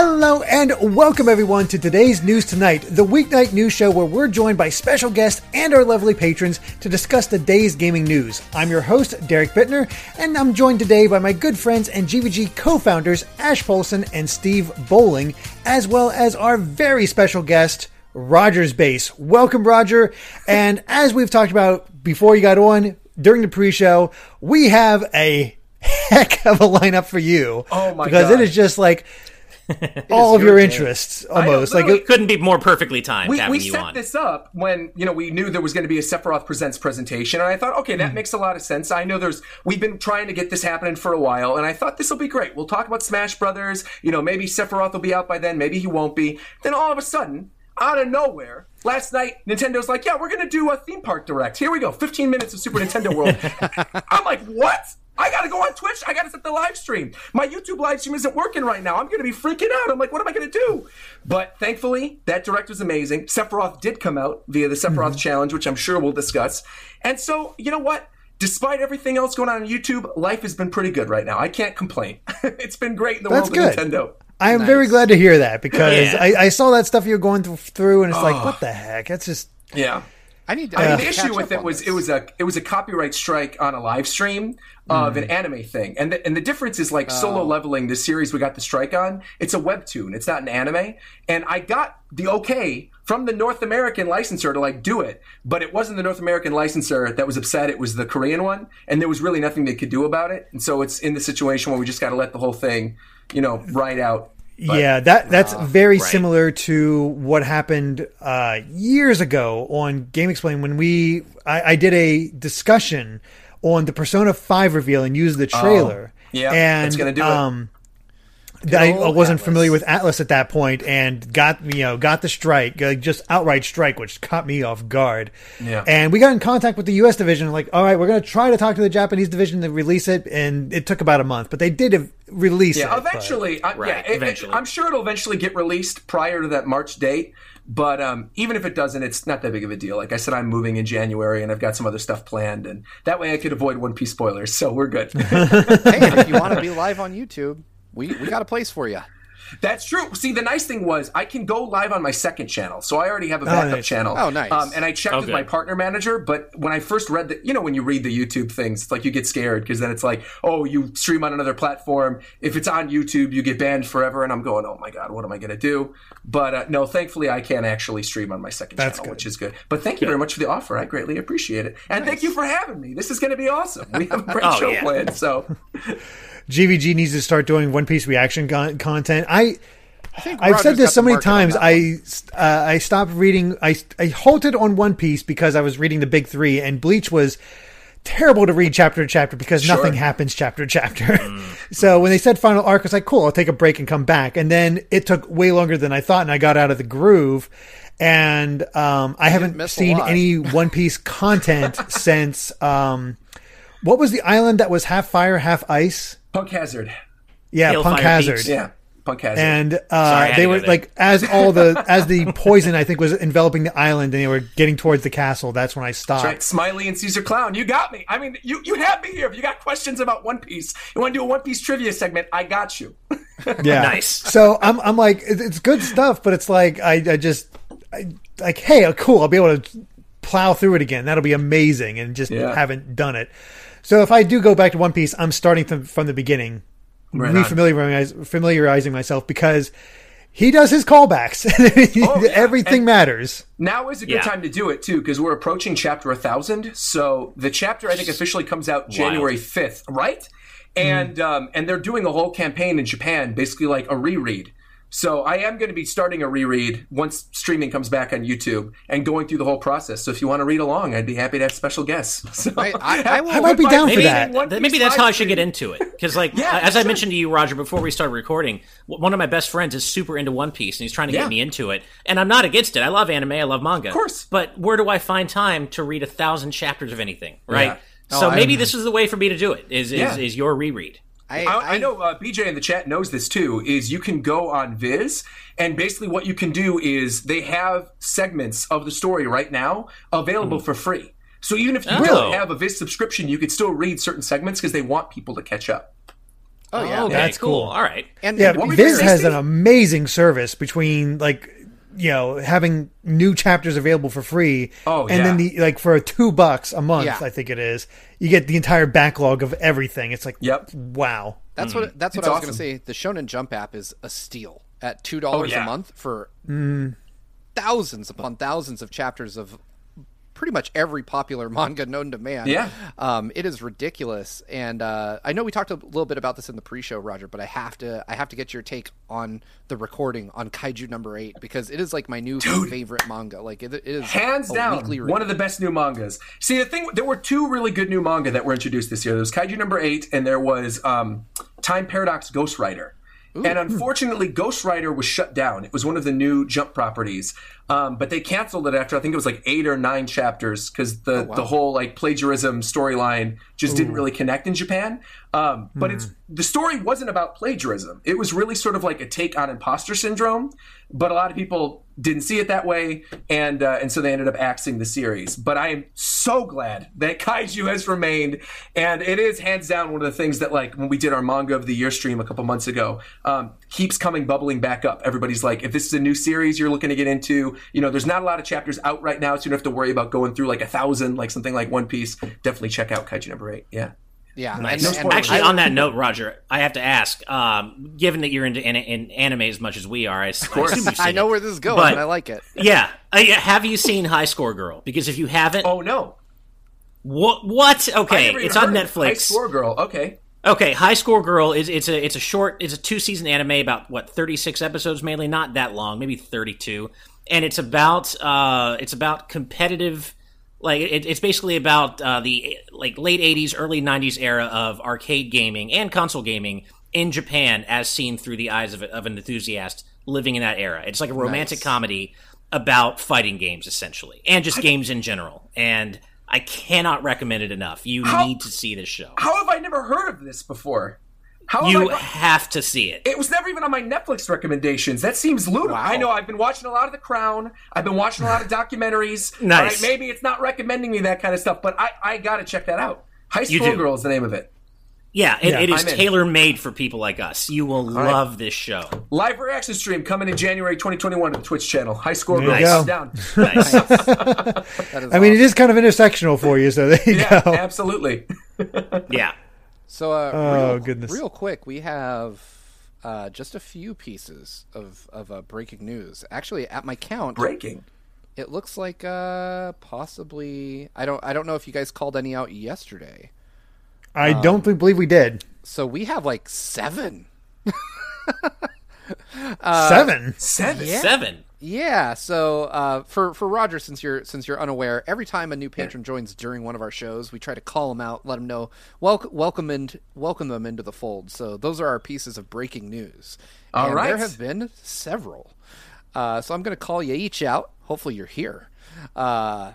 Hello and welcome everyone to today's News Tonight, the weeknight news show where we're joined by special guests and our lovely patrons to discuss the day's gaming news. I'm your host, Derek Bittner, and I'm joined today by my good friends and GVG co-founders, Ash Paulsen and Steve Bowling, as well as our very special guest, RogersBase. Welcome, Roger. And as we've talked about before you got on, during the pre-show, we have a heck of a lineup for you. Oh my because it is just like all of your your interests almost. Like it couldn't be more perfectly timed We, having we you set on. this up when you know we knew there was going to be a Sephiroth Presents presentation, and I thought, okay, that hmm. makes a lot of sense. I know there's we've been trying to get this happening for a while, and I thought this will be great. We'll talk about Smash Brothers. You know, maybe Sephiroth will be out by then, maybe he won't be. Then all of a sudden, out of nowhere, last night Nintendo's like, yeah, we're going to do a theme park direct. Here we go, 15 minutes of Super Nintendo World. I'm like, what? I gotta go on Twitch. I gotta set the live stream. My YouTube live stream isn't working right now. I'm gonna be freaking out. I'm like, what am I gonna do? But thankfully, that direct was amazing. Sephiroth did come out via the Sephiroth mm-hmm. challenge, which I'm sure we'll discuss. And so, you know what? Despite everything else going on on YouTube, life has been pretty good right now. I can't complain. it's been great in the That's world good. of Nintendo. I am very glad to hear that because Yeah. I, I saw that stuff you were going through, and it's like, what the heck? That's just Yeah. I need. I I mean, the issue with it was this. it was a it was a copyright strike on a live stream of an mm. anime thing, and the, and the difference is like solo oh. leveling. The series we got the strike on, it's a webtoon. It's not an anime, and I got the okay from the North American licensor to like do it, but it wasn't the North American licensor that was upset. It was the Korean one, and there was really nothing they could do about it. And so it's in the situation where we just got to let the whole thing, you know, ride out. Yeah. That that's very right. similar to what happened uh, years ago on GameXplain when we I, I did a discussion on the Persona Five reveal and used the trailer. Oh, yeah, and that's gonna do it. um, I, I wasn't Atlus. familiar with Atlus at that point, and got you know got the strike, like just outright strike, which caught me off guard. Yeah. And we got in contact with the U.S. division, like, all right, we're going to try to talk to the Japanese division to release it, and it took about a month, but they did release Yeah, it. but- eventually. I, Right, yeah, it- it- eventually. I'm sure it'll eventually get released prior to that March date. But um, even if it doesn't, it's not that big of a deal. Like I said, I'm moving in January, and I've got some other stuff planned, and that way I could avoid One Piece spoilers. So we're good. hey, and if you want to be live on YouTube, we we got a place for you. That's true. See, the nice thing was I can go live on my second channel, so I already have a backup nice. channel. Oh, nice. Um, and I checked Oh, with my partner manager, but when I first read the, you know, when you read the YouTube things, it's like you get scared because then it's like, oh, you stream on another platform. If it's on YouTube, you get banned forever. And I'm going, oh my god, what am I going to do? But uh, no, thankfully, I can actually stream on my second That's channel, good. which is good. But thank you very much for the offer. I greatly appreciate it, and thank you for having me. This is going to be awesome. We have a great Oh, show yeah. planned. So GVG needs to start doing One Piece reaction con- content. I I think I've said this so many times. I uh, I stopped reading. I I halted on One Piece because I was reading the big three, and Bleach was terrible to read chapter to chapter because Sure. nothing happens chapter to chapter. so when they said final arc, I was like, cool, I'll take a break and come back. And then it took way longer than I thought, and I got out of the groove. And um, I haven't seen any One Piece content since um, what was the island that was half fire, half ice? Punk Hazard, Yeah, Hailfire Punk Hazard. Peaks. yeah, Punk Hazard. And uh, I had they to were go there. like, as all the as the poison I think was enveloping the island, and they were getting towards the castle. That's when I stopped. That's right, Smiley and Caesar Clown. You got me. I mean, you you have me here. If you got questions about One Piece, you want to do a One Piece trivia segment, I got you. Yeah, Nice. So I'm I'm like, it- it's good stuff, but it's like I I just I, like, hey, oh, cool, I'll be able to plow through it again. That'll be amazing, and just Yeah. haven't done it. So if I do go back to One Piece, I'm starting from from the beginning, Right refamiliarizing familiarizing myself because. He does his callbacks. Oh, yeah. Everything And- matters. Now is a good Yeah. time to do it too, because we're approaching chapter 1000. So the chapter I think officially comes out January 5th, right? And um, and they're doing a whole campaign in Japan, basically like a reread. So I am going to be starting a reread once streaming comes back on YouTube and going through the whole process. So if you want to read along, I'd be happy to have special guests. So I- I- I will- I might be Goodbye, down for maybe that. One maybe that's live how I should get into it. Because, like, Yeah, as I mentioned to you, Roger, before we started recording, one of my best friends is super into One Piece, and he's trying to Yeah. get me into it. And I'm not against it. I love anime. I love manga. Of course. But where do I find time to read a thousand chapters of anything? Right. Yeah. So Oh, maybe I'm- this is the way for me to do it. Is is, Yeah. is your reread? I, I, I know uh, BJ in the chat knows this too. Is you can go on Viz, and basically what you can do is they have segments of the story right now available for free. So even if you Oh. don't have a Viz subscription, you could still read certain segments because they want people to catch up. Oh yeah, okay, That's cool. All right. and Yeah, and What were you Viz has an amazing service between like you know having new chapters available for free. Oh, and then the like for two bucks a month, Yeah. I think it is. You get the entire backlog of everything. It's like Yep. wow. That's what that's mm. what It's I was going to say. The Shonen Jump app is a steal at two oh, dollars Oh, yeah. a month for mm. thousands upon thousands of chapters of pretty much every popular manga known to man. Yeah. um, it is ridiculous. And uh, I know we talked a little bit about this in the pre-show, Roger, but I have to I have to get your take on the recording on Kaiju number eight because it is like my new favorite manga. Like it, it is Hands down, one of the best new mangas. See, the thing, there were two really good new manga that were introduced this year. There was Kaiju number eight, and there was um, Time Paradox Ghostwriter. And unfortunately, Ghostwriter was shut down. It was one of the new Jump properties, um, but they canceled it after I think it was like eight or nine chapters because the the whole like plagiarism storyline just didn't really connect in Japan. Um, but it's the story wasn't about plagiarism. It was really sort of like a take on imposter syndrome. But a lot of people didn't see it that way, and uh, and so they ended up axing the series. But I am so glad that Kaiju has remained, and it is hands down one of the things that like when we did our manga of the year stream a couple months ago, um, keeps coming bubbling back up. Everybody's like, if this is a new series you're looking to get into, you know, there's not a lot of chapters out right now, so you don't have to worry about going through like a thousand, like something like One Piece. Definitely check out Kaiju number eight. Yeah. yeah. Nice. And, and Actually, on that note, Roger, I have to ask. Um, given that you're into in, in anime as much as we are, I, assume you've seen I know it. where this is going, But- and I like it. Yeah, uh, have you seen High Score Girl? Because if you haven't, Oh no. what? What? Okay, it's on Netflix. High Netflix. Score Girl. Okay. Okay, High Score Girl is it's a it's a short it's a two season anime about what thirty six episodes mainly not that long maybe thirty two and it's about uh it's about competitive like it, it's basically about uh, the like late eighties early nineties era of arcade gaming and console gaming in Japan as seen through the eyes of, of an enthusiast living in that era. It's like a romantic Nice. comedy about fighting games essentially and just games in general and. I cannot recommend it enough. You How- need to see this show. How have I never heard of this before? How You have to see it. It was never even on my Netflix recommendations. That seems ludicrous. Wow. I know I've been watching a lot of The Crown. I've been watching a lot of documentaries. Nice. All right, maybe it's not recommending me that kind of stuff, but I, I got to check that out. High You School do. Girl is the name of it. Yeah, it, Yeah, it is tailor made for people like us. You will right. love this show. Live reaction stream coming in January 2021 to the Twitch channel. High Score There Girl. you go. down. Nice. That is I mean, it is kind of intersectional for you, so there you Yeah, go. absolutely. yeah. So, uh, Oh, real, goodness. real quick, we have uh, just a few pieces of of uh, breaking news. Actually, at my count, Breaking. it looks like uh, possibly I don't I don't know if you guys called any out yesterday. I don't believe we did. So we have like seven. Seven. Seven. Seven. Yeah. So uh, for for Roger, since you're since you're unaware, every time a new patron joins during one of our shows, we try to call them out, let them know, welcome welcome and welcome them into the fold. So those are our pieces of breaking news. All and right. There have been several. Uh, so I'm going to call you each out. Hopefully you're here. Uh,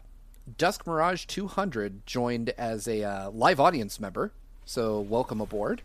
Dusk Mirage 200 joined as a uh, live audience member. So welcome aboard.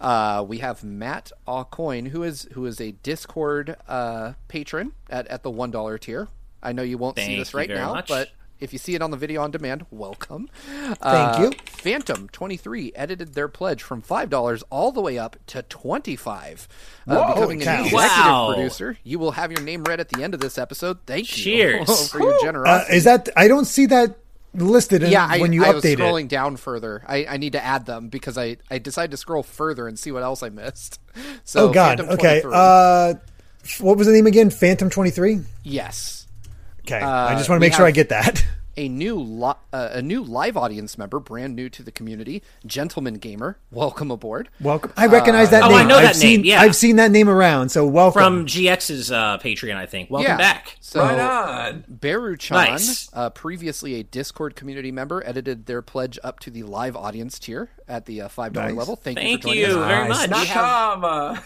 Uh, we have Matt Aucoin, who is who is a Discord uh, patron at, at the one dollar tier. I know you won't see this right now, much. but if you see it on the video on demand, welcome. Thank Uh, you. Phantom twenty three edited their pledge from five dollars all the way up to twenty five, Whoa, uh, becoming cow. an executive Wow. producer. You will have your name read at the end of this episode. Thank you Cheers. for your Uh, generosity. is that? I don't see that listed in, yeah, I, when you I was scrolling it. down further. I, I need to add them because I, I decided to scroll further and see what else I missed. So Oh God. Phantom Okay. Uh, what was the name again? Phantom twenty three. yes. Okay. I just Uh, want to make sure I get that. a new li- uh, a new live audience member, brand new to the community, Gentleman Gamer. Welcome aboard. Welcome. I recognize that Oh, name. I know I've that seen, name, yeah. I've seen that name around. So welcome. From GX's uh, Patreon, I think. Welcome yeah. back. So right on. Beru-chan, Nice. uh, previously a Discord community member, edited their pledge up to the live audience tier at the uh, five dollar Nice. level. Thank, you for joining you us. very Nice. much. Nakama.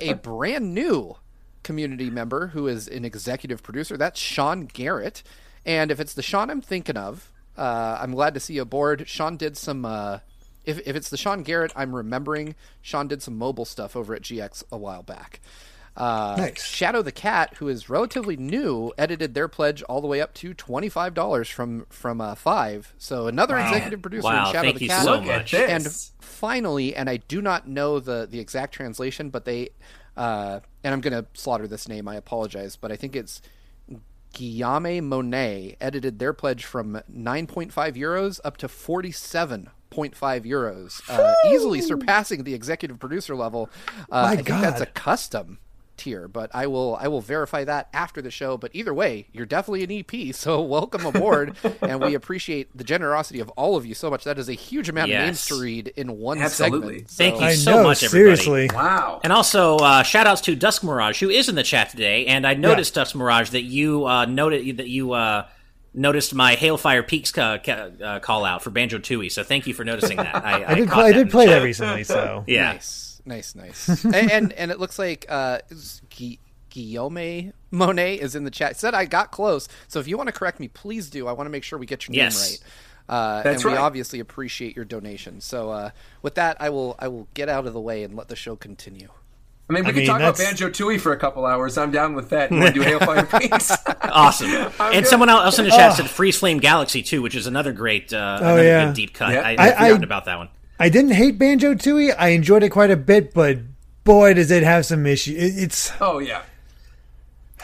a, a brand new community member who is an executive producer. That's Sean Garrett. And if it's the Sean I'm thinking of, uh, I'm glad to see you aboard. Sean did some. Uh, if, if it's the Sean Garrett I'm remembering, Sean did some mobile stuff over at GX a while back. Uh, Nice. Shadow the Cat, who is relatively new, edited their pledge all the way up to twenty five dollars from from uh, five. So another executive producer Wow, in Shadow thank the you Cat. so Look at much. And finally, and I do not know the the exact translation, but they, uh, and I'm going to slaughter this name. I apologize, but I think it's Guillaume Monet edited their pledge from 9.5 euros up to 47.5 euros, uh, easily surpassing the executive producer level. Uh, My I think that's a custom tier, but I will I will verify that after the show. But either way, you're definitely an EP, so welcome aboard, and we appreciate the generosity of all of you so much. That is a huge amount of names to read in one Absolutely. segment. Thank you I so know, much, everybody. seriously. Wow. And also, uh, shout outs to Dusk Mirage, who is in the chat today. And I noticed, Dusk Mirage, that you uh, noted that you uh, noticed my Hailfire Peaks ca- ca- uh, call out for Banjo Tooie. So thank you for noticing that. I, I did caught play. I that did play that recently. So Yeah. Nice, nice, nice. and, and and it looks like uh, is Gui- Guillaume Monet is in the chat. Said I got close. So if you want to correct me, please do. I want to make sure we get your Yes. name right. Uh, That's and we right. obviously appreciate your donation. So uh, with that, I will I will get out of the way and let the show continue. I mean, we I could mean, talk about Banjo Tooie for a couple hours. I'm down with that. You want to do Hailfire Peaks? Awesome. and good. someone else in the chat said Freeze Flame Galaxy too, which is another great, uh, another Oh, yeah. good deep cut. Yeah. I, I- I've forgotten I- about that one. I didn't hate Banjo Tooie. I enjoyed it quite a bit, but boy, does it have some issues. It's oh yeah.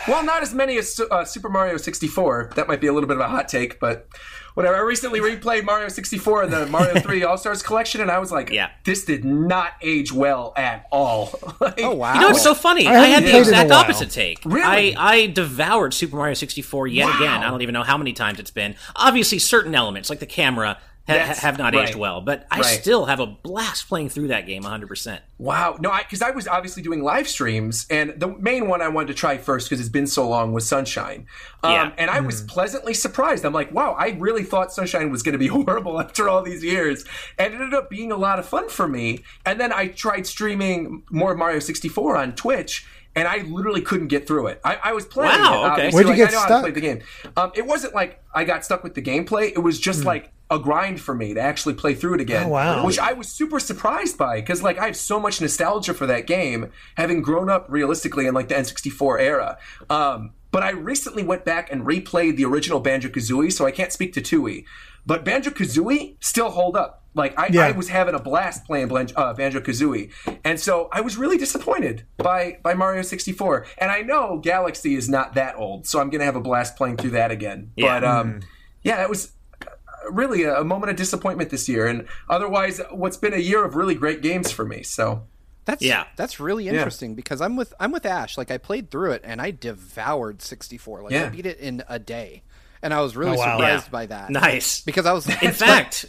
Well, not as many as uh, Super Mario 64. That might be a little bit of a hot take, but whatever. I recently replayed Mario 64 in the Mario 3 All Stars collection, and I was like, Yeah. this did not age well at all. Like, Oh wow! You know, it's so funny. I I, had the played it in a exact opposite take. Really? I, I devoured Super Mario 64 yet Wow. again. I don't even know how many times it's been. Obviously, certain elements, like the camera, ha- have not right. aged well, but I Right. still have a blast playing through that game 100%. Wow. No, I because I, was obviously doing live streams, and the main one I wanted to try first because it's been so long was Sunshine. Um, Yeah. And I was pleasantly surprised. I'm like, wow, I really thought Sunshine was going to be horrible after all these years. And it ended up being a lot of fun for me. And then I tried streaming more Mario 64 on Twitch. And I literally couldn't get through it. I, I was playing Wow, it. okay. Where'd you like, get I know how stuck? to play the game. Um, it wasn't like I got stuck with the gameplay. It was just like a grind for me to actually play through it again. Oh, wow. Which I was super surprised by because like I have so much nostalgia for that game, having grown up realistically in like the N64 era. Um, but I recently went back and replayed the original Banjo Kazooie, so I can't speak to Tooie. But Banjo Kazooie still hold up. Like I, Yeah. I was having a blast playing uh, Banjo Kazooie, and so I was really disappointed by by Mario 64. And I know Galaxy is not that old, so I'm gonna have a blast playing through that again. Yeah. But um, yeah, that was really a, a moment of disappointment this year, and otherwise, what's been a year of really great games for me. So That's Yeah. that's really interesting because I'm with I'm with Ash. Like I played through it and I devoured 64. Like I beat it in a day, and I was really Oh, wow. surprised Yeah. by that. Nice. because I was In fact,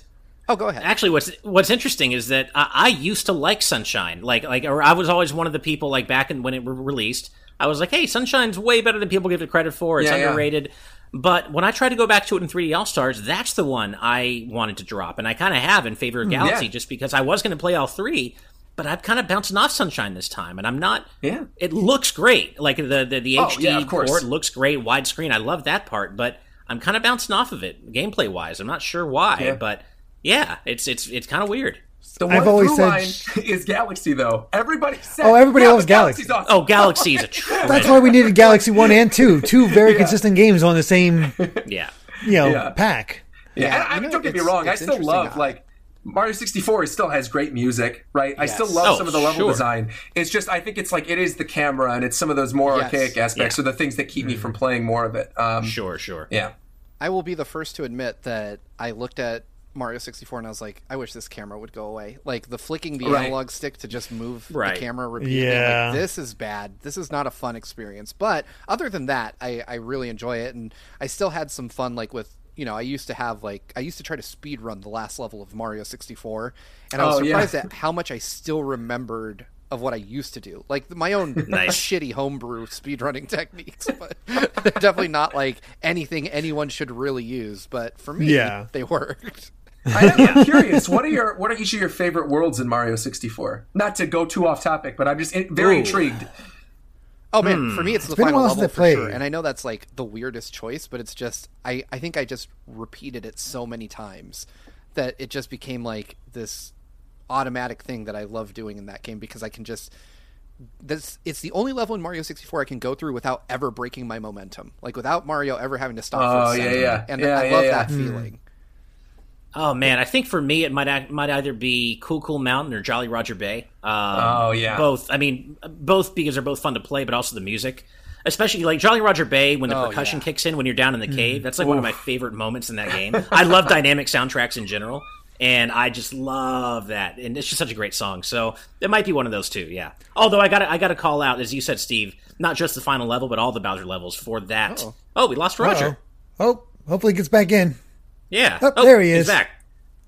oh go ahead. Actually, what's what's interesting is that I, I used to like Sunshine, like like, or I was always one of the people like back in when it re- released. I was like, hey, Sunshine's way better than people give it credit for. It's Yeah, yeah. But when I tried to go back to it in 3D All Stars, that's the one I wanted to drop, and I kind of have in favor of hmm, Galaxy, yeah. just because I was going to play all three. But I'm kind of bouncing off Sunshine this time, and I'm not. Yeah. it looks great. Like the the, the Oh, HD yeah, port looks great, widescreen. I love that part, but I'm kind of bouncing off of it gameplay wise. I'm not sure why, Yeah. but yeah, it's it's it's kind of weird. The one I've always said- line is Galaxy, though. Everybody said, Oh, everybody yeah, loves Galaxy. awesome. Oh, Galaxy is a treasure. that's why we needed Galaxy One and Two, two very consistent games on the same yeah. you know Yeah. pack. Yeah, Yeah, and I mean, don't get me wrong. I still love like Mario 64 still has great music, right? I still love Oh, some of the level sure. design. It's just I think it's like it is the camera and it's some of those more Yes. archaic aspects Yeah. or the things that keep me from playing more of it. Um, Sure, sure. Yeah. I will be the first to admit that I looked at Mario 64 and I was like, I wish this camera would go away. Like the flicking the Right. analog stick to just move Right. the camera repeatedly. Yeah. Like, this is bad. This is not a fun experience. But other than that, I, I really enjoy it, and I still had some fun. Like with you know, I used to have like I used to try to speed run the last level of Mario 64, and I was Oh, yeah. surprised at how much I still remembered of what I used to do. Like my own Nice. shitty homebrew speedrunning techniques, but they're definitely not like anything anyone should really use. But for me, Yeah. they worked. I am curious. What are your what are each of your favorite worlds in Mario 64? Not to go too off topic, but I'm just very Ooh. intrigued. Oh man, for me it's the final level since I for sure. And I know that's like the weirdest choice, but it's just I I think I just repeated it so many times that it just became like this automatic thing that I love doing in that game because I can just this it's the only level in Mario 64 I can go through without ever breaking my momentum, like without Mario ever having to stop. Oh, for a oh, yeah, second. yeah. and Yeah, I yeah, love yeah. that feeling. Oh man, I think for me it might act- might either be Cool Cool Mountain or Jolly Roger Bay. Um, Oh, yeah. both. I mean, both because they're both fun to play, but also the music, especially like Jolly Roger Bay when the Oh, percussion yeah. kicks in when you're down in the cave. That's like one of my favorite moments in that game. I love dynamic soundtracks in general, and I just love that. And it's just such a great song. So it might be one of those two. Yeah. Although I got to I got to call out, as you said, Steve, not just the final level, but all the Bowser levels for that. Uh-oh. Oh, we lost Roger. Oh, hopefully he gets back in. Yeah. Oh, there he is. back.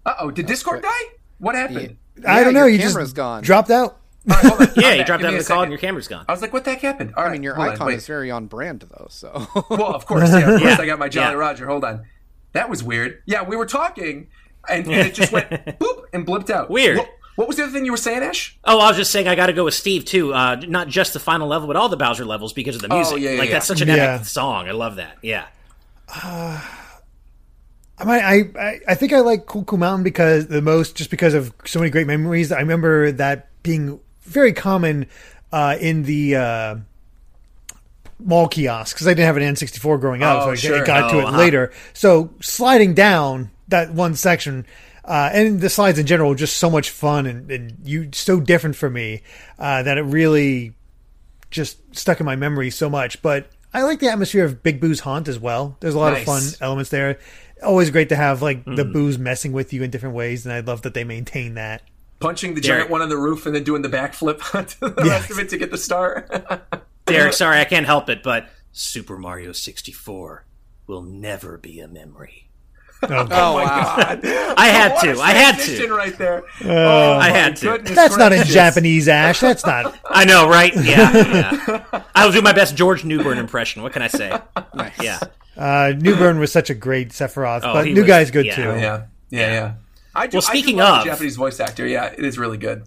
Uh oh, did Discord die? What happened? I don't know. your You camera's just gone. dropped out. All right, hold. Yeah, you dropped Give out of a the call and your camera's gone. I was like, what the heck happened? All right, I mean, your hold on, icon is very on brand though. So Well, of course, yeah. Of course, Yeah. I got my Jolly Yeah. Roger. Hold on, that was weird. Yeah, we were talking, and, and it just went boop and blipped out. Weird. What, what was the other thing you were saying, Ash? Oh, I was just saying I got to go with Steve too. Uh, not just the final level, but all the Bowser levels because of the music. Oh, yeah, yeah, like yeah. that's such an Yeah. epic song. I love that. Yeah. I, might, I I I think I like Cool Mountain because the most just because of so many great memories. I remember that being very common uh, in the uh, mall kiosks because I didn't have an N64 growing up, Oh, so I sure. got to Oh, it uh-huh. later. So sliding down that one section. Uh, and the slides in general were just so much fun and, and you so different for me uh, that it really just stuck in my memory so much. But I like the atmosphere of Big Boo's Haunt as well. There's a lot of fun elements there. Always great to have like the Mm. Boos messing with you in different ways, and I love that they maintain that. Punching the Derek. giant one on the roof and then doing the backflip onto the rest of it to get the star. Derek, sorry, I can't help it, but Super Mario 64 will never be a memory. Oh, oh my wow. God. I had to. I had to. right there. oh, I had to. goodness that's not in. Japanese, Ash. That's not. I know, right? Yeah. yeah. I will do my best George Newbern impression. What can I say? Nice. Yeah. Uh, Newbern was such a great Sephiroth, Oh, but New was- Guy's good yeah. too. Yeah, yeah, yeah. I do, Well, speaking I do love of- the Japanese voice actor, yeah, it is really good.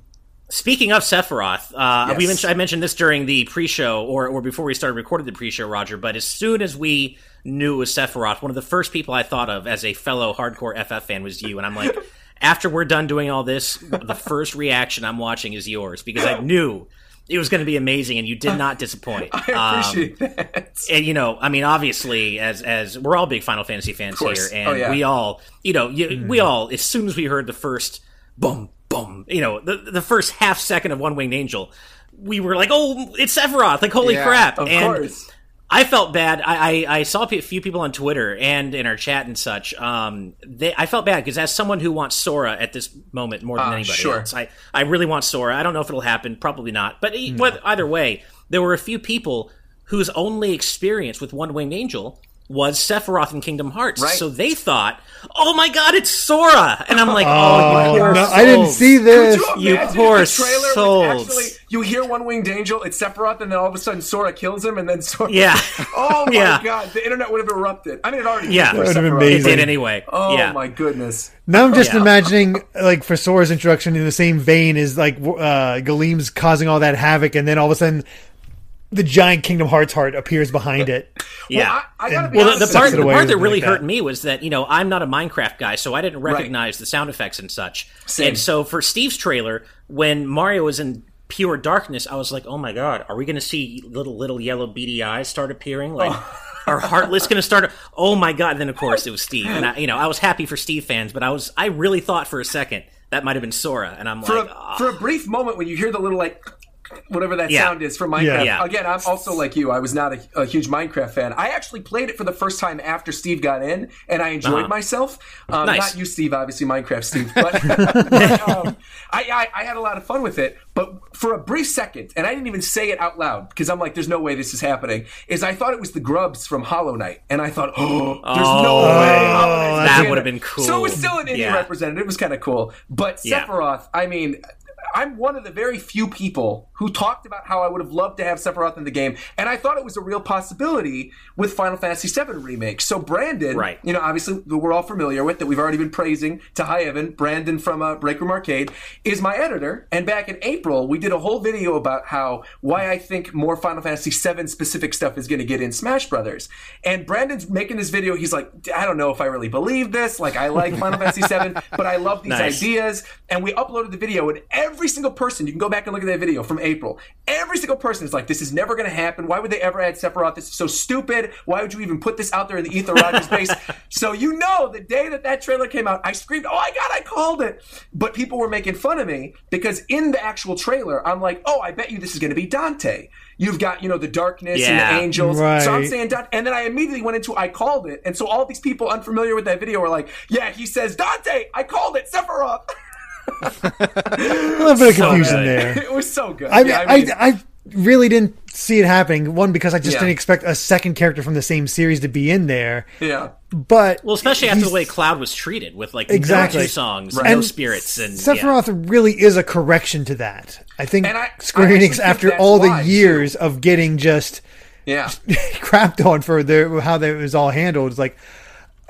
Speaking of Sephiroth, uh, we mentioned, I mentioned this during the pre-show or, or before we started recording the pre-show, Roger. But as soon as we knew it was Sephiroth, one of the first people I thought of as a fellow hardcore FF fan was you, and I'm like, after we're done doing all this, the first reaction I'm watching is yours because I knew it was going to be amazing, and you did not disappoint. I Um, appreciate that. and you know, I mean, obviously, as as we're all big Final Fantasy fans here, and Oh, yeah. we all, you know, you, we all, as soon as we heard the first boom, boom, you know, the the first half second of One Winged Angel, we were like, oh, it's Sephiroth! Like, holy Yeah, crap! Of and course. I felt bad. I, I, I saw a few people on Twitter and in our chat and such. Um, they, I felt bad because as someone who wants Sora at this moment more than Ah, anybody sure. else, I, I really want Sora. I don't know if it'll happen. Probably not. But e- what, either way, there were a few people whose only experience with One Winged Angel was Sephiroth in Kingdom Hearts. Right. So they thought, "Oh my God, it's Sora!" And I'm like, "Oh, you Oh, poor no, I didn't see this. Could You you imagine poor if the trailer souls. was actually you hear One Winged Angel, it's Sephiroth, and then all of a sudden Sora kills him, and then Sora. Yeah. Oh my Yeah. god, the internet would have erupted. I mean, it already. Yeah. did for That would have been Sephiroth. It amazing. did anyway. Oh yeah. my goodness. Now I'm just Yeah. imagining like for Sora's introduction in the same vein as like uh, Galeem's causing all that havoc, and then all of a sudden the giant Kingdom Hearts heart appears behind it. Yeah. Well, I, I gotta be Well, honest the, part, the part that really like hurt that. me was that you know I'm not a Minecraft guy, so I didn't recognize the sound effects and such. Same. And so for Steve's trailer, when Mario was in pure darkness, I was like, "Oh my god, are we going to see little little yellow beady eyes start appearing? Like, are Heartless going to start? Oh my god!" And then of course it was Steve, and I, you know I was happy for Steve fans, but I was I really thought for a second that might have been Sora, and I'm for like, a, "Ah." for a brief moment when you hear the little like whatever that Yeah. sound is from Minecraft. Yeah. Again, I'm also like you. I was not a, a huge Minecraft fan. I actually played it for the first time after Steve got in, and I enjoyed Uh-huh. myself. Um, Nice. Not you, Steve. Obviously, Minecraft Steve. But, but, um, I, I, I had a lot of fun with it. But for a brief second, and I didn't even say it out loud because I'm like, "There's no way this is happening." Is I thought it was the Grubs from Hollow Knight, and I thought, "Oh, there's no Oh, way." Hollow Knight's that would've been cool. So it was still an indie Yeah. representative. It was kind of cool. But. Sephiroth, I mean, I'm one of the very few people who talked about how I would have loved to have Sephiroth in the game, and I thought it was a real possibility with Final Fantasy VII Remake. So Brandon, Right. you know, obviously we're all familiar with that we've already been praising to high heaven. Brandon from uh, Break Room Arcade is my editor, and back in April we did a whole video about how why I think more Final Fantasy VII specific stuff is going to get in Smash Brothers. And Brandon's making this video. He's like, I don't know if I really believe this. Like, I like Final Fantasy VII, but I love these Nice. ideas. And we uploaded the video, and every every single person, you can go back and look at that video from April. Every single person is like, this is never going to happen. Why would they ever add Sephiroth? This is so stupid. Why would you even put this out there in the ether RogersBase? so you know, the day that that trailer came out, I screamed, oh my God, I called it. But people were making fun of me because in the actual trailer, I'm like, oh, I bet you this is going to be Dante. You've got, you know, the darkness and the angels. So I'm saying Dante. And then I immediately went into I called it. And so all these people unfamiliar with that video were like, yeah, he says Dante. I called it Sephiroth. A little bit of So confusion good. there. it was so good. I Yeah, I, I, really didn't see it happening. One because I just Yeah. didn't expect a second character from the same series to be in there. yeah. But Well, especially after the way Cloud was treated with like Exactly. no two songs, Right. no and spirits, and yeah. Sephiroth really is a correction to that. I think And I- I Square actually Enix, after all the why, too. years of getting just Yeah. crapped on for their how that was all handled, is like,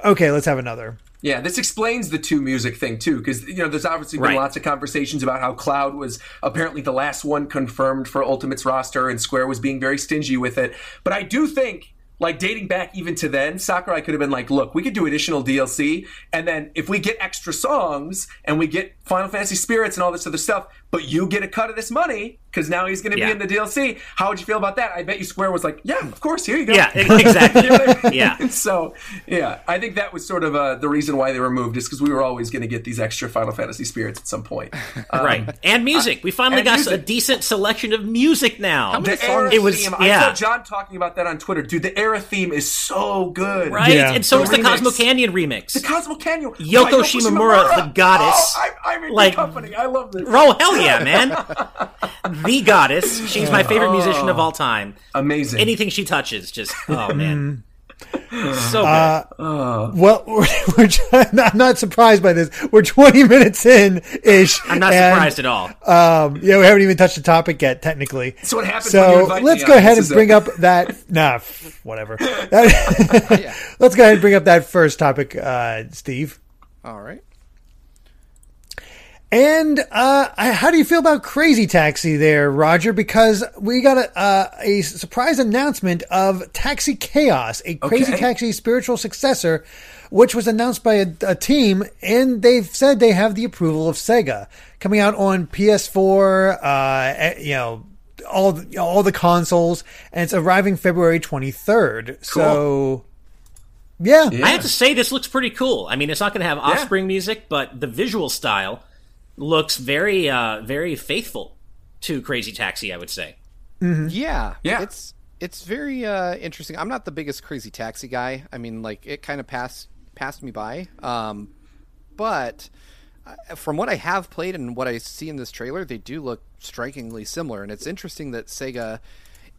okay, let's have another. Yeah, this explains the two music thing too, because you know there's obviously been Right. lots of conversations about how Cloud was apparently the last one confirmed for Ultimate's roster, and Square was being very stingy with it. But I do think, like dating back even to then, Sakurai could have been like, "Look, we could do additional DLC, and then if we get extra songs and we get Final Fantasy Spirits and all this other stuff, but you get a cut of this money because now he's going to Yeah. be in the DLC." How would you feel about that? I bet you Square was like, "Yeah, of course, here you go." yeah, exactly. You know I mean? Yeah. So, yeah, I think that was sort of uh, the reason why they were moved, is because we were always going to get these extra Final Fantasy spirits at some point. Um, right, and music. We finally got music. a decent selection of music now. The era It was- theme, I yeah. saw John talking about that on Twitter. Dude, the era theme is so good. Right, Yeah. and so The is the. Cosmo Canyon remix. The Cosmo Canyon. Yoko by Shimomura, the goddess. Oh, I'm, I'm in Like- company. I love this. Oh hell yeah, man! the goddess. She's my favorite musician of all time. Amazing. Anything she touches, just oh man, so good. Uh, Well, we're, we're I'm not surprised by this. We're 20 minutes in ish. I'm not surprised at all. Um, yeah, we haven't even touched the topic yet, technically. That's what happens when you So let's me go on. ahead This and bring it. up that. Nah, f- whatever. let's go ahead and bring up that first topic, uh, Steve. All right. And uh, I- how do you feel about Crazy Taxi there, Roger? Because we got a, uh, a surprise announcement of Taxi Chaos, a Crazy Okay. Taxi spiritual successor, which was announced by a, a team, and they've said they have the approval of Sega, coming out on PS4, uh, eh, you know, all the, all the consoles, and it's arriving February twenty third. So, yeah, Yeah. I have to say this looks pretty cool. I mean, it's not going to have Offspring music, but the visual style looks very, uh, very faithful to Crazy Taxi. I would say. Yeah, Yeah. It's it's very uh, interesting. I'm not the biggest Crazy Taxi guy. I mean, like it kind of passed passed me by. Um, but uh, from what I have played and what I see in this trailer, they do look strikingly similar. And it's interesting that Sega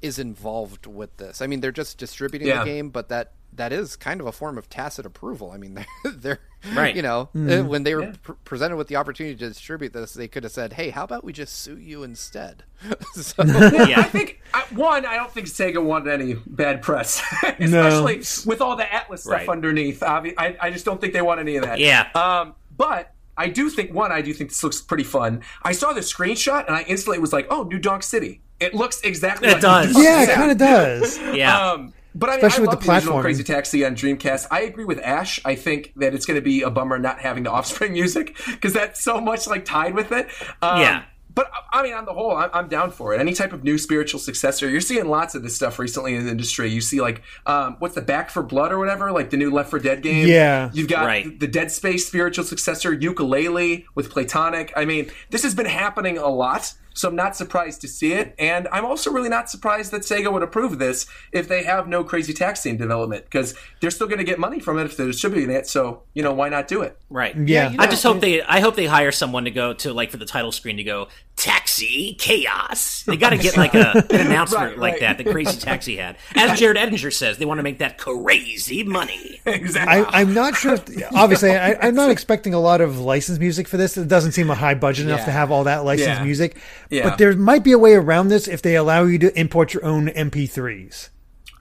is involved with this. I mean, they're just distributing Yeah. the game, but that that is kind of a form of tacit approval. I mean, they're, they're Right. You know, uh, when they were pr- presented with the opportunity to distribute this, they could have said, "Hey, how about we just sue you instead?" so, Yeah. I think I, one, I don't think Sega wanted any bad press, especially with all the Atlus stuff Right. underneath. I, I just don't think they want any of that. Yeah. Um, but I do think one, I do think this looks pretty fun. I saw the screenshot and I instantly was like, "Oh, New Donk City." It looks exactly. It like does. Yeah, it kind of does. Yeah. Um, but I mean, Especially I with love the platforming. Crazy Taxi on Dreamcast. I agree with Ash. I think that it's going to be a bummer not having the Offspring music because that's so much like tied with it. Um, Yeah. But I mean, on the whole, I'm, I'm down for it. Any type of new spiritual successor. You're seeing lots of this stuff recently in the industry. You see, like, um, what's the Back 4 Blood or whatever, like the new Left 4 Dead game. Yeah. You've got Right. the Dead Space spiritual successor, Ukulele with Platonic. I mean, this has been happening a lot. So I'm not surprised to see it, and I'm also really not surprised that Sega would approve this if they have no Crazy Taxi in development because they're still going to get money from it if they're distributing it. So you know why not do it? Right. Yeah. you I just hope they. I hope they hire someone to go to like for the title screen to go taxi chaos. They got to get like a, an announcement Right, like right. that. The Crazy Taxi had, as Jared Edinger says, they want to make that crazy money. exactly. I, I'm not sure. If, obviously, I, I'm not expecting a lot of licensed music for this. It doesn't seem a high budget enough Yeah. to have all that licensed Yeah. music. Yeah. But there might be a way around this if they allow you to import your own MP3s.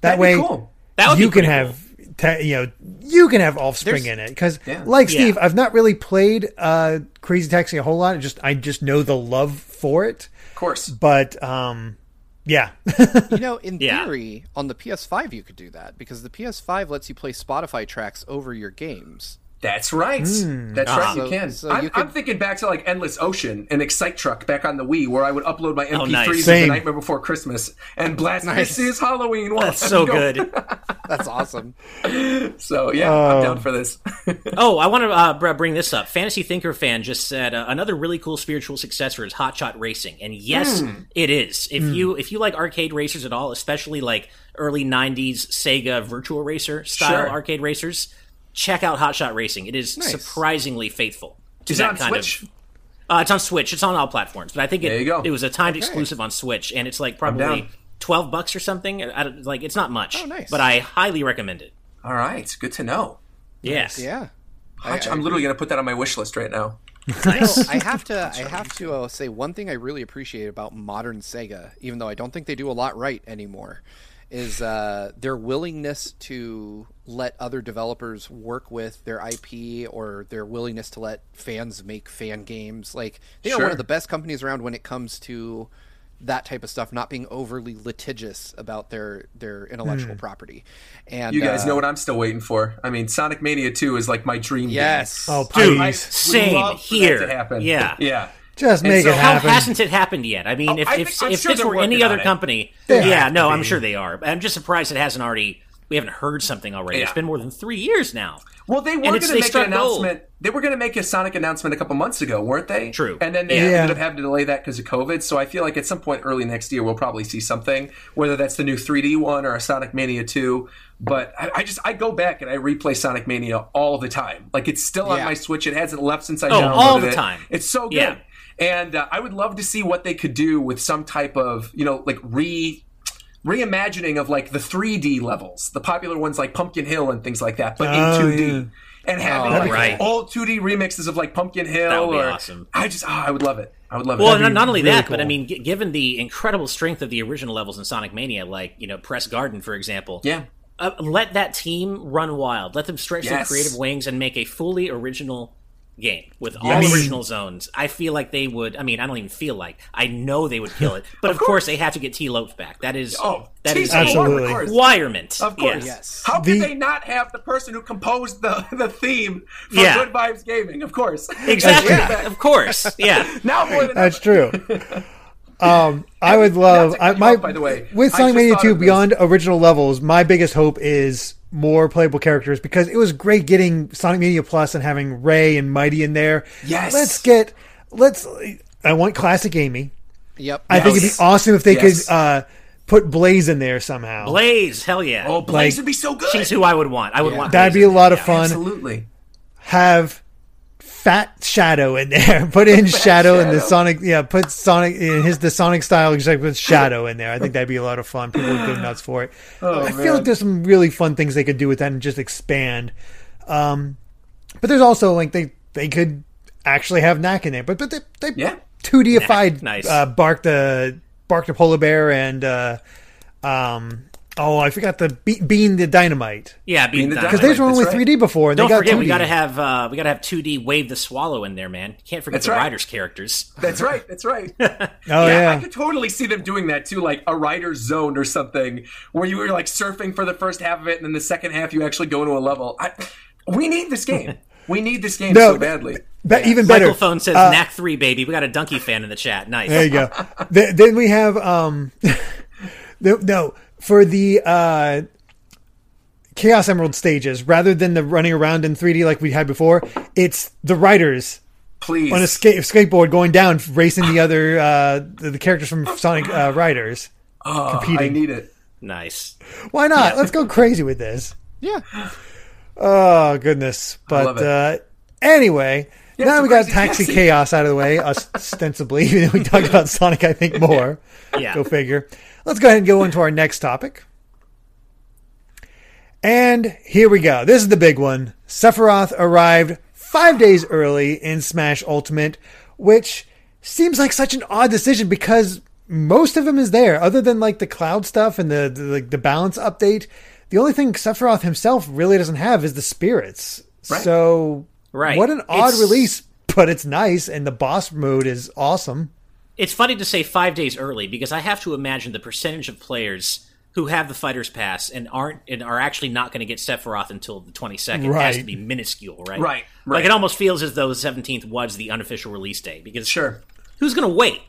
That That'd be way, cool. That would you be can pretty have. Ta- you know, you can have Offspring There's- in it because, Yeah. like Yeah. Steve, I've not really played uh, Crazy Taxi a whole lot. Just I just know the love for it. of course. But um, yeah, You know, in Yeah. theory, on the PS5 you could do that because the PS5 lets you play Spotify tracks over your games. That's right. That's Ah. right. You can. so I'm, you could- I'm thinking back to like Endless Ocean and Excite Truck back on the Wii, where I would upload my MP3s nice. of the Nightmare Before Christmas and blast. Nice. This is Halloween. Well, That's so good. That's awesome. So yeah, I'm down for this. Oh, I want to uh, bring this up. Fantasy Thinker fan just said uh, another really cool spiritual successor is Hot Shot Racing, and yes, Hmm. it is. If you if you like arcade racers at all, especially like early '90s Sega Virtual Racer style Sure. arcade racers, check out Hot Shot Racing. It is Nice. surprisingly faithful. To Is that on kind Switch? Of, uh, it's on Switch. It's on all platforms, but I think it, There you go. it was a timed exclusive on Switch, and it's like probably twelve bucks or something. I don't, like it's not much, Oh, nice. but I highly recommend it. All right, good to know. Yes, Yeah. I, am literally going to put that on my wish list right now. nice. I have to. I have to uh, say one thing I really appreciate about modern Sega, even though I don't think they do a lot right anymore, is uh, their willingness to let other developers work with their IP or their willingness to let fans make fan games. Like they are one of the best companies around when it comes to that type of stuff, not being overly litigious about their their intellectual property. And You guys uh, know what I'm still waiting for. I mean, Sonic Mania 2 is like my dream. Yes. Oh, game. please. I would Same love for that here. to happen. Yeah. yeah. Just And make so it how How happen. hasn't it happened yet? I mean, Oh, if I if, think- I'm if sure this were any other company, They yeah, no, I'm sure they are. I'm just surprised it hasn't already. We haven't heard something already. It's been more than three years now. Well, they were going to make struck an gold. announcement. They were going to make a Sonic announcement a couple months ago, weren't they? True. And then they Yeah. ended up having to delay that because of COVID. So I feel like at some point early next year, we'll probably see something, whether that's the new 3D one or a Sonic Mania 2. But I, I just I go back and I replay Sonic Mania all the time. Like it's still on my Switch. It hasn't left since I Oh, downloaded all the it. time. It's so good. Yeah. And uh, I would love to see what they could do with some type of you know like re reimagining of like the 3D levels, the popular ones like Pumpkin Hill and things like that, but Oh, in 2D. yeah. And having Oh, like right. old 2D remixes of like Pumpkin Hill. That would be or, awesome. I just, oh, I would love it. I would love Well, it. not, not only really that, but I mean, g- given the incredible strength of the original levels in Sonic Mania, like you know, Press Garden, for example, yeah. uh, let that team run wild. Let them stretch their creative wings and make a fully original game with all Yes. original zones. I feel like they would. I mean, I don't even feel like I know they would kill it. But of, course. course. they have to get Tee Lopes back. That is Oh, that is Tee Lopes, a Absolutely. Requirement. Of course. Yes. Yes. How could The- they not have the person who composed the, the theme for Yeah. Good Vibes Gaming? Of course. Exactly. Yeah. Of course. Yeah. now more than That's ever. true. Um, I would love. I, cut my off, by the way, with Sonic Mania Two beyond original levels, my biggest hope is more playable characters because it was great getting Sonic Mania Plus and having Ray and Mighty in there. Yes. let's get let's. I want classic Amy. Yep. I think it'd be awesome if they Yes. could uh, put Blaze in there somehow. Blaze, hell yeah. Oh, Blaze Like- would be so good. She's who I would want. I would Yeah. want. That'd Blaze be a lot there. of fun. Absolutely. have Fat Shadow in there. Put in Shadow in the Sonic. Yeah, put Sonic in his the Sonic style. Except with Shadow in there. I think that'd be a lot of fun. People would go nuts for it. I feel like there's some really fun things they could do with that and just expand. Um, but there's also like they they could actually have Knack in there. But but they they Yeah. two Dified Nice. uh, Bark the Bark the Polar Bear and uh, um oh I forgot the Be- Bean the Dynamite Yeah, being the the because Dynamite. those were only That's right. 3D before. And Don't they got forget, 2D. we gotta have uh, we gotta have 2D Wave the Swallow in there, man. Can't forget That's the right. Riders characters. That's right. That's right. Oh yeah, yeah. I could totally see them doing that too, like a rider's zone or something, where you were like surfing for the first half of it, and then the second half you actually go to a level. I, we need this game. We need this game No, so badly. Be- even better. Michael Phone says Knack three, baby. We got a donkey fan in the chat. Nice. There you go. Then we have um, the, no for the uh, Chaos Emerald stages rather than the running around in 3D like we had before. It's the riders Please. on a skate skateboard going down, racing the other uh, the, the characters from Sonic uh, Riders. oh, I need it. Nice. Why not? Let's go crazy with this. Yeah. Oh goodness! love But it. uh, anyway, now we got Taxi taxi. Chaos out of the way, ostensibly. Even though we talked about Sonic, I think more. Yeah. Go figure. Let's go ahead and go into our next topic. And here we go. This is the big one. Sephiroth arrived five days early in Smash Ultimate, which seems like such an odd decision because most of him is there, other than like the cloud stuff and the the, like, the balance update. The only thing Sephiroth himself really doesn't have is the spirits. Right. So, Right. what an odd It's- release, but it's nice, and the boss mode is awesome. It's funny to say five days early because I have to imagine the percentage of players who have the fighters pass and aren't and are actually not going to get Sephiroth until the 22nd has to be minuscule, right? Right, Like right. it almost feels as though the 17th was the unofficial release day because Sure. who's going to wait?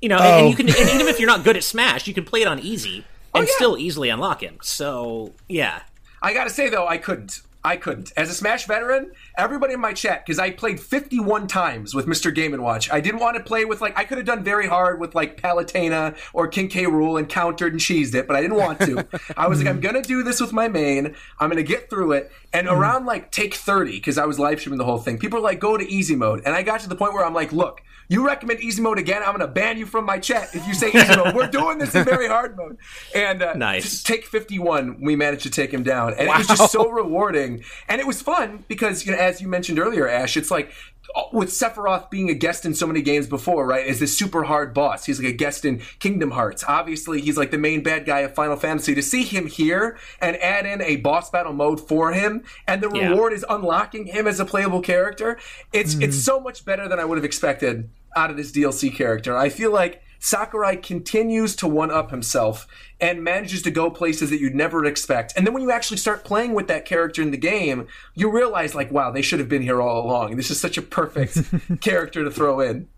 You know, and, Oh. and you can and even if you're not good at Smash, you can play it on easy oh, and yeah. still easily unlock him. So, yeah. I gotta say though, I couldn't. I couldn't. As a Smash veteran, everybody in my chat, because I played 51 times with Mr. Game and Watch. I didn't want to play with like I could have done very hard with like Palutena or King K. Rule and countered and cheesed it, but I didn't want to. I was like, I'm gonna do this with my main. I'm gonna get through it. And around like take 30, because I was live streaming the whole thing, people are like, go to easy mode. And I got to the point where I'm like, look, you recommend easy mode again, I'm gonna ban you from my chat if you say easy mode. We're doing this in very hard mode. And uh, Nice. take 51, we managed to take him down. And it was just so rewarding. And it was fun because, you know, as you mentioned earlier, Ash, it's like uh, with Sephiroth being a guest in so many games before, right? Is this super hard boss. He's like a guest in Kingdom Hearts. Obviously, he's like the main bad guy of Final Fantasy. To see him here and add in a boss battle mode for him, and the Yeah. reward is unlocking him as a playable character, it's it's so much better than I would have expected out of this DLC character. I feel like Sakurai continues to one up himself and manages to go places that you'd never expect. And then when you actually start playing with that character in the game, you realize, like, wow, they should have been here all along. This is such a perfect character to throw in.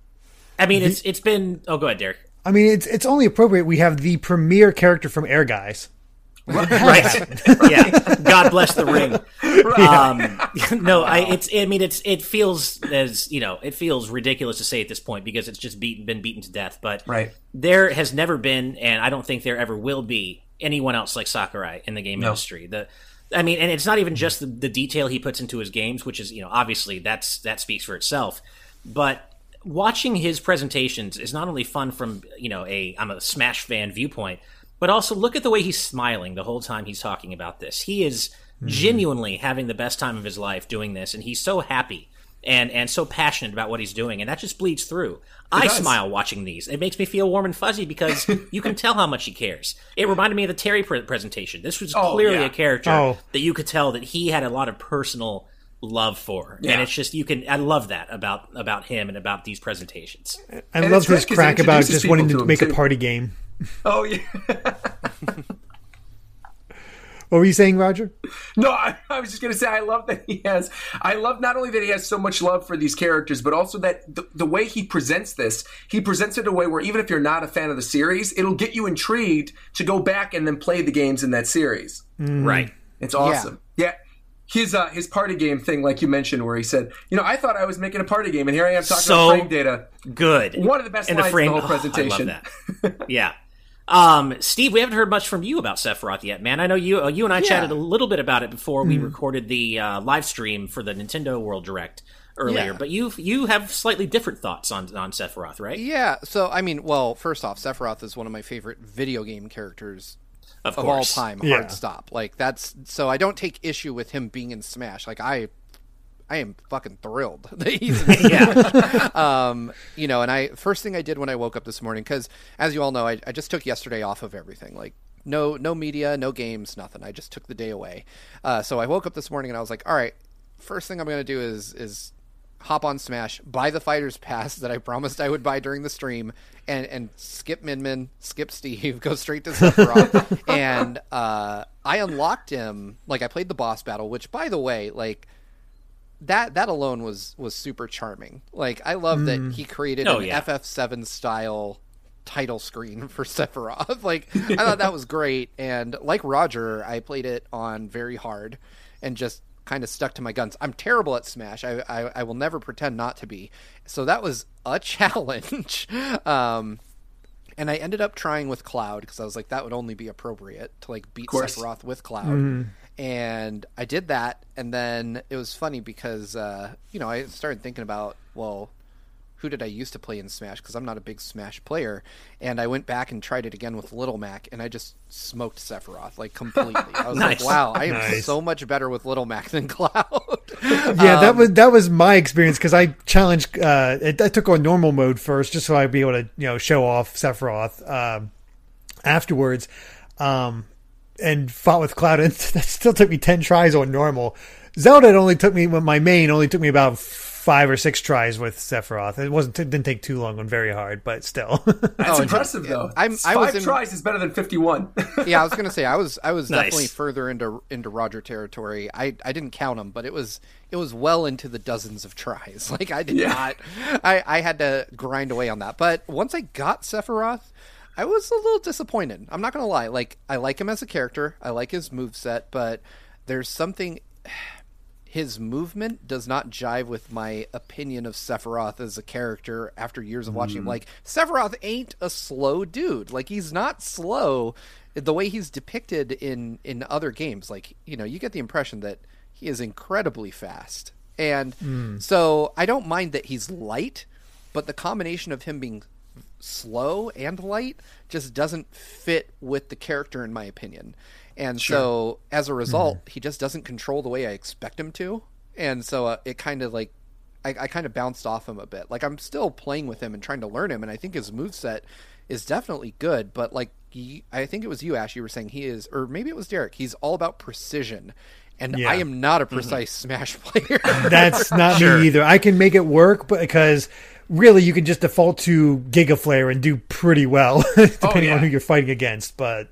I mean, it's it's been Oh, go ahead, Derek. I mean, it's it's only appropriate we have the premier character from Air Guys. right. Yeah. God bless the ring. Um no i it's i mean it's it feels as you know it feels ridiculous to say at this point because it's just beaten been beaten to death but Right. there has never been and i don't think there ever will be anyone else like sakurai in the game industry. The I mean, and it's not even just the, the detail he puts into his games, which is, you know, obviously that's that speaks for itself. But watching his presentations is not only fun from, you know, a I'm a Smash fan viewpoint, but also look at the way he's smiling the whole time he's talking about this. He is hmm. genuinely having the best time of his life doing this, and he's so happy and and so passionate about what he's doing, and that just bleeds through. I does. smile watching these. It makes me feel warm and fuzzy because you can tell how much he cares. It reminded me of the Terry pre- presentation. This was Oh, clearly yeah. a character Oh. that you could tell that he had a lot of personal love for, and it's just you can. I love that about about him and about these presentations. I And loved it's great his 'cause it crack about just wanting to to him, make a party game. Oh, yeah. What were you saying, Roger? No, I, I was just going to say, I love that he has. I love not only that he has so much love for these characters, but also that the, the way he presents this, he presents it in a way where even if you're not a fan of the series, it'll get you intrigued to go back and then play the games in that series. Right. It's awesome. Yeah. His uh, his party game thing, like you mentioned, where he said, "You know, I thought I was making a party game, and here I am talking So- about frame data." Good. One of the best And lines frame, in the whole oh, I love presentation. that. yeah. Um, Steve, we haven't heard much from you about Sephiroth yet, man. I know you uh, you and I chatted a little bit about it before we recorded the uh, live stream for the Nintendo World Direct earlier, Yeah. but you you have slightly different thoughts on on Sephiroth, right? Yeah, so I mean, well, first off, Sephiroth is one of my favorite video game characters Of of all course. time. Yeah. Hard stop. Like that's so I don't take issue with him being in Smash. Like I I am fucking thrilled that he's Yeah. um, you know, and I first thing I did when I woke up this morning because, as you all know, I, I just took yesterday off of everything. Like no no media, no games, nothing. I just took the day away. Uh, so I woke up this morning and I was like, all right, first thing I'm gonna do is is hop on Smash, buy the Fighters Pass that I promised I would buy during the stream, and and skip Minmin, skip Steve, go straight to Sephiroth, and uh, I unlocked him. Like I played the boss battle, which by the way, like that that alone was was super charming. Like I love that he created Oh, an yeah. FF7 style title screen for Sephiroth. like I thought that was great and like Roger, I played it on very hard and just kind of stuck to my guns. I'm terrible at Smash. I I, I will never pretend not to be. So that was a challenge. um and I ended up trying with Cloud because I was like that would only be appropriate to like beat. Sephiroth with Cloud. And I did that, and then it was funny because uh, you know I started thinking about well, who did I used to play in Smash? Because I'm not a big Smash player, and I went back and tried it again with Little Mac, and I just smoked Sephiroth like completely. I was Nice. like, wow, I am Nice. so much better with Little Mac than Cloud. Yeah, that Um, was that was my experience because I challenged. Uh, it, I took on normal mode first, just so I'd be able to you know show off Sephiroth um, afterwards, um, and fought with Cloud. And that still took me ten tries on normal. Zelda only took me my main only took me about five or six tries with Sephiroth. It wasn't it didn't take too long on very hard, but still. That's Oh, impressive, though. I'm- I Five was in- tries is better than 51. yeah, I was gonna say I was I was Nice. definitely further into into Roger territory. I I didn't count them, but it was it was well into the dozens of tries. Like I did Yeah. not, I I had to grind away on that. But once I got Sephiroth, I was a little disappointed. I'm not gonna lie. Like I like him as a character. I like his move set, but there's something. His movement does not jive with my opinion of Sephiroth as a character after years of watching him. Hmm. Like Sephiroth ain't a slow dude. Like he's not slow the way he's depicted in in other games. Like, you know, you get the impression that he is incredibly fast. And hmm. so I don't mind that he's light, but the combination of him being slow and light just doesn't fit with the character in my opinion. And so as a result, he just doesn't control the way I expect him to. And so uh, it kind of like I, I kind of bounced off him a bit. Like I'm still playing with him and trying to learn him, and I think his move set is definitely good. But like I think it was you, Ash, you were saying he is, or maybe it was Derek. He's all about precision, and Yeah. I am not a precise Smash player. That's not Sure. me either. I can make it work, but because really you can just default to Giga Flare and do pretty well, depending yeah. on who you're fighting against. But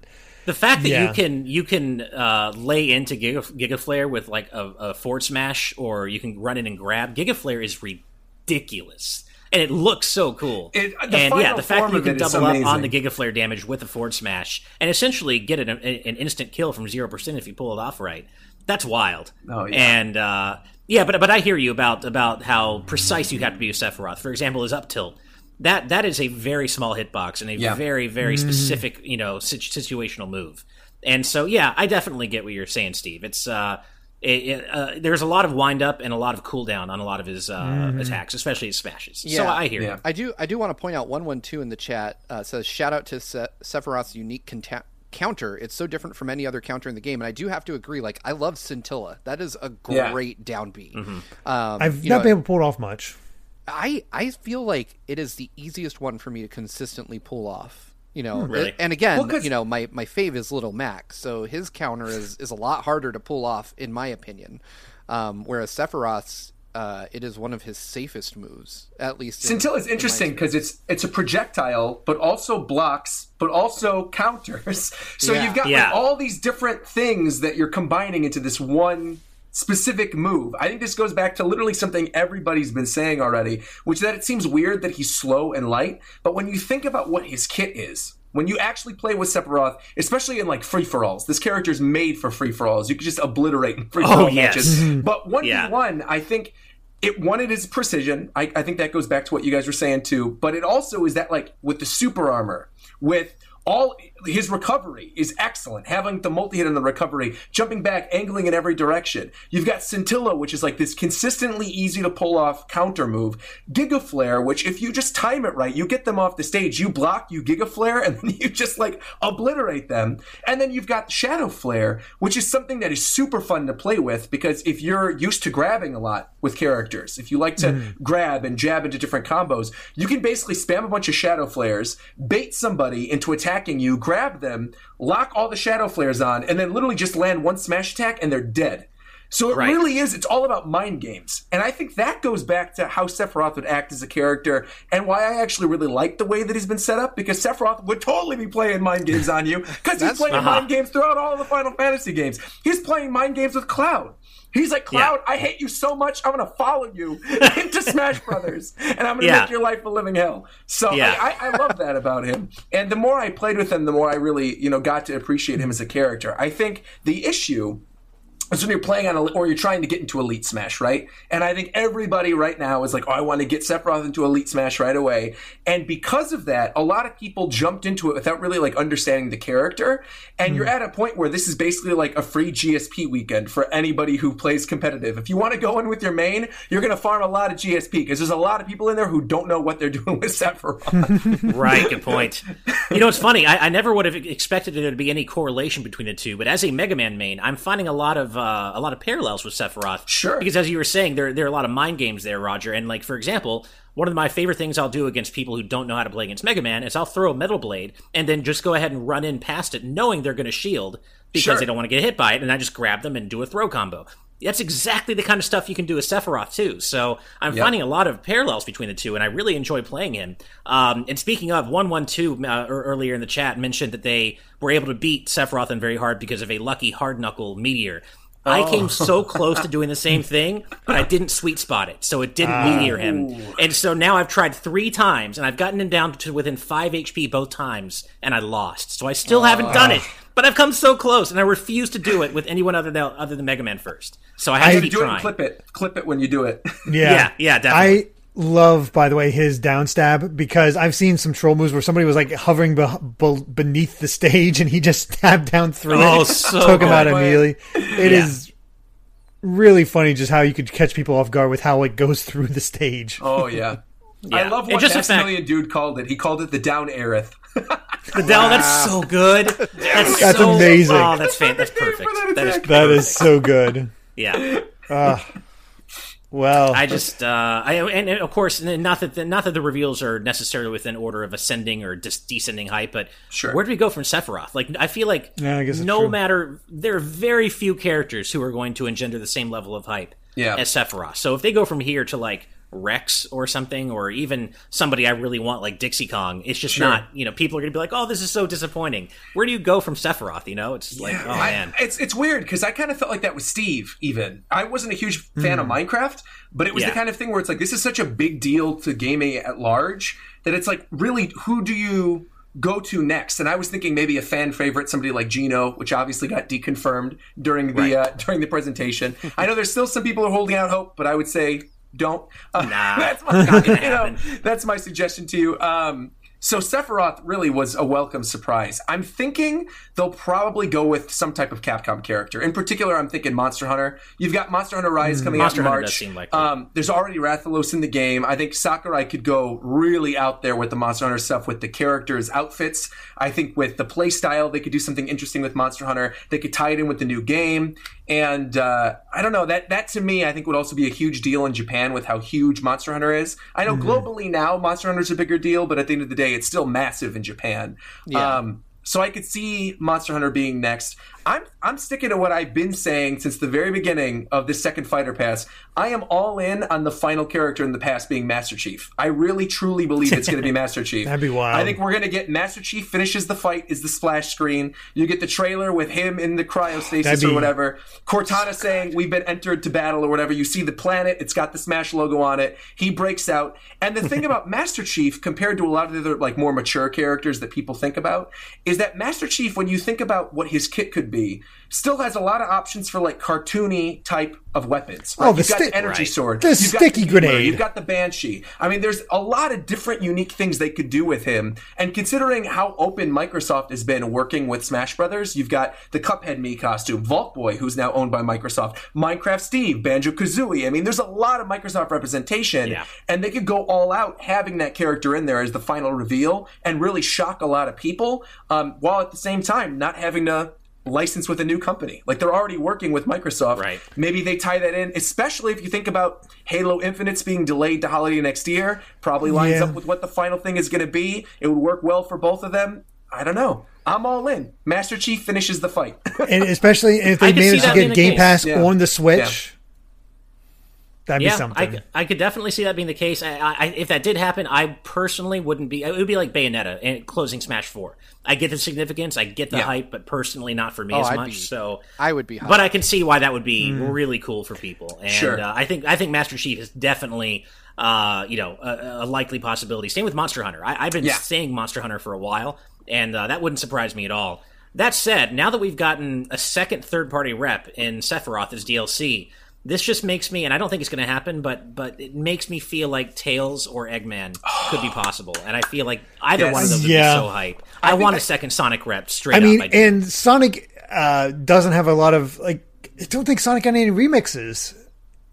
The fact that Yeah. you can you can uh, lay into Giga, Giga Flare with like a, a forward smash, or you can run in and grab. Giga Flare is ridiculous, and it looks so cool. It- and yeah, the fact that you can double up on the amazing. Giga Flare damage with a forward smash and essentially get an, an instant kill from zero percent if you pull it off right. That's wild. Oh, yeah. And uh, yeah, but but I hear you about about how precise you have to be with Sephiroth. For example, his up tilt. That that is a very small hitbox and a Yeah. very very specific you know situational move. And so yeah, I definitely get what you're saying, Steve. It's uh, it, it, uh, there's a lot of wind up and a lot of cooldown on a lot of his uh, attacks, especially his smashes. So Yeah. I hear Yeah. you. I do. I do want to point out one one two in the chat uh, says shout out to Se- Sephiroth's unique conta- counter. It's so different from any other counter in the game, and I do have to agree. Like I love Scintilla. That is a Yeah. great down B. Mm-hmm. Um, I've not know, been able to pull it off much. I I feel like it is the easiest one for me to consistently pull off. You know, Really? and again, Well, 'cause- you know, my my fave is Little Mac, so his counter is is a lot harder to pull off, in my opinion. Um, whereas Sephiroth's, uh, it is one of his safest moves, at least. in- Scintilla is in my interesting because it's it's a projectile, but also blocks, but also counters. So Yeah. you've got Yeah. like all these different things that you're combining into this one specific move. I think this goes back to literally something everybody's been saying already, which is that it seems weird that he's slow and light, but when you think about what his kit is, when you actually play with Sephiroth, especially in like free for alls, this character is made for free for alls. You can just obliterate free for all Oh, yes. matches. But one v Yeah. one, I think it wanted it is precision. I, I think that goes back to what you guys were saying too. But it also is that like with the super armor, with all his recovery is excellent. Having the multi hit on the recovery, jumping back, angling in every direction. You've got Scintilla, which is like this consistently easy to pull off counter move. Giga Flare, which if you just time it right, you get them off the stage. You block, you Giga Flare, and then you just like obliterate them. And then you've got Shadow Flare, which is something that is super fun to play with because if you're used to grabbing a lot with characters, if you like to mm-hmm. grab and jab into different combos, you can basically spam a bunch of Shadow Flares, bait somebody into attacking you, grab them, lock all the Shadow Flares on, and then literally just land one smash attack and they're dead. So it Right. really is, it's all about mind games. And I think that goes back to how Sephiroth would act as a character and why I actually really like the way that he's been set up because Sephiroth would totally be playing mind games on you because he's playing uh-huh. mind games throughout all the Final Fantasy games. He's playing mind games with Cloud. He's like, Cloud, I hate you so much, I'm going to follow you into Smash Brothers, and I'm going to Yeah. make your life a living hell. So Yeah. I, I, I love that about him. And the more I played with him, the more I really, you know, got to appreciate him as a character. I think the issue is when you're playing on a, or you're trying to get into Elite Smash, right? And I think everybody right now is like, oh, I want to get Sephiroth into Elite Smash right away. And because of that, a lot of people jumped into it without really like understanding the character. And you're hmm. at a point where this is basically like a free GSP weekend for anybody who plays competitive. If you want to go in with your main, you're going to farm a lot of GSP because there's a lot of people in there who don't know what they're doing with Sephiroth. Right, good point. You know, it's funny. I, I never would have expected there to be any correlation between the two, but as a Mega Man main, I'm finding a lot of uh, a lot of parallels with Sephiroth. Sure. Because as you were saying, there there are a lot of mind games there, Roger. And like for example, one of my favorite things I'll do against people who don't know how to play against Mega Man is I'll throw a Metal Blade and then just go ahead and run in past it, knowing they're going to shield because Sure. they don't want to get hit by it, and I just grab them and do a throw combo. that's exactly the kind of stuff you can do with Sephiroth too. So I'm Yep. finding a lot of parallels between the two, and I really enjoy playing him. Um, and speaking of one one two uh, earlier in the chat mentioned that they were able to beat Sephiroth in very hard because of a lucky hard knuckle meteor. I Oh. came so close to doing the same thing, but I didn't sweet spot it, so it didn't Ah. meteor him. And so now I've tried three times, and I've gotten him down to within five HP both times, and I lost. So I still haven't done it, but I've come so close, and I refuse to do it with anyone other than other than Mega Man first. So I have to keep do it and clip it. Clip it when you do it. Yeah, Yeah, yeah, definitely. I love, by the way, his down stab because I've seen some troll moves where somebody was like hovering be- be- beneath the stage and he just stabbed down through Oh, it, so took him out good. immediately. It Yeah. is really funny just how you could catch people off guard with how it goes through the stage. Oh yeah. I love what just the fact- Maximilian Dude called it. He called it the down aerith. The Dell, that's so good. That's, That's so- amazing. Oh, that's fan. That's perfect. that That is attack. That is so good. yeah. Ah. Well, I just, uh, I and, and of course, not that the, not that the reveals are necessarily within order of ascending or dis- descending hype, but Sure. where do we go from Sephiroth? Like, I feel like Yeah, I guess no true. matter there are very few characters who are going to engender the same level of hype Yeah. as Sephiroth. So if they go from here to like Rex or something, or even somebody I really want like Dixie Kong, it's just Sure. not. You know, people are going to be like, "Oh, this is so disappointing." Where do you go from Sephiroth? You know, it's like, oh I- man. it's it's weird because I kind of felt like that with Steve. Even I wasn't a huge fan of Minecraft, but it was Yeah. the kind of thing where it's like this is such a big deal to gaming at large that it's like really who do you go to next? And I was thinking maybe a fan favorite, somebody like Geno, which obviously got deconfirmed during the uh, during the presentation. I know there's still some people who are holding out hope, but I would say don't. Uh, Nah, that's my you know, that's my suggestion to you. Um, so Sephiroth really was a welcome surprise. I'm thinking they'll probably go with some type of Capcom character. In particular, I'm thinking Monster Hunter. You've got Monster Hunter Rise coming Monster out in Hunter March. does seem likely. um, there's already Rathalos in the game. I think Sakurai could go really out there with the Monster Hunter stuff with the characters' outfits. I think with the play style, they could do something interesting with Monster Hunter. They could tie it in with the new game. And uh, I don't know that that to me, I think would also be a huge deal in Japan with how huge Monster Hunter is. I know globally now Monster Hunter is a bigger deal, but at the end of the day, it's still massive in Japan. Yeah. Um, so I could see Monster Hunter being next. I'm I'm sticking to what I've been saying since the very beginning of this second fighter pass. I am all in on the final character in the pass being Master Chief. I really truly believe it's going to be Master Chief. That'd be wild. I think we're going to get Master Chief finishes the fight is the splash screen. You get the trailer with him in the cryostasis That'd or whatever. Cortana saying we've been entered to battle or whatever. You see the planet, it's got the Smash logo on it. He breaks out. And the thing about Master Chief compared to a lot of the other like more mature characters that people think about is that Master Chief when you think about what his kit could be, still has a lot of options for like cartoony type of weapons. Oh, the you've got stick- the energy right. sword, The you've got sticky Beamer, grenade. you've got the Banshee. I mean, there's a lot of different unique things they could do with him. And considering how open Microsoft has been working with Smash Brothers, you've got the Cuphead Mii costume, Vault Boy, who's now owned by Microsoft, Minecraft Steve, Banjo Kazooie. I mean, there's a lot of Microsoft representation, Yeah. and they could go all out having that character in there as the final reveal and really shock a lot of people, um, while at the same time not having to license with a new company. Like they're already working with Microsoft. Right. Maybe they tie that in, especially if you think about Halo Infinite's being delayed to holiday next year. Probably lines Yeah. up with what the final thing is going to be. It would work well for both of them. I don't know. I'm all in. Master Chief finishes the fight. and especially if they I could see manage to get being the Game. Pass Yeah. on the Switch, that'd be yeah, something. I, I could definitely see that being the case. I, I, if that did happen, I personally wouldn't be. It would be like Bayonetta and closing Smash Four. I get the significance, I get the Yeah. hype, but personally, not for me Oh, as I'd much. be- so I would be. but I can see why that would be really cool for people. And Sure. uh, I think I think Master Chief is definitely uh, you know a, a likely possibility. Same with Monster Hunter. I, I've been Yeah. saying Monster Hunter for a while, and uh, that wouldn't surprise me at all. That said, now that we've gotten a second third party rep in Sephiroth as DLC, this just makes me, and I don't think it's going to happen, but but it makes me feel like Tails or Eggman could be possible, and I feel like either Yes. one of those would Yeah. be so hype. I, think want I- a second Sonic rep straight I mean, up. I do. and Sonic uh, doesn't have a lot of like. I don't think Sonic got any remixes.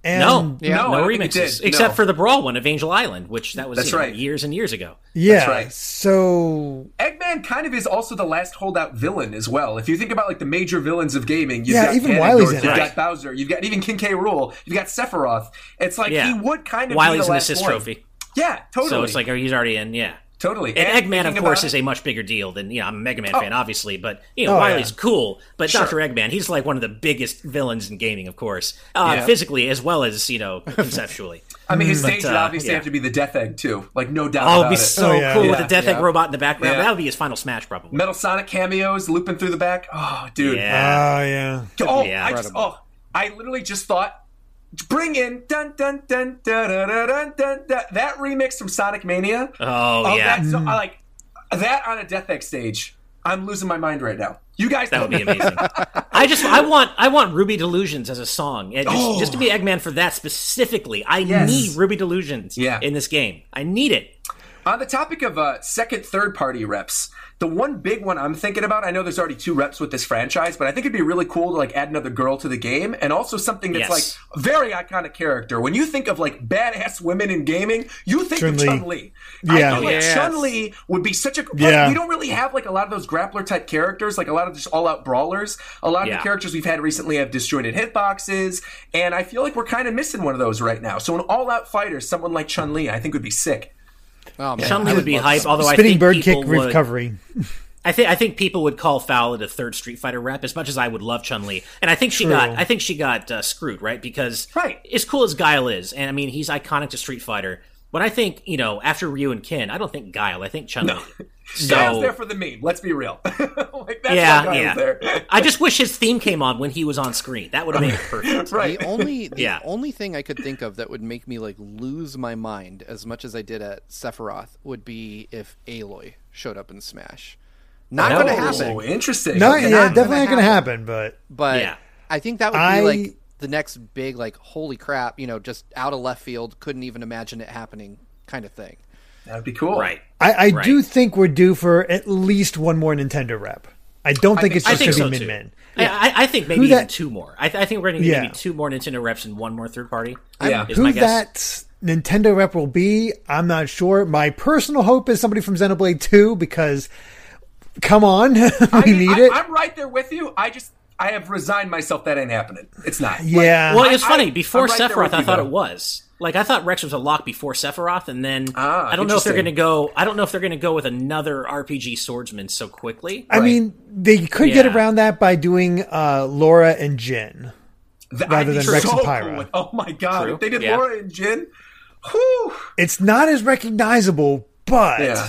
And No, Yeah. no, No, I no don't think it remixes except No. for the Brawl one of Angel Island, which that was That's you know, right. years and years ago. yeah, right. so Eggman kind of is also the last holdout villain as well. If you think about like the major villains of gaming, you've Yeah, got even Ganondorf, Wily's in you've it. got Bowser, you've got even King K. Rool, you've got Sephiroth. It's like Yeah, he would kind of Wily's be the an last assist one. trophy, Yeah, totally. so it's like he's already in. Yeah, totally. And, And Eggman, of course, about is a much bigger deal than you know. I'm a Mega Man fan, obviously, but you know, Oh, Wily's yeah. cool. But Sure. Doctor Eggman, he's like one of the biggest villains in gaming, of course, uh, Yeah. physically as well as you know conceptually. I mean, his But, stage would uh, obviously yeah. have to be the Death Egg too, like no doubt Oh, about it'd be so Oh, yeah. cool with the Death Egg robot in the background. Yeah. That would be his final smash, probably. Metal Sonic cameos looping through the back. Oh, dude. Yeah. Oh yeah. Oh, Yeah. I just oh, I literally just thought bring in dun dun dun dun dun dun dun, dun, dun that remix from Sonic Mania. Oh of yeah, that so, I mm. like that on a Death Egg stage. I'm losing my mind right now. You guys that would be amazing. I just I want I want Ruby Delusions as a song, and just, oh. just to be Eggman for that specifically. I Oh. Yes. need Ruby Delusions Yeah. in this game. I need it. On the topic of uh, second, third party reps, the one big one I'm thinking about, I know there's already two reps with this franchise, but I think it'd be really cool to like add another girl to the game and also something that's Yes. like a very iconic character. When you think of like badass women in gaming, you think Chun-Li. of Chun Li. Yeah. I feel like Yes. Chun Li would be such a. Yeah. We don't really have like a lot of those grappler type characters, like a lot of just all out brawlers. A lot of Yeah. the characters we've had recently have disjointed hitboxes, and I feel like we're kind of missing one of those right now. So an all out fighter, someone like Chun Li, I think would be sick. Oh, man. Chun Li would be hype. that. Although I think bird kick people would, recovery. I think I think people would call foul at a third Street Fighter rep as much as I would love Chun Li, and I think she got I think she got uh, screwed right because Right. as cool as Guile is, and I mean he's iconic to Street Fighter. When I think you know after Ryu and Ken, I don't think Guile. I think Chun Li. So Guile's there for the meme. Let's be real. like, that's yeah, yeah. there. I just wish his theme came on when he was on screen. That would have made it perfect. right. The only the Yeah. only thing I could think of that would make me like lose my mind as much as I did at Sephiroth would be if Aloy showed up in Smash. Not Oh. going to happen, Oh, interesting. No, Okay. yeah, not definitely not gonna gonna happen. But but Yeah. I think that would be I- like the next big like holy crap, you know, just out of left field, couldn't even imagine it happening kind of thing. That'd be cool. Right. I, I Right. do think we're due for at least one more Nintendo rep. I don't think think- it's I just think gonna so be too. Min Min. I, I, I think maybe Who even that- two more. I, th- I think we're going to get Yeah. maybe two more Nintendo reps and one more third party. Yeah. is my Who guess. that Nintendo rep will be, I'm not sure. My personal hope is somebody from Xenoblade 2 because, come on, we I mean, need I, it. I'm right there with you. I just I have resigned myself that ain't happening. It's not. Like, yeah. Well, it's I- funny. Before right Sephiroth, I thought though. it was. Like I thought Rex was a lock before Sephiroth, and then Ah, I don't know if they're going to go. I don't know if they're going to go with another RPG swordsman so quickly. I mean, they could get around that by doing uh, Lora and Jin. Th- rather I'd than Rex so and cool Pyra. with- oh my god! True. If they did Yeah. Lora and Jin, whew. It's not as recognizable, but Yeah.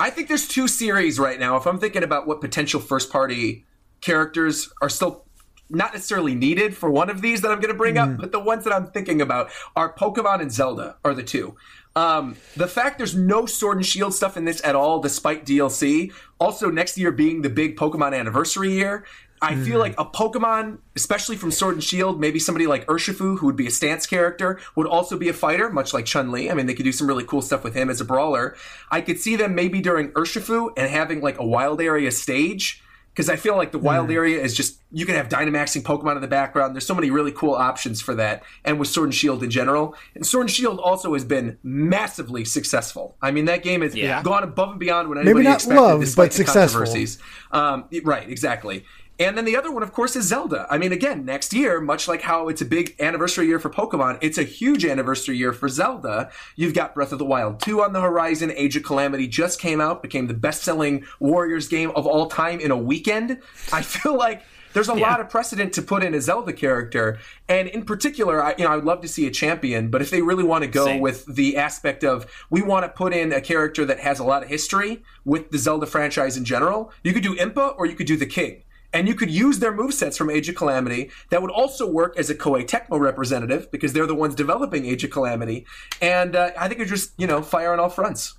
I think there's two series right now. If I'm thinking about what potential first party characters are still not necessarily needed for one of these that I'm going to bring up, but the ones that I'm thinking about are Pokemon and Zelda are the two. Um, the fact there's no Sword and Shield stuff in this at all, despite DLC. Also, next year being the big Pokemon anniversary year, I feel like a Pokemon, especially from Sword and Shield, maybe somebody like Urshifu, who would be a stance character, would also be a fighter, much like Chun Li. I mean, they could do some really cool stuff with him as a brawler. I could see them maybe during Urshifu and having like a wild area stage. Because I feel like the wild area is just you can have Dynamaxing Pokemon in the background. There's so many really cool options for that, and with Sword and Shield in general. And Sword and Shield also has been massively successful. I mean, that game has Yeah. gone above and beyond what anybody not expected, loved, despite but the successful. controversies. Um, right, exactly. And then the other one, of course, is Zelda. I mean, again, next year, much like how it's a big anniversary year for Pokemon, it's a huge anniversary year for Zelda. You've got Breath of the Wild 2 on the horizon. Age of Calamity just came out, became the best selling Warriors game of all time in a weekend. I feel like there's a lot of precedent to put in a Zelda character. And in particular, I, you know, I would love to see a champion, but if they really want to go Same. with the aspect of we want to put in a character that has a lot of history with the Zelda franchise in general, you could do Impa or you could do the King. And you could use their movesets from Age of Calamity. That would also work as a Koei Tecmo representative because they're the ones developing Age of Calamity. And uh, I think it's just, you know, fire on all fronts.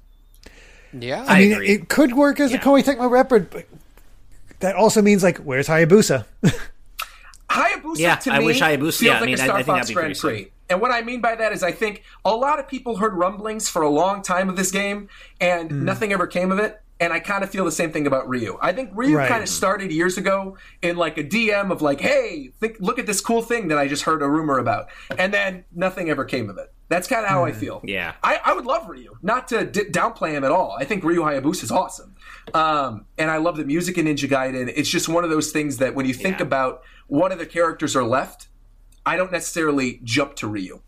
Yeah. I mean, agree. it could work as a Yeah. Koei Tecmo rep, but but that also means like, where's Hayabusa? Hayabusa Yeah, to I me wish Hayabusa- feels yeah, I like mean, a I- I Star think Fox that'd be Grand pretty Prix. And what I mean by that is I think a lot of people heard rumblings for a long time of this game and Hmm. nothing ever came of it. And I kind of feel the same thing about Ryu. I think Ryu Right. kind of started years ago in like a DM of like, "Hey, think, look at this cool thing that I just heard a rumor about," and then nothing ever came of it. That's kind of how I feel. Hmm. Yeah. I, I would love Ryu. Not to d- downplay him at all. I think Ryu Hayabusa is awesome. Um, and I love the music in Ninja Gaiden. It's just one of those things that when you think Yeah. about what other characters are left, I don't necessarily jump to Ryu.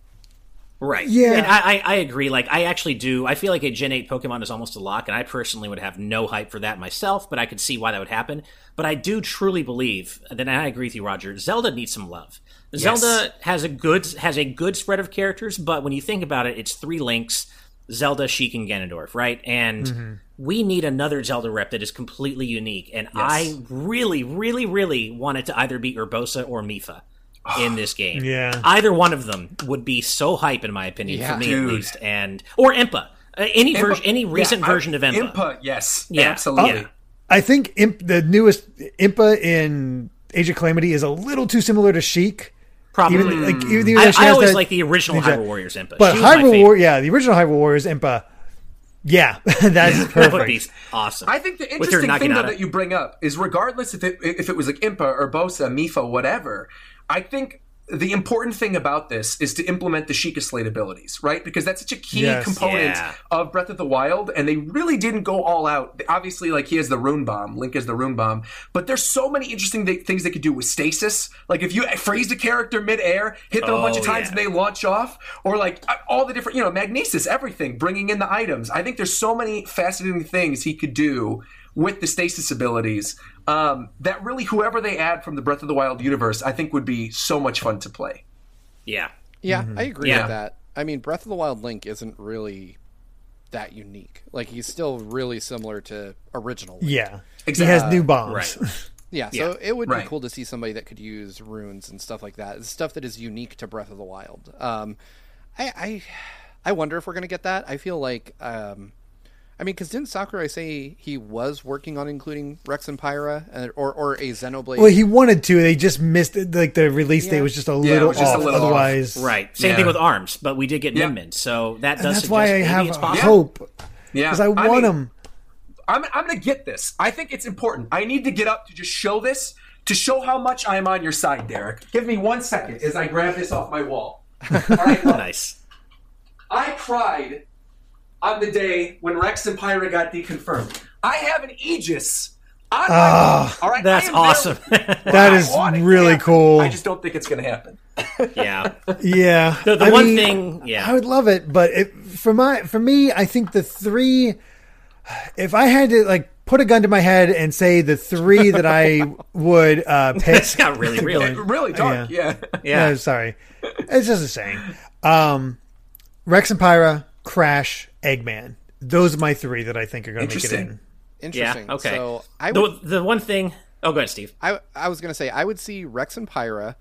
Right. Yeah. And I, I, I agree. Like, I actually do. I feel like a Gen 8 Pokemon is almost a lock, and I personally would have no hype for that myself, but I could see why that would happen. But I do truly believe, and I agree with you, Roger, Zelda needs some love. Zelda has a good has a good spread of characters, but when you think about it, it's three links Zelda, Sheik, and Ganondorf, right? And Mm-hmm. we need another Zelda rep that is completely unique. And I really, really, really want it to either be Urbosa or Mipha in this game. Yeah. Either one of them would be so hype, in my opinion, Yeah. for me Dude. at least. And or Impa. Uh, any version, any Yeah, recent I- version of Impa. Impa, yes, Yeah. absolutely. Yeah. I think Imp, the newest Impa in Age of Calamity is a little too similar to Sheik. Probably. Even like even though I, I always that like the original ninja- Hyrule Warriors Impa. But She Hyrule favorite. War, yeah, the original Hyrule Warriors Impa. Yeah, that's That would be perfect. awesome. I think the interesting thing though that you bring up is regardless if it if it was like Impa or Bosa, Mipha, whatever, I think the important thing about this is to implement the Sheikah Slate abilities, right? Because that's such a key Yes. component Yeah. of Breath of the Wild, and they really didn't go all out. Obviously, like he has the Rune Bomb, Link has the Rune Bomb, but there's so many interesting th- things they could do with stasis. Like if you freeze a character midair, hit them a bunch of Oh, times, yeah. and they launch off, or like uh, all the different, you know, magnesis, everything, bringing in the items. I think there's so many fascinating things he could do with the stasis abilities um, that really whoever they add from the Breath of the Wild universe, I think would be so much fun to play. yeah. Yeah, I agree Yeah. with that. I mean, Breath of the Wild Link isn't really that unique. Like he's still really similar to original. Link. Yeah, he Exactly. has new bombs. Right. Yeah, so Yeah, it would right. be cool to see somebody that could use runes and stuff like that. Stuff that is unique to Breath of the Wild. Um, I, I, I wonder if we're gonna get that. I feel like, um, I mean, because didn't Sakurai say he was working on including Rex and Pyra or or a Xenoblade? Well, he wanted to. They just missed it. Like the release date was just a it little was just a off. little off. Otherwise, Right. Same Yeah. thing with arms, but we did get Yeah. Min Min, so that does And that's why I have hope Yeah, because I want mean, him. I'm, I'm going to get this. I think it's important. I need to get up to just show this to show how much I am on your side, Derek. Give me one second as I grab this off my wall. All right, look. Nice. I cried on the day when Rex and Pyra got deconfirmed. I have an Aegis on my. All right, That's I am there. awesome. That I is want it to really cool. I just don't think it's going to happen. yeah. Yeah, The, the one mean, thing, yeah. I would love it, but it, for my for me, I think the three. If I had to like put a gun to my head and say the three that I would uh, pick, it's got really real. really dark, yeah. Yeah. No, sorry, it's just a saying. Um, Rex and Pyra, Crash, Eggman. Those are my three that I think are going to make it in. Interesting. Yeah. Okay. So I would, the, the one thing. Oh, go ahead, Steve. I, I was gonna say I would see Rex and Pyra,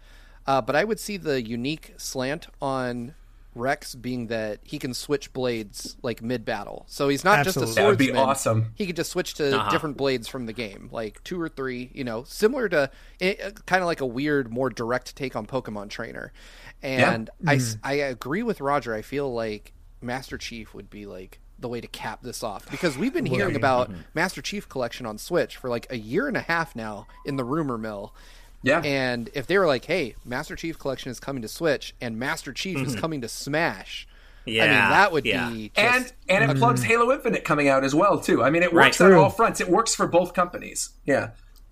uh, but I would see the unique slant on Rex being that he can switch blades like mid battle. So he's not Absolutely. just a swordsman. That would be awesome. He could just switch to Uh-huh. different blades from the game, like two or three. You know, similar to kind of like a weird, more direct take on Pokemon Trainer. And I I agree with Roger. I feel like Master Chief would be like the way to cap this off because we've been hearing about mm-hmm. Master Chief Collection on Switch for like a year and a half now in the rumor mill. Yeah. And if they were like, "Hey, Master Chief Collection is coming to Switch and Master Chief is mm-hmm. coming to Smash," Yeah. I mean that would yeah. be just, and and it mm-hmm. plugs Halo Infinite coming out as well too. I mean, it Right. works on all fronts. It works for both companies. Yeah.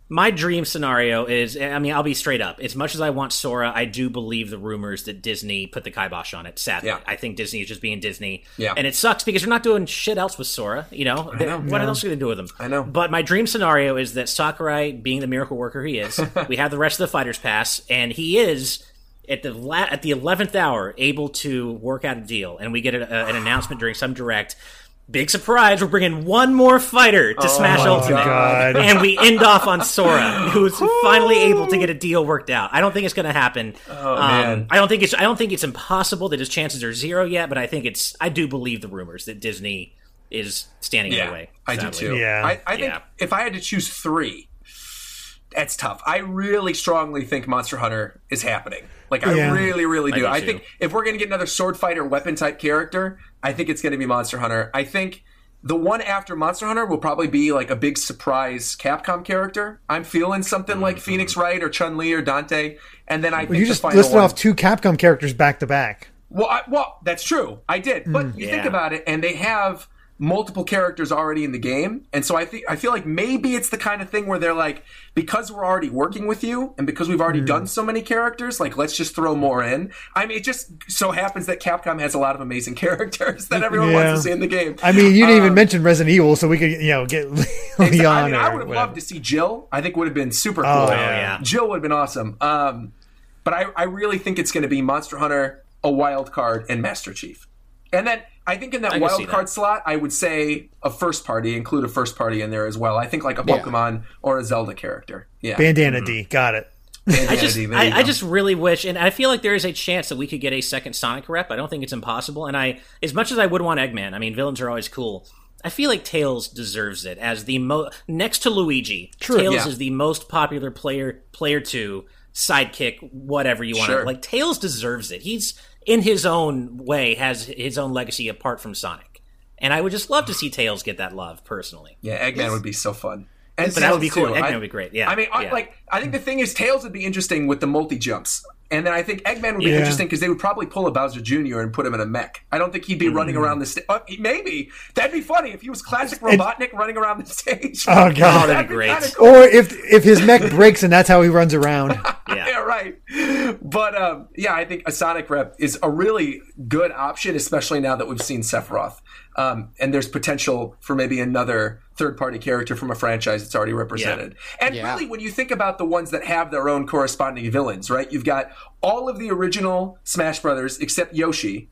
My dream scenario is I mean, I'll be straight up. As much as I want Sora, I do believe the rumors that Disney put the kibosh on it, sadly. Yeah. I think Disney is just being Disney. Yeah. And it sucks because they're not doing shit else with Sora, you know? know. What else are they going to do with him? I know. But my dream scenario is that Sakurai, being the miracle worker he is, we have the rest of the Fighters Pass, and he is at the la- at the eleventh hour able to work out a deal, and we get a, a- an announcement during some direct. Big surprise! We're bringing one more fighter to oh Smash my Ultimate, God. and we end off on Sora, who's finally able to get a deal worked out. I don't think it's going to happen. Oh um, man. I don't think it's I don't think it's impossible that his chances are zero yet, but I think it's I do believe the rumors that Disney is standing in the way. I do too. Yeah. I, I think Yeah. if I had to choose three, that's tough. I really strongly think Monster Hunter is happening. Like I Yeah. really, really do. do I, think if we're gonna get another sword fighter weapon type character, I think it's gonna be Monster Hunter. I think the one after Monster Hunter will probably be like a big surprise Capcom character. I'm feeling something like Mm-hmm. Phoenix Wright or Chun Li or Dante, and then I think You the just final listed one- off two Capcom characters back to back. well, I, well, that's true. I did, but you think about it, and they have multiple characters already in the game, and so I think I feel like maybe it's the kind of thing where they're like, because we're already working with you, and because we've already done so many characters, like let's just throw more in. I mean, it just so happens that Capcom has a lot of amazing characters that everyone Yeah. wants to see in the game. I mean, you didn't even Um, mention Resident Evil, so we could, you know, get Leon I mean, I would have loved to see Jill. I think would have been super cool. Oh, yeah. Jill would have been awesome. Um, but I, I really think it's going to be Monster Hunter, a wild card, and Master Chief. And then I think in that I wild card that. slot, I would say a first party, include a first party in there as well. I think like a Yeah. Pokemon or a Zelda character. Yeah. Bandana mm-hmm. D, got it. I just, There I, I just really wish, and I feel like there is a chance that we could get a second Sonic rep. I don't think it's impossible. And I, as much as I would want Eggman, I mean, villains are always cool. I feel like Tails deserves it as the mo next to Luigi. True, Tails yeah. is the most popular player, player two sidekick, whatever you want. to Sure. Like Tails deserves it. He's in his own way has his own legacy apart from Sonic, and I would just love to see Tails get that love personally. Yeah, Eggman would be so fun. And But that would be cool. too. Eggman I- would be great. Yeah, I mean, yeah. like, I think the thing is, Tails would be interesting with the multi jumps. And then I think Eggman would be Yeah. interesting because they would probably pull a Bowser Jr. and put him in a mech. I don't think he'd be running around the stage. Uh, maybe that'd be funny if he was classic Robotnik running around the stage. Oh, God. Oh, that'd be great. cool. Or if if his mech breaks and that's how he runs around. yeah. yeah, right. But um, yeah, I think a Sonic rep is a really good option, especially now that we've seen Sephiroth. Um, and there's potential for maybe another third party character from a franchise that's already represented. And Yeah. really, when you think about the ones that have their own corresponding villains, right? You've got all of the original Smash Brothers except Yoshi,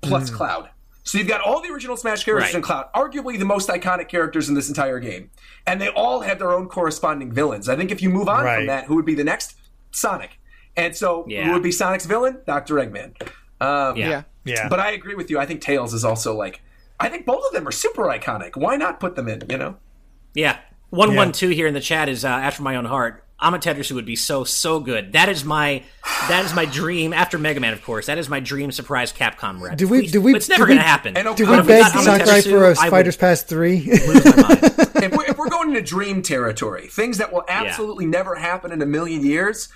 plus Cloud. So you've got all the original Smash characters Right. in Cloud, arguably the most iconic characters in this entire game. And they all have their own corresponding villains. I think if you move on Right. from that, who would be the next? Sonic. And so Yeah. who would be Sonic's villain? Dr. Eggman. Um, Yeah. Yeah. Yeah. But I agree with you. I think Tails is also like, I think both of them are super iconic. Why not put them in, you know? Yeah. One one two here in the chat is uh, after my own heart. Amaterasu would be so so good. That is my that is my dream after Mega Man, of course. That is my dream surprise Capcom rep. Did we- Please- did we- but it's never going to happen. And Did we if we beg got Sakurai for a I would Fighters Pass 3? lose my mind. if, we're, if we're going into dream territory, things that will absolutely never happen in a million years,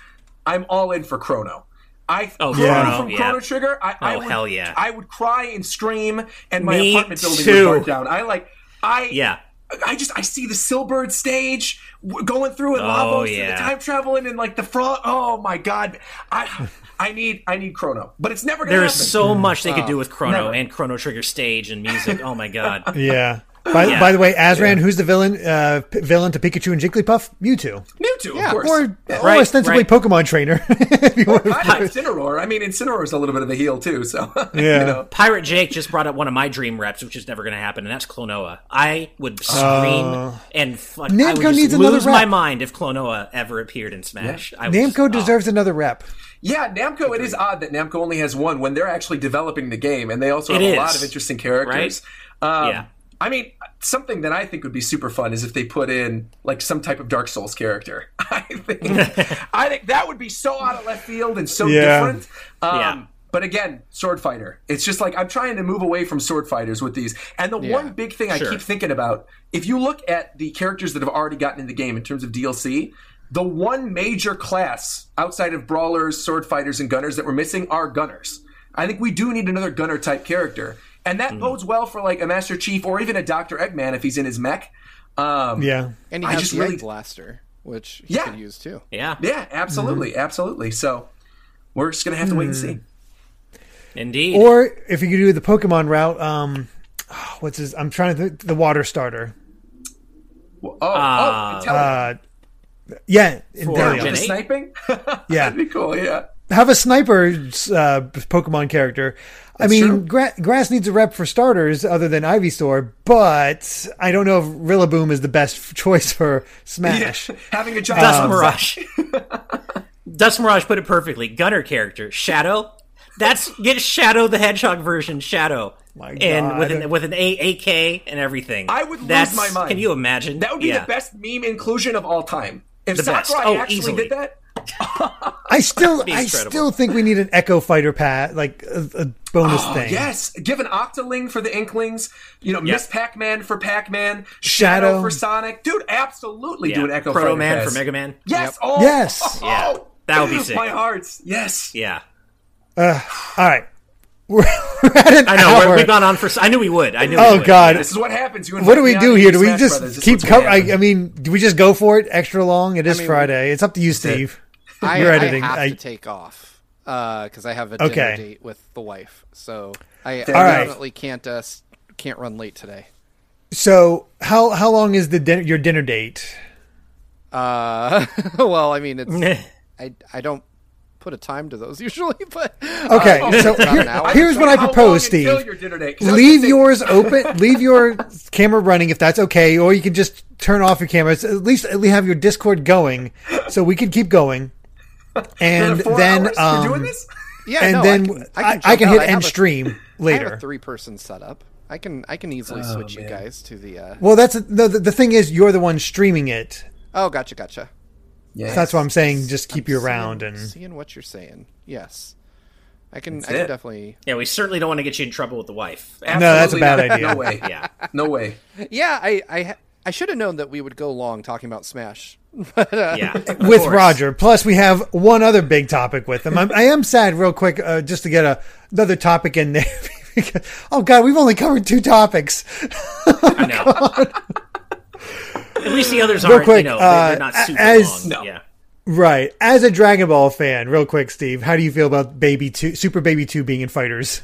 I'm all in for Chrono. I Oh, Chrono Chrono, from oh, yeah. Chrono Trigger. I, I Oh, would, hell yeah. I would cry and scream, and my Me apartment building too. would burn down. I like. I Yeah. I just I see the Silbird stage going through and Oh, Lavos and yeah. the time traveling and like the frog. Oh my god, I I need I need Chrono, but it's never gonna There is happen. so much they could oh. do with Chrono never. and Chrono Trigger stage and music. Oh my god. yeah. By, Yeah. by the way, Azran, who's the villain uh, p- villain to Pikachu and Jigglypuff? Mewtwo. Mewtwo, Yeah, of course. Or, Yeah. or Right, ostensibly right. Pokemon trainer. if you want to- Kind of Incineroar. I mean, Incineroar is a little bit of a heel too. So Yeah. you know. Pirate Jake just brought up one of my dream reps, which is never going to happen, and that's Klonoa. I would scream and fuck. I would Namco just needs another lose my mind if Klonoa ever appeared in Smash. I would Namco just- oh. deserves another rep. Yeah, Namco. It is odd that Namco only has one when they're actually developing the game, and they also It have a is. lot of interesting characters. Um, Yeah. I mean, something that I think would be super fun is if they put in like some type of Dark Souls character. I think, I think that would be so out of left field and so Yeah. different. Um, Yeah. But again, sword fighter. It's just like I'm trying to move away from sword fighters with these. And the one big thing I keep thinking about, if you look at the characters that have already gotten in the game in terms of DLC, the one major class outside of brawlers, sword fighters, and gunners that we're missing are gunners. I think we do need another gunner type character. And that bodes well for like a Master Chief or even a Dr. Eggman if he's in his mech. Um, Yeah. And he I has just the really- Egg Blaster, which he Yeah. could use too. Yeah, Yeah, absolutely, absolutely. So we're just gonna have to wait and see. indeed. Or if you could do the Pokemon route, um, what's his? I'm trying to think. The water starter. Oh, Uh, oh, Uh, yeah, in For Gen sniping. Yeah. That'd be cool. Yeah. Have a sniper uh, Pokemon character. I mean, gra- grass needs a rep for starters, other than Ivysaur, but I don't know if Rillaboom is the best choice for Smash. Having a giant Dust Um, Mirage. Dust Mirage put it perfectly. Gunner character, Shadow. That's get Shadow the Hedgehog version, Shadow, My and with an with an A- AK and everything. I would lose That's, my mind. Can you imagine? That would be Yeah. the best meme inclusion of all time. If The best. Sakurai Oh, actually easily. did that, I still, I still think we need an Echo Fighter pat, like a, a bonus oh, thing. yes, give an Octoling for the Inklings. You know, Miss Pac-Man for Pac-Man, Shadow. Shadow for Sonic. Dude, absolutely do an Echo Proto Fighter Man pass. for Mega Man. Yes. Oh, Yes. Oh, Yeah. That would be sick. My hearts. Yes. Yeah. Uh, all right. We're at an I know hour. we're, we've gone on for. s- I knew we would. I knew. we Oh would. God! This is what happens. You What do we do here? do Do we just Brothers. This is keep what's gonna covering? I. I mean, do we just go for it extra long? It is mean, Friday. It's up to you, Steve. I, You're I have I- to take off because I have a dinner Okay. date with the wife, so I, I All right. definitely can't uh, can't run late today. So how how long is the dinner, your dinner date? Uh, well, I mean, it's I I don't put a time to those usually, but Okay, uh, so here- an hour. here's what I propose, Steve. your dinner date? 'Cause Leave say- yours open. leave your camera running if that's okay, or you can just turn off your camera. At least at least have your Discord going, so we can keep going. And four then hours? um, doing this. yeah, and no, then I can, I I, can, I can hit. I end a- stream I have a later. three person setup. I can I can easily Oh, switch you guys to the. Uh... Well, that's the, the the thing is you're the one streaming it. Oh, gotcha, gotcha. Yeah, That's what I'm saying just keep you Seeing- around and seeing what you're saying. Yes, I can. That's I can it. definitely. Yeah, we certainly don't want to get you in trouble with the wife. No, that's a bad not. idea. No way. Yeah. No way. Yeah, I I I should have known that we would go long talking about Smash. But, uh, Yeah. with course. Roger. Plus, we have one other big topic with him. I'm, I am sad, real quick, uh, just to get a, another topic in there. because, oh God, we've only covered two topics. I know. At least the others Real aren't. quick, you know, uh, they're not super as- long. No. Yeah. Right. As a Dragon Ball fan, real quick, Steve, how do you feel about Baby Two, Super Baby Two being in Fighters?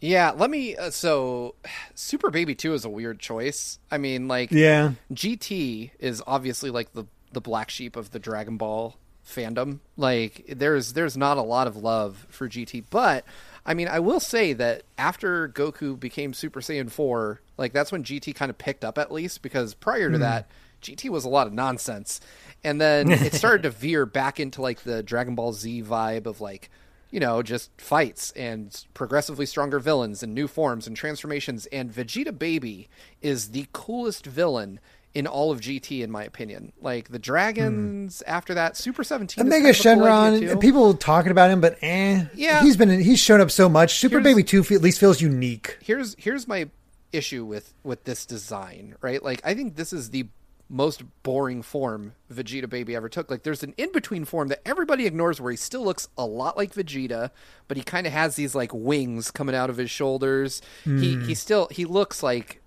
yeah, let me. Uh, so, Super Baby Two is a weird choice. I mean, like, Yeah. GT is obviously like the the black sheep of the Dragon Ball fandom. Like there's there's not a lot of love for GT, but I mean, I will say that after Goku became Super Saiyan 4, like that's when GT kind of picked up at least because prior to hmm. that, GT was a lot of nonsense. And then it started to veer back into like the Dragon Ball Z vibe of like you know, just fights and progressively stronger villains and new forms and transformations. And Vegeta Baby is the coolest villain in all of GT, in my opinion. Like the dragons after that, Super Seventeen, Omega is kind of a cool Shenron, people talking about him, but eh. Yeah. He's been he's shown up so much. Super Here's- Baby Two at least feels unique. here's here's my issue with with this design, right? Like I think this is the most boring form Vegeta Baby ever took. Like there's an in between form that everybody ignores where he still looks a lot like Vegeta, but he kind of has these like wings coming out of his shoulders. He he still he looks like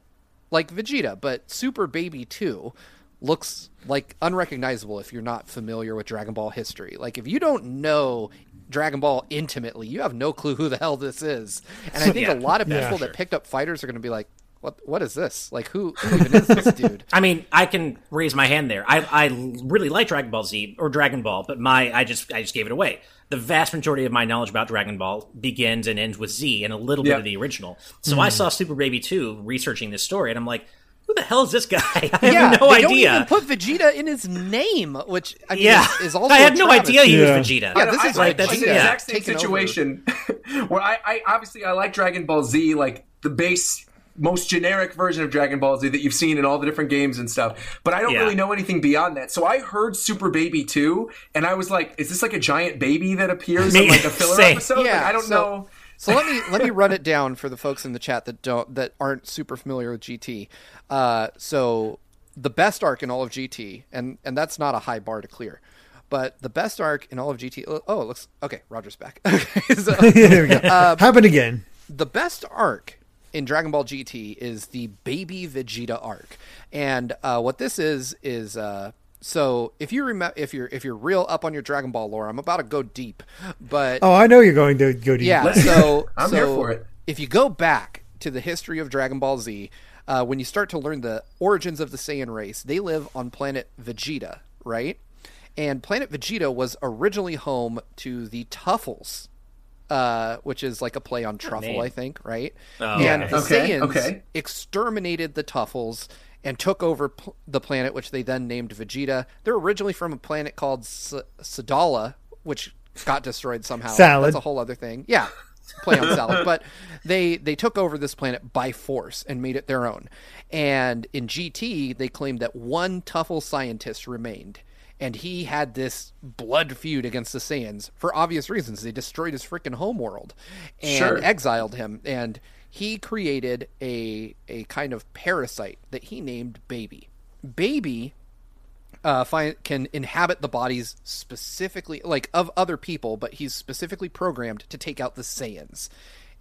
like Vegeta, but Super Baby 2 looks like unrecognizable if you're not familiar with Dragon Ball history. Like if you don't know Dragon Ball intimately, you have no clue who the hell this is. And I think Yeah. a lot of people Yeah. that picked up fighters are going to be like, "What? What is this? Like who, who even is this dude?" I mean, I can raise my hand there. I, I really like Dragon Ball Z or Dragon Ball, but my I just I just gave it away. The vast majority of my knowledge about Dragon Ball begins and ends with Z and a little bit of the original. So hmm. I saw Super Baby 2 researching this story, and I'm like, who the hell is this guy? I have yeah, no they don't idea. even put Vegeta in his name, which I mean, yeah, is, is also I had a no idea he Yeah. was Vegeta. Yeah, this I- is I- like that's the yeah. exact same taken situation where I, I obviously I like Dragon Ball Z, like the base most generic version of Dragon Ball Z that you've seen in all the different games and stuff. But I don't Yeah. really know anything beyond that. So I heard Super Baby 2 and I was like, is this like a giant baby that appears in like a filler same. episode? Like, I don't so- know. So let me let me run it down for the folks in the chat that don't that aren't super familiar with GT. Uh, so the best arc in all of GT, and and that's not a high bar to clear, but the best arc in all of GT. Oh, it looks okay. Roger's back. Okay, so there we go. Uh, Happened again. the best arc in Dragon Ball GT is the Baby Vegeta arc, and uh, what this is is uh, so if you remember if you're if you're real up on your Dragon Ball lore, I'm about to go deep, but Oh, I know you're going to go deep. yeah, so I'm so here for it. If you go back to the history of Dragon Ball Z, uh, when you start to learn the origins of the Saiyan race, they live on planet Vegeta, right? And planet Vegeta was originally home to the Tuffles, uh, which is like a play on truffle. I think, right? Oh, and okay. the Okay, Saiyans okay. exterminated the Tuffles and took over pl- the planet, which they then named Vegeta. They're originally from a planet called S- Sadala, which got destroyed somehow. Salad. That's a whole other thing. Yeah, play on salad. But they they took over this planet by force and made it their own. And in GT, they claimed that one Tuffle scientist remained. And he had this blood feud against the Saiyans for obvious reasons. They destroyed his freaking homeworld and Sure. exiled him. And he created a a kind of parasite that he named Baby. Baby uh, find, can inhabit the bodies specifically, like of other people, but he's specifically programmed to take out the Saiyans.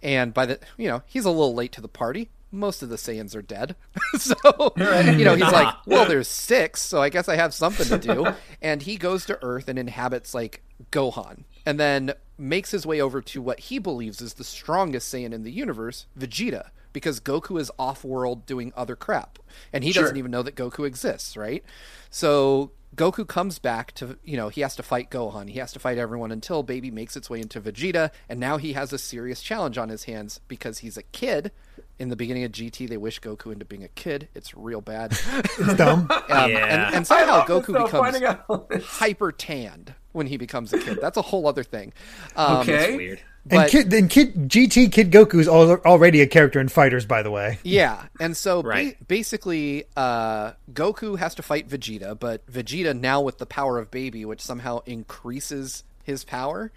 and by the you know he's a little late to the party. Most of the Saiyans are dead, so you know he's like, well, there's six, so I guess I have something to do. and he goes to Earth and inhabits like Gohan, and then makes his way over to what he believes is the strongest Saiyan in the universe, Vegeta, because Goku is off-world doing other crap, and he Sure. doesn't even know that Goku exists, right? So Goku comes back to, you know, he has to fight Gohan. He has to fight everyone until Baby makes its way into Vegeta, and now he has a serious challenge on his hands because he's a kid. In the beginning of GT, they wish Goku into being a kid. It's real bad. It's dumb. Um, Yeah. and, and somehow Goku though, becomes hyper tanned when he becomes a kid. That's a whole other thing. Um, okay. Weird. and but- kid, and kid GT Kid Goku is already a character in Fighters, by the way. Yeah, and so ba- basically, uh, Goku has to fight Vegeta, but Vegeta now with the power of Baby, which somehow increases his power,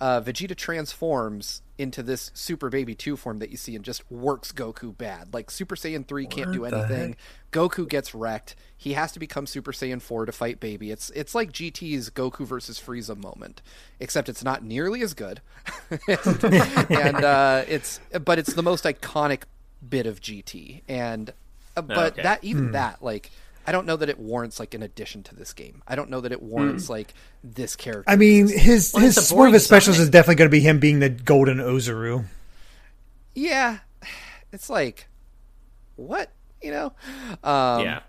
uh, Vegeta transforms into this Super Baby Two form that you see and just works Goku bad. Like Super Saiyan Three can't do anything. Goku gets wrecked. He has to become Super Saiyan Four to fight Baby. It's it's like GT's Goku versus Frieza moment, except it's not nearly as good, and uh, it's but it's the most iconic bit of GT. And uh, but Okay. that even that like. I don't know that it warrants like an addition to this game. I don't know that it warrants like this character. I mean, his Well, his a one of his specials Sonic. is definitely going to be him being the Golden Ozaru. yeah, it's like what you know. Um, yeah.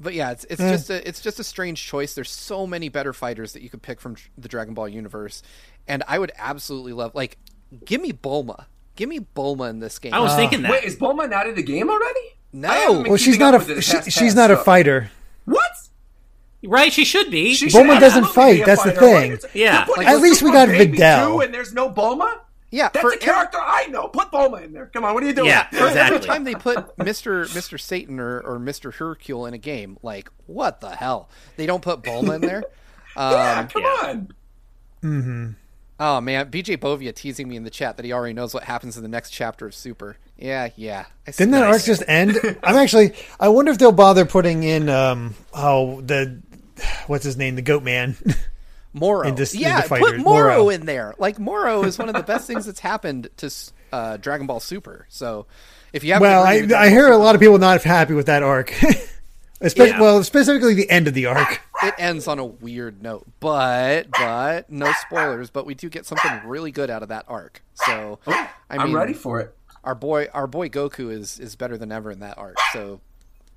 But yeah, it's it's Eh. just a it's just a strange choice. There's so many better fighters that you could pick from the Dragon Ball universe, and I would absolutely love like give me Bulma, give me Bulma in this game. I was thinking that. Wait, is Bulma not in the game already? No. I haven't been Well, she's not a she, past- she's past not a fighter. What? right, she should be. She Bulma should doesn't fight, be a that's the thing. What is- Yeah. You're At least we got Baby Videl. too, and there's no Bulma. yeah, That's for a character I know. Put Bulma in there. Come on, what are you doing? Yeah, every exactly. time they put Mister Mister Satan or, or Mister Hercule in a game, like what the hell? They don't put Bulma in there. yeah, Um, come yeah. on. oh man, BJ Bovia teasing me in the chat that he already knows what happens in the next chapter of Super. Yeah, yeah. I Didn't that that. arc just end? I'm actually. I wonder if they'll bother putting in um oh the what's his name the Goat Man. Moro. in this- yeah, the put fighters. Moro, Moro. in there. Like Moro is one of the best things that's happened to uh, Dragon Ball Super. So if you have well, I I hear a lot of people not happy with that arc. Especially, Yeah. well, specifically the end of the arc. it ends on a weird note, but but no spoilers. But we do get something really good out of that arc. So I mean, I'm ready for it. Our boy our boy Goku is is better than ever in that arc. So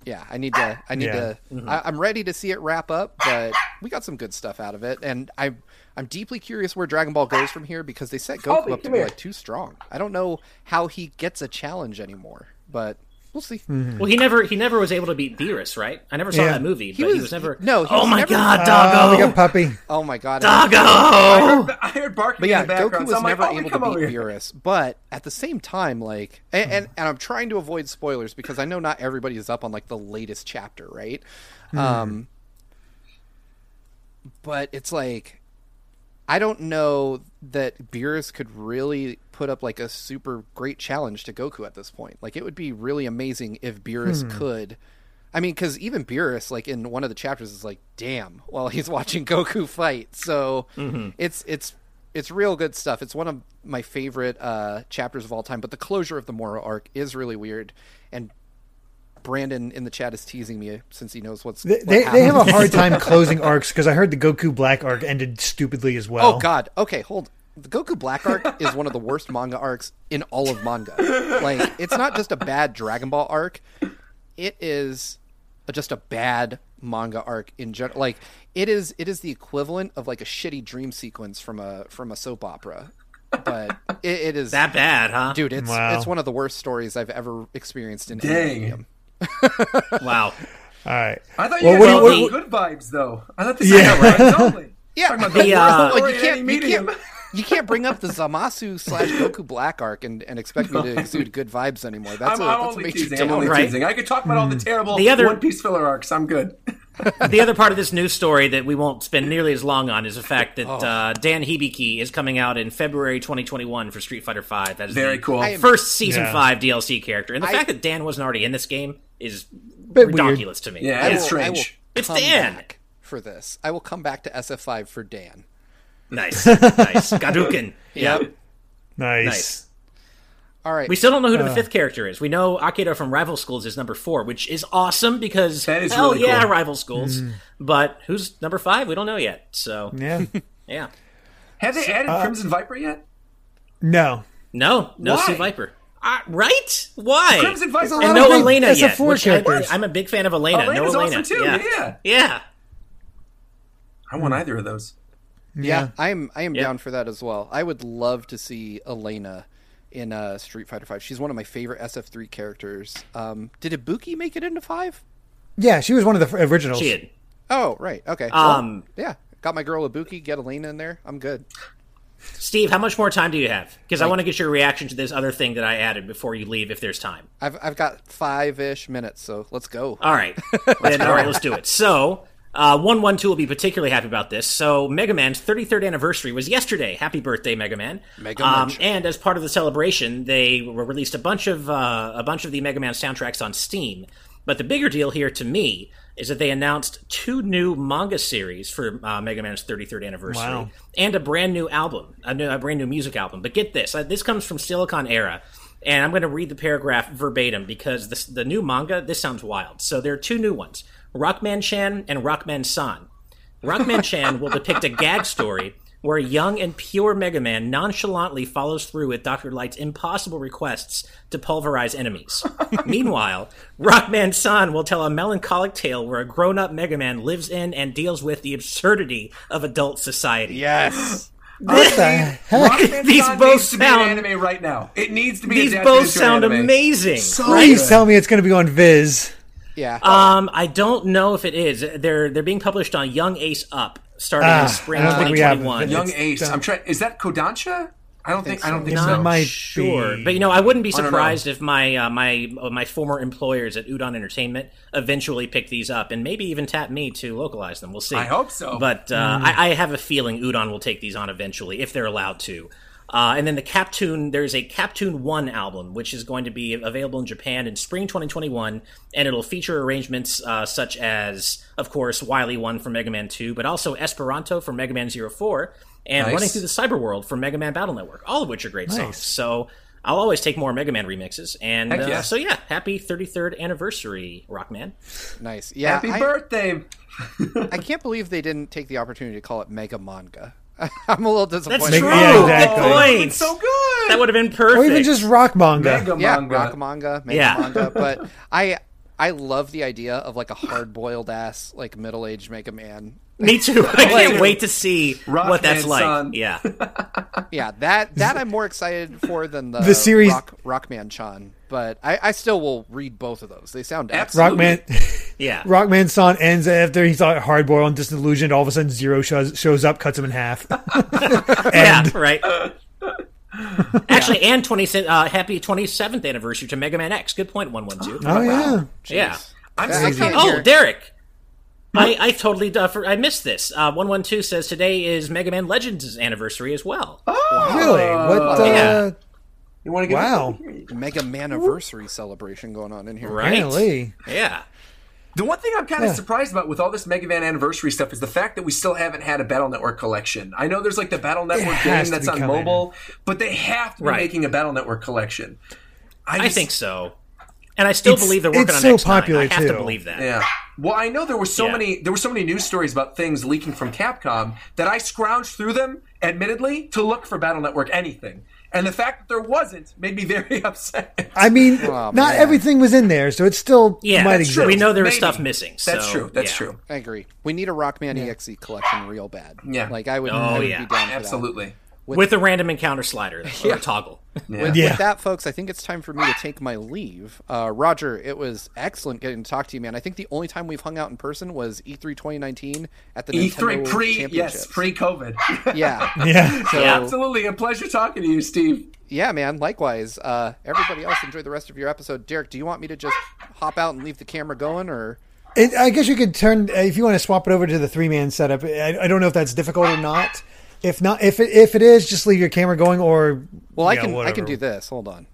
yeah, I need to I need Yeah. to mm-hmm. I, I'm ready to see it wrap up, but we got some good stuff out of it, and I'm I'm deeply curious where Dragon Ball goes from here because they set Goku Colby, up to be here. like too strong. I don't know how he gets a challenge anymore, but we'll see. Well, he never he never was able to beat Beerus, right? I never saw Yeah. that movie, He but he was- was never. no, he oh was my never- god, Oh, Doggo! we got Puppy. Oh my god, I Doggo! heard, I heard barking But yeah, in the Goku background. was so I'm like, never oh, able to beat here. Beerus, but at the same time, like, and, and and I'm trying to avoid spoilers because I know not everybody is up on like the latest chapter, right? Um, but it's like I don't know that Beerus could really put up like a super great challenge to Goku at this point. Like, it would be really amazing if Beerus could. I mean, because even Beerus, like in one of the chapters, is like, "Damn!" While he's watching Goku fight, so it's it's it's real good stuff. It's one of my favorite uh, chapters of all time. But the closure of the Moro arc is really weird, and Brandon in the chat is teasing me since he knows what's They, what they, they have a hard time closing arcs because I heard the Goku Black arc ended stupidly as well. Oh God. Okay, hold. The Goku Black arc is one of the worst manga arcs in all of manga. Like, it's not just a bad Dragon Ball arc; it is just a bad manga arc in general. Like, it is it is the equivalent of like a shitty dream sequence from a from a soap opera. But it, it is That bad, huh? dude. It's Wow. it's one of the worst stories I've ever experienced in any medium. Wow. All right. I thought you Well, guys what were do good vibes, though. I thought this Yeah. was vibes only. Yeah, Talking about The, the uh, worst like story you in can't, any you medium. can't, you can't bring up the Zamasu slash Goku Black arc and, and expect me to exude good vibes anymore. That's I'm, a I'm that's a only major teasing. I'm only Right. teasing. I could talk about all the terrible The other- One Piece filler arcs. I'm good. the other part of this news story that we won't spend nearly as long on is the fact that Oh. uh, Dan Hibiki is coming out in February 2021 for Street Fighter V. That is Very the cool. Am- First season Yeah. five DLC character, and the I- fact that Dan wasn't already in this game is Bit weird. ridiculous to me. Yeah, I it's will- I will strange. It's Dan. back for this. I will come back to SF5 for Dan. Nice, nice. Gadouken. Yep. Nice. Nice. All right. We still don't know who the uh, fifth character is. We know Akira from Rival Schools is number four, which is awesome because That is hell really yeah, cool. Rival Schools. Hmm. But who's number five? We don't know yet. So Yeah. yeah, Have they added uh, Crimson Viper yet? No. no, no Why? C. Viper. Uh, right? Why? Crimson Viper. a and lot no of big Elena SF4 yet. Which I, characters. I'm a big fan of Elena. Elena's no Elena. awesome too. Yeah. Yeah. yeah. I want either of those. Yeah, I'm I am Yeah. down for that as well. I would love to see Elena in uh, Street Fighter Five. She's one of my favorite SF3 characters. Um, did Ibuki make it into five? Yeah, she was one of the f- originals. She did. Oh, right. Okay. Um, Well, yeah, got my girl Ibuki. Get Elena in there. I'm good. Steve, how much more time do you have? Because I want to get your reaction to this other thing that I added before you leave, if there's time. I've I've got five ish minutes, so let's go. All right. then, all right, let's do it. So, uh, 112 will be particularly happy about this. So, Mega Man's 33rd anniversary was yesterday. Happy birthday, Mega Man. Mega um, And as part of the celebration, they re- released a bunch of uh, a bunch of the Mega Man soundtracks on Steam. But the bigger deal here to me is that they announced two new manga series for uh, Mega Man's 33rd anniversary Wow. and a brand new album, a, new, a brand new music album. But get this, uh, this comes from Siliconera, and I'm going to read the paragraph verbatim because this, the new manga, this sounds wild. So there are two new ones Rockman Chan and Rockman San. Rockman Chan will depict a gag story where a young and pure Mega Man nonchalantly follows through with Dr. Light's impossible requests to pulverize enemies. Meanwhile, Rockman San will tell a melancholic tale where a grown up Mega Man lives in and deals with the absurdity of adult society. Yes. What the heck? These both needs to be an sound- anime right now. It needs to be. These both sound anime. amazing. So Please tell me it's going to be on Viz. Yeah. Um, I don't know if it is. They're they're being published on Young Ace Up starting Ah, in spring I don't think we have 2021. Young It's Ace. done. I'm trying. Is that Kodansha? I don't think. I don't think It so. might sure, be. but you know, I wouldn't be surprised if my uh, my uh, my former employers at Udon Entertainment eventually pick these up and maybe even tap me to localize them. We'll see. I hope so. But uh, I, I have a feeling Udon will take these on eventually if they're allowed to. Uh, and then the Captoon, there's a Captoon 1 album, which is going to be available in Japan in spring 2021, and it'll feature arrangements uh, such as, of course, Wily 1 from Mega Man 2, but also Esperanto from Mega Man 04, and Nice. Running Through the Cyber World from Mega Man Battle Network, all of which are great songs. So I'll always take more Mega Man remixes. And uh, yeah. so, yeah, happy 33rd anniversary, Rockman. Nice. Yeah. Happy I, birthday. I can't believe they didn't take the opportunity to call it Mega Manga. I'm a little disappointed. That's true. yeah, exactly. Good point. it's so good. That would have been perfect. Or even just rock manga. Mega yeah, manga. rock manga, mega Yeah. manga. But I I love the idea of like a hard boiled ass like middle aged Mega Man. Me too. I can't too. wait to see what that's Rockman like. son. Yeah. Yeah, that that I'm more excited for than the, The series- Rock, Rockman Chan. But I, I still will read both of those. They sound excellent. Absolutely. Rockman, Yeah. Rockman Son ends after he's all hardboiled and disillusioned. All of a sudden, Zero shows, shows up, cuts him in half. yeah, right. Actually, and 20, uh, happy 27th anniversary to Mega Man X. Good point, 112. oh yeah, Yeah. I'm I so can't Oh, Derek. I, I totally uh, for, I missed this. Uh, 112 says today is Mega Man Legends' anniversary as well. Oh, really? What? Uh, Yeah. You want to give Wow. Mega Man anniversary celebration going on in here. Right? Apparently. Yeah. The one thing I'm kind of surprised about with all this Mega Man anniversary stuff is the fact that we still haven't had a Battle Network collection. I know there's like the Battle Network game that's on coming. mobile, but they have to be Right. making a Battle Network collection. I just- think so. And I still It's- believe they're working it's on so X9. popular, I have to believe that. Yeah. Well, I know there were so Yeah. many there were so many news stories about things leaking from Capcom that I scrounged through them, admittedly, to look for Battle Network anything. And the fact that there wasn't made me very upset. I mean, Oh, not man. everything was in there, so it still Yeah, might that's exist. true. We know there was Maybe. stuff missing. That's true. That's yeah. true. I agree. We need a Rockman EXE collection real bad. Yeah. Like I would, Oh, I would yeah. be down for that. Absolutely. With a random encounter slider or a toggle. With, Yeah. with that, folks, I think it's time for me to take my leave. Uh, Roger, it was excellent getting to talk to you, man. I think the only time we've hung out in person was E E3 2019 at the E3 Nintendo pre yes, pre COVID. yeah. Yeah. So, Yeah. Absolutely. A pleasure talking to you, Steve. yeah, man. Likewise. Uh, everybody else, enjoy the rest of your episode. Derek, do you want me to just hop out and leave the camera going, or It, I guess you could turn if you want to swap it over to the three man setup. I, I don't know if that's difficult or not. If not, if it, if it is, just leave your camera going or well, I yeah, can I can do this. Hold on.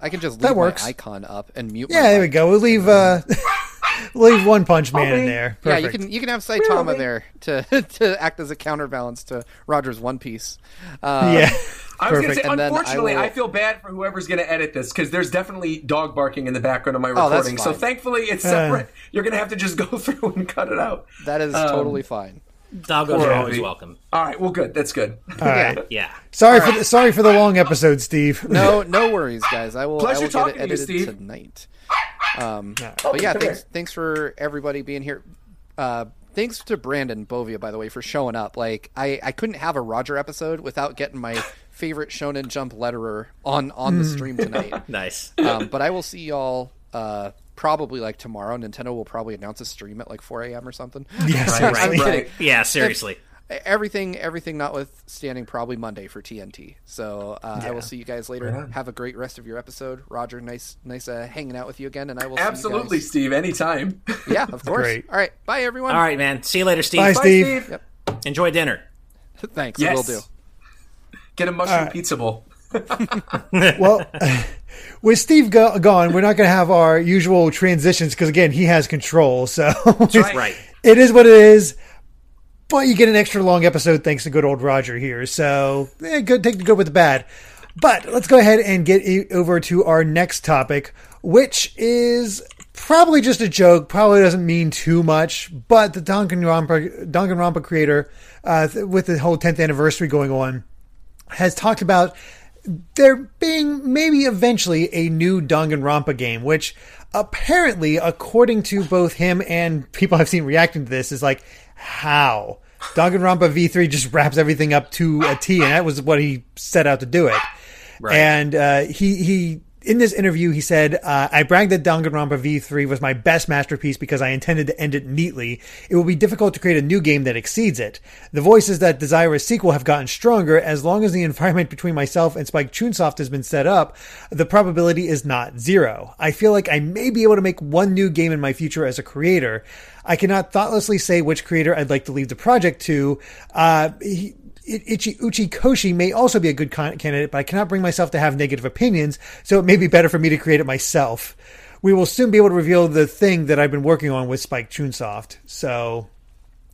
I can just leave That works. my icon up and mute. Yeah, my there we go. We'll leave uh, leave One Punch Man in Okay. there. Yeah, you can you can have Saitama Really? there to to act as a counterbalance to Roger's One Piece. Uh, yeah. I was going to say, And then I unfortunately, will- I, feel bad for whoever's going to edit this because there's definitely dog barking in the background of my Oh, recording. so thankfully, it's separate. You're going to have to just go through and cut it out. That is Um, totally fine. Doggos are always welcome. All right, well, good. That's good. All right. Yeah. Sorry for the, sorry for the long episode, Steve. No, no worries, guys. I will. Pleasure I will get talking it to you, edited Steve. tonight. Um, but yeah, thanks. here. Thanks for everybody being here. Uh, thanks to Brandon Bovia, by the way, for showing up. Like, I, I couldn't have a Roger episode without getting my favorite Shonen Jump letterer on on the stream tonight. Nice. um, but I will see y'all uh, probably like tomorrow. Nintendo will probably announce a stream at like 4 a.m. or something. Yeah, Right, seriously. right. Yeah, seriously. Everything, everything notwithstanding, probably Monday for TNT. So uh, I will see you guys later. Right on. Have a great rest of your episode, Roger. Nice, nice uh, hanging out with you again, and I will see you Absolutely, guys- Steve. Anytime. Yeah, of course. Great. All right, bye everyone. All right, man. See you later, Steve. Bye, Bye, Steve. Steve. Enjoy dinner. Thanks. Yes. Will do. Get a mushroom right. pizza bowl. Well, with Steve go- gone, we're not going to have our usual transitions because again, he has control. So right. Right. it is what it is. But you get an extra long episode thanks to good old Roger here. So eh, good, take the good with the bad. But let's go ahead and get over to our next topic, which is probably just a joke. Probably doesn't mean too much. But the Danganronpa, Danganronpa creator, uh, th- with the whole 10th anniversary going on, has talked about there being maybe eventually a new Danganronpa game, which apparently, according to both him and people I've seen reacting to this, is like, how? Danganronpa V3 just wraps everything up to a T, and that was what he set out to do it. Right. And uh, he he in this interview he said, uh, "I bragged that Danganronpa V3 was my best masterpiece because I intended to end it neatly. It will be difficult to create a new game that exceeds it. The voices that desire a sequel have gotten stronger. As long as the environment between myself and Spike Chunsoft has been set up, the probability is not zero. I feel like I may be able to make one new game in my future as a creator." I cannot thoughtlessly say which creator I'd like to leave the project to. Uh, he, Ichi, Uchikoshi may also be a good con- candidate, but I cannot bring myself to have negative opinions, so it may be better for me to create it myself. We will soon be able to reveal the thing that I've been working on with Spike Chunsoft. So,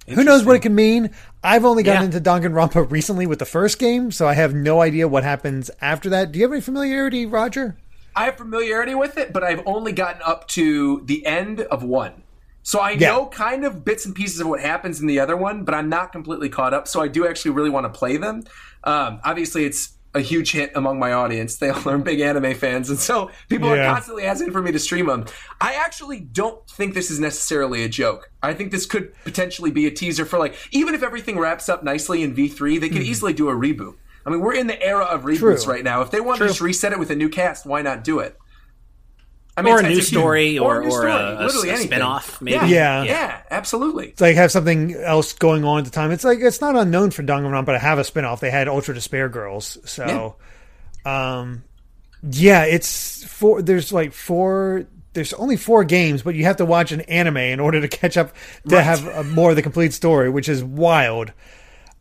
who knows what it can mean? I've only gotten Yeah. into Danganronpa recently with the first game, so I have no idea what happens after that. Do you have any familiarity, Roger? I have familiarity with it, but I've only gotten up to the end of one. So I Yeah. know kind of bits and pieces of what happens in the other one, but I'm not completely caught up. So I do actually really want to play them. Um, obviously, it's a huge hit among my audience. They all are big anime fans, and so people Yeah. are constantly asking for me to stream them. I actually don't think this is necessarily a joke. I think this could potentially be a teaser for like even if everything wraps up nicely in V3, they could easily do a reboot. I mean, we're in the era of reboots. True. right now. If they want to just reset it with a new cast, why not do it? I mean, Or a new story, huge- or- new or story, a- a- literally a anything. spin-off, maybe. Yeah, Yeah. yeah, absolutely. It's like have something else going on at the time. It's like it's not unknown for Danganronpa to have a spinoff. They had Ultra Despair Girls, so um, yeah, it's four. There's like four. There's only four games, but you have to watch an anime in order to catch up to have a, more of the complete story, which is wild.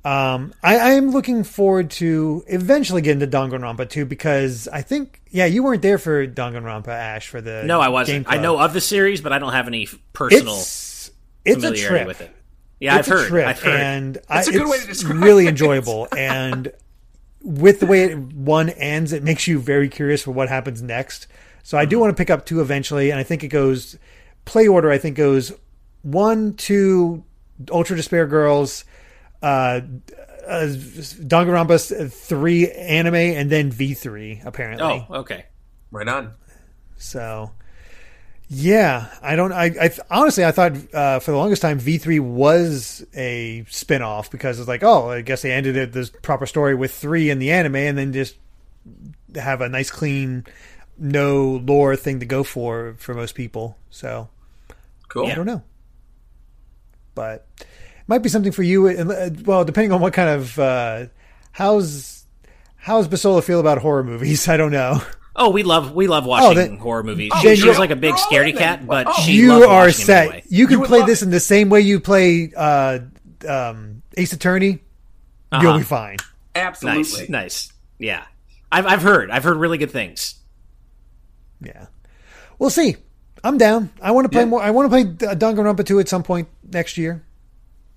Um, I, I am looking forward to eventually getting to Danganronpa too because I think yeah you weren't there for Danganronpa Ash for the No, I wasn't. I Club. know of the series, but I don't have any personal it's it's a familiarity trip with it. Yeah, it's I've heard. a trip, I've heard. and That's I, a good it's way to describe really it. enjoyable. and with the way it, one ends, it makes you very curious for what happens next. So I do Mm-hmm. want to pick up two eventually, and I think it goes play order. I think goes one, two, Ultra Despair Girls, uh, uh, Danganronpa three anime, and then V three apparently. oh, okay. Right on. So, yeah, I don't. I, I honestly, I thought uh, for the longest time V three was a spin off because it's like, oh, I guess they ended it this proper story with three in the anime, and then just have a nice, clean, no lore thing to go for for most people. So Cool. I don't know, but might be something for you. and, uh, Well, depending on what kind of uh, how's how's Basola feel about horror movies, I don't know. Oh, we love we love watching then- horror movies. Oh, She, then she's like a big Oh, scaredy then- cat, but oh. she you loves are watching them set. anyway. You can You would play this it. in the same way you play uh, um, Ace Attorney. You'll Uh-huh. be fine. Absolutely. Nice, nice. Yeah, I've I've heard I've heard really good things. Yeah, we'll see. I'm down. I want to play Yeah. more. I want to play uh, Danganronpa 2 at some point next year.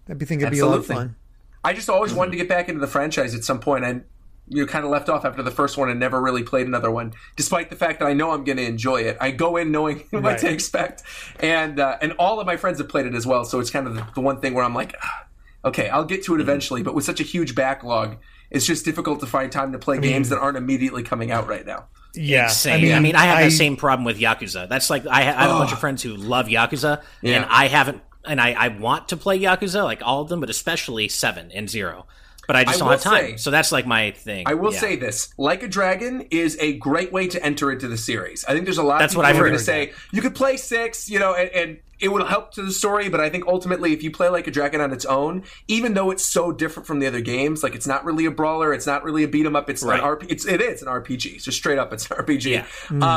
I be think it'd be a lot of fun. I just always wanted to get back into the franchise at some point, and you know, kind of left off after the first one and never really played another one. Despite the fact that I know I'm going to enjoy it, I go in knowing what Right. to expect, and uh, and all of my friends have played it as well. So it's kind of the, the one thing where I'm like, "Ah, okay, I'll get to it eventually. But with such a huge backlog, it's just difficult to find time to play games that aren't immediately coming out right now. Yeah. Same. I mean, I, have the same problem with Yakuza. That's like I, I have a bunch of friends who love Yakuza, Yeah. and I haven't. And I, I want to play Yakuza, like all of them, but especially seven and zero. But I just I don't have time. say- so that's like my thing. I will Yeah. say this: Like a Dragon is a great way to enter into the series. I think there's a lot. That's of what I've heard. going to say you could play six, you know, and, and it would help to the story. But I think ultimately, if you play Like a Dragon on its own, even though it's so different from the other games, like it's not really a brawler, it's not really a beat 'em up, it's Right. an RP. It's it is an RPG. So straight up, it's an RPG. Yeah.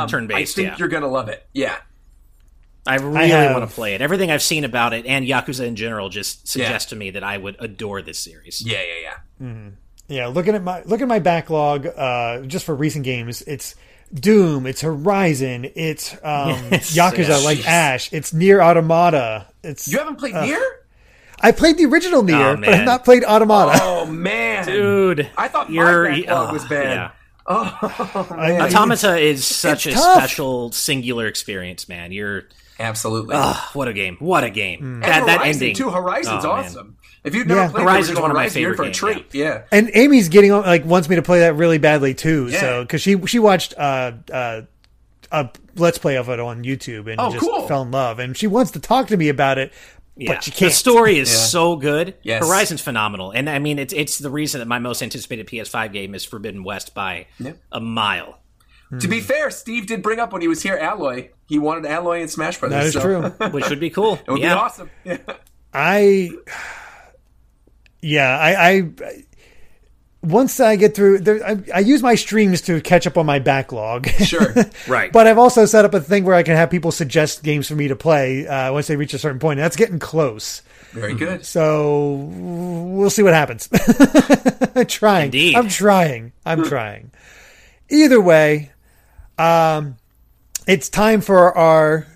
Um, Turn-based, I think yeah. you're going to love it. Yeah. I really have- want to play it. Everything I've seen about it and Yakuza in general just suggests to me that I would adore this series. Yeah. Yeah. Yeah. Yeah, looking at my looking at my backlog, uh, just for recent games, it's Doom, it's Horizon, it's um, Yes. Yakuza, Yeah. like Jeez. Ash, it's Nier Automata. It's You haven't played Nier. I played the original Nier, Oh, but I've not played Automata. Oh man, Dude, I thought you're- my backlog oh, was bad. yeah. Oh, I- Automata is such a tough. special singular experience, man. You're absolutely. oh, what a game. What a game. And That that Horizon, ending. too. Horizon's Oh, man. awesome. If you've never Yeah. played Horizon's one of my Horizon, you're in for a favorite treat. Yeah. And Amy's getting on, like wants me to play that really badly too. Yeah. So because she she watched uh, uh, a let's play of it on YouTube and Oh, just cool. fell in love, and she wants to talk to me about it, Yeah. but she can't. The story is Yeah. so good. Yes. Horizon's phenomenal, and I mean it's it's the reason that my most anticipated PS5 game is Forbidden West by Yep. a mile. To be fair, Steve did bring up when he was here Aloy. He wanted Aloy in Smash Brothers. That is so true. which would be cool. It would yeah. be awesome. Yeah. I, yeah, I, I once I get through, there, I, I use my streams to catch up on my backlog. Sure. Right. but I've also set up a thing where I can have people suggest games for me to play uh, once they reach a certain point. And that's getting close. Very good. So we'll see what happens. trying. Indeed. I'm trying. I'm trying. Either way, um, it's time for our.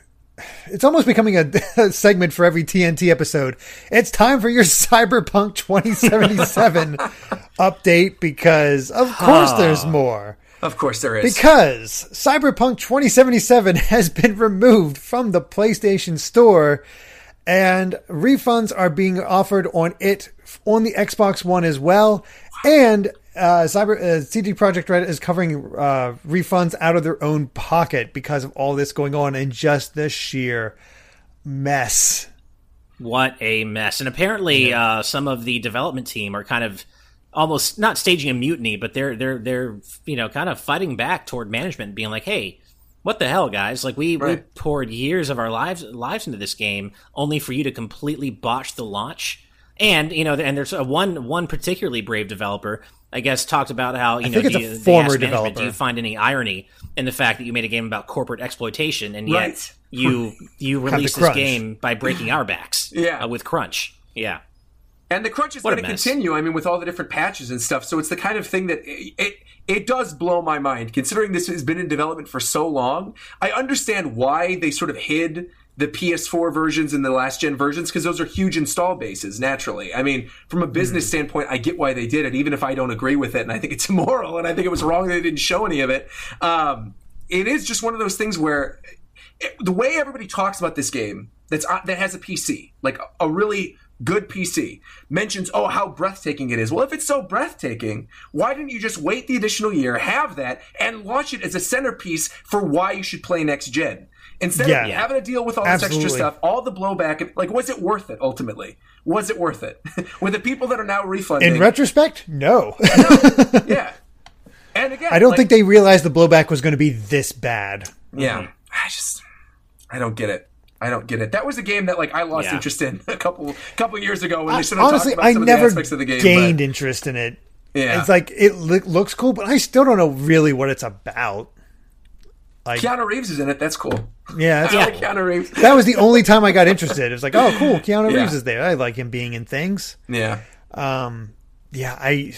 It's almost becoming a, a segment for every TNT episode. It's time for your Cyberpunk 2077 update because, of course, there's more. Of course there is. Because Cyberpunk 2077 has been removed from the PlayStation Store and refunds are being offered on it on the Xbox One as well. And uh, Cyber uh, CD Projekt Red is covering uh, refunds out of their own pocket because of all this going on and just the sheer mess. What a mess. And apparently uh, some of the development team are kind of almost not staging a mutiny, but they're they're they're you know kind of fighting back toward management being like, "Hey, what the hell, guys? Like we, we poured years of our lives lives into this game only for you to completely botch the launch." And you know, and there's a one one particularly brave developer, I guess, talked about how you know think it's do a you- former developer. Do you find any irony in the fact that you made a game about corporate exploitation and yet Right. you you the released this game by breaking our backs? Yeah. uh, with crunch. Yeah, And the crunch is going to continue. I mean, with all the different patches and stuff. So it's the kind of thing that it, it it does blow my mind, considering this has been in development for so long. I understand why they sort of hid the PS4 versions and the last gen versions because those are huge install bases. Naturally, I mean, from a business standpoint, I get why they did it, even if I don't agree with it, and I think it's immoral, and I think it was wrong that they didn't show any of it. Um, it is just one of those things where the way everybody talks about this game that's uh, that has a PC, like a, a really good PC, mentions oh how breathtaking it is. Well, if it's so breathtaking, why didn't you just wait the additional year, have that, and launch it as a centerpiece for why you should play next gen? Instead Yeah. of having to deal with all this Absolutely. extra stuff, all the blowback, like was it worth it ultimately? Was it worth it? With the people that are now refunding, In retrospect, no. yeah. And again, I don't like, think they realized the blowback was going to be this bad. Yeah, I just I don't get it. I don't get it. That was a game that like I lost Yeah. interest in a couple couple years ago when they started Honestly, talking about I some never of the aspects of the game. gained but, interest in it. yeah, It's like it loo- looks cool, but I still don't know really what it's about. Keanu Reeves is in it. That's cool. Yeah, that's I like Keanu Reeves. that was the only time I got interested. It was like, oh, cool, Keanu Yeah. Reeves is there. I like him being in things. Yeah, Um, yeah, I,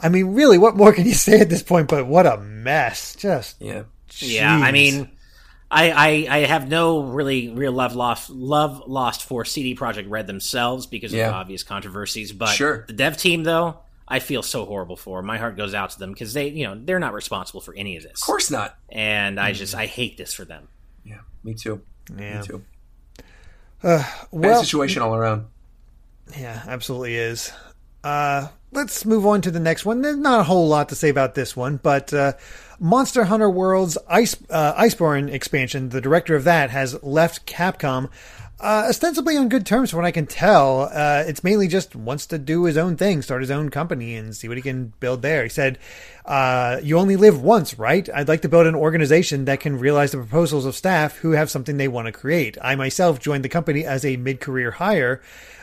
I mean, really, what more can you say at this point? But what a mess! Just yeah. yeah. I mean, I, I, I have no really real love lost love lost for CD Projekt Red themselves because Yeah. of obvious controversies. But Sure. the dev team, though, I feel so horrible for. My heart goes out to them because they, you know, they're not responsible for any of this. Of course not. And I just I hate this for them. Yeah, me too. Yeah. Me too. Uh, Bad well, situation all around. Yeah, absolutely is. Uh, let's move on to the next one. There's not a whole lot to say about this one, but uh, Monster Hunter World's Ice uh, Iceborne expansion, the director of that has left Capcom. Uh, ostensibly on good terms, from what I can tell. Uh, it's mainly just wants to do his own thing, start his own company, and see what he can build there. He said, uh, "You only live once, right? I'd like to build an organization that can realize the proposals of staff who have something they want to create. I myself joined the company as a mid-career hire."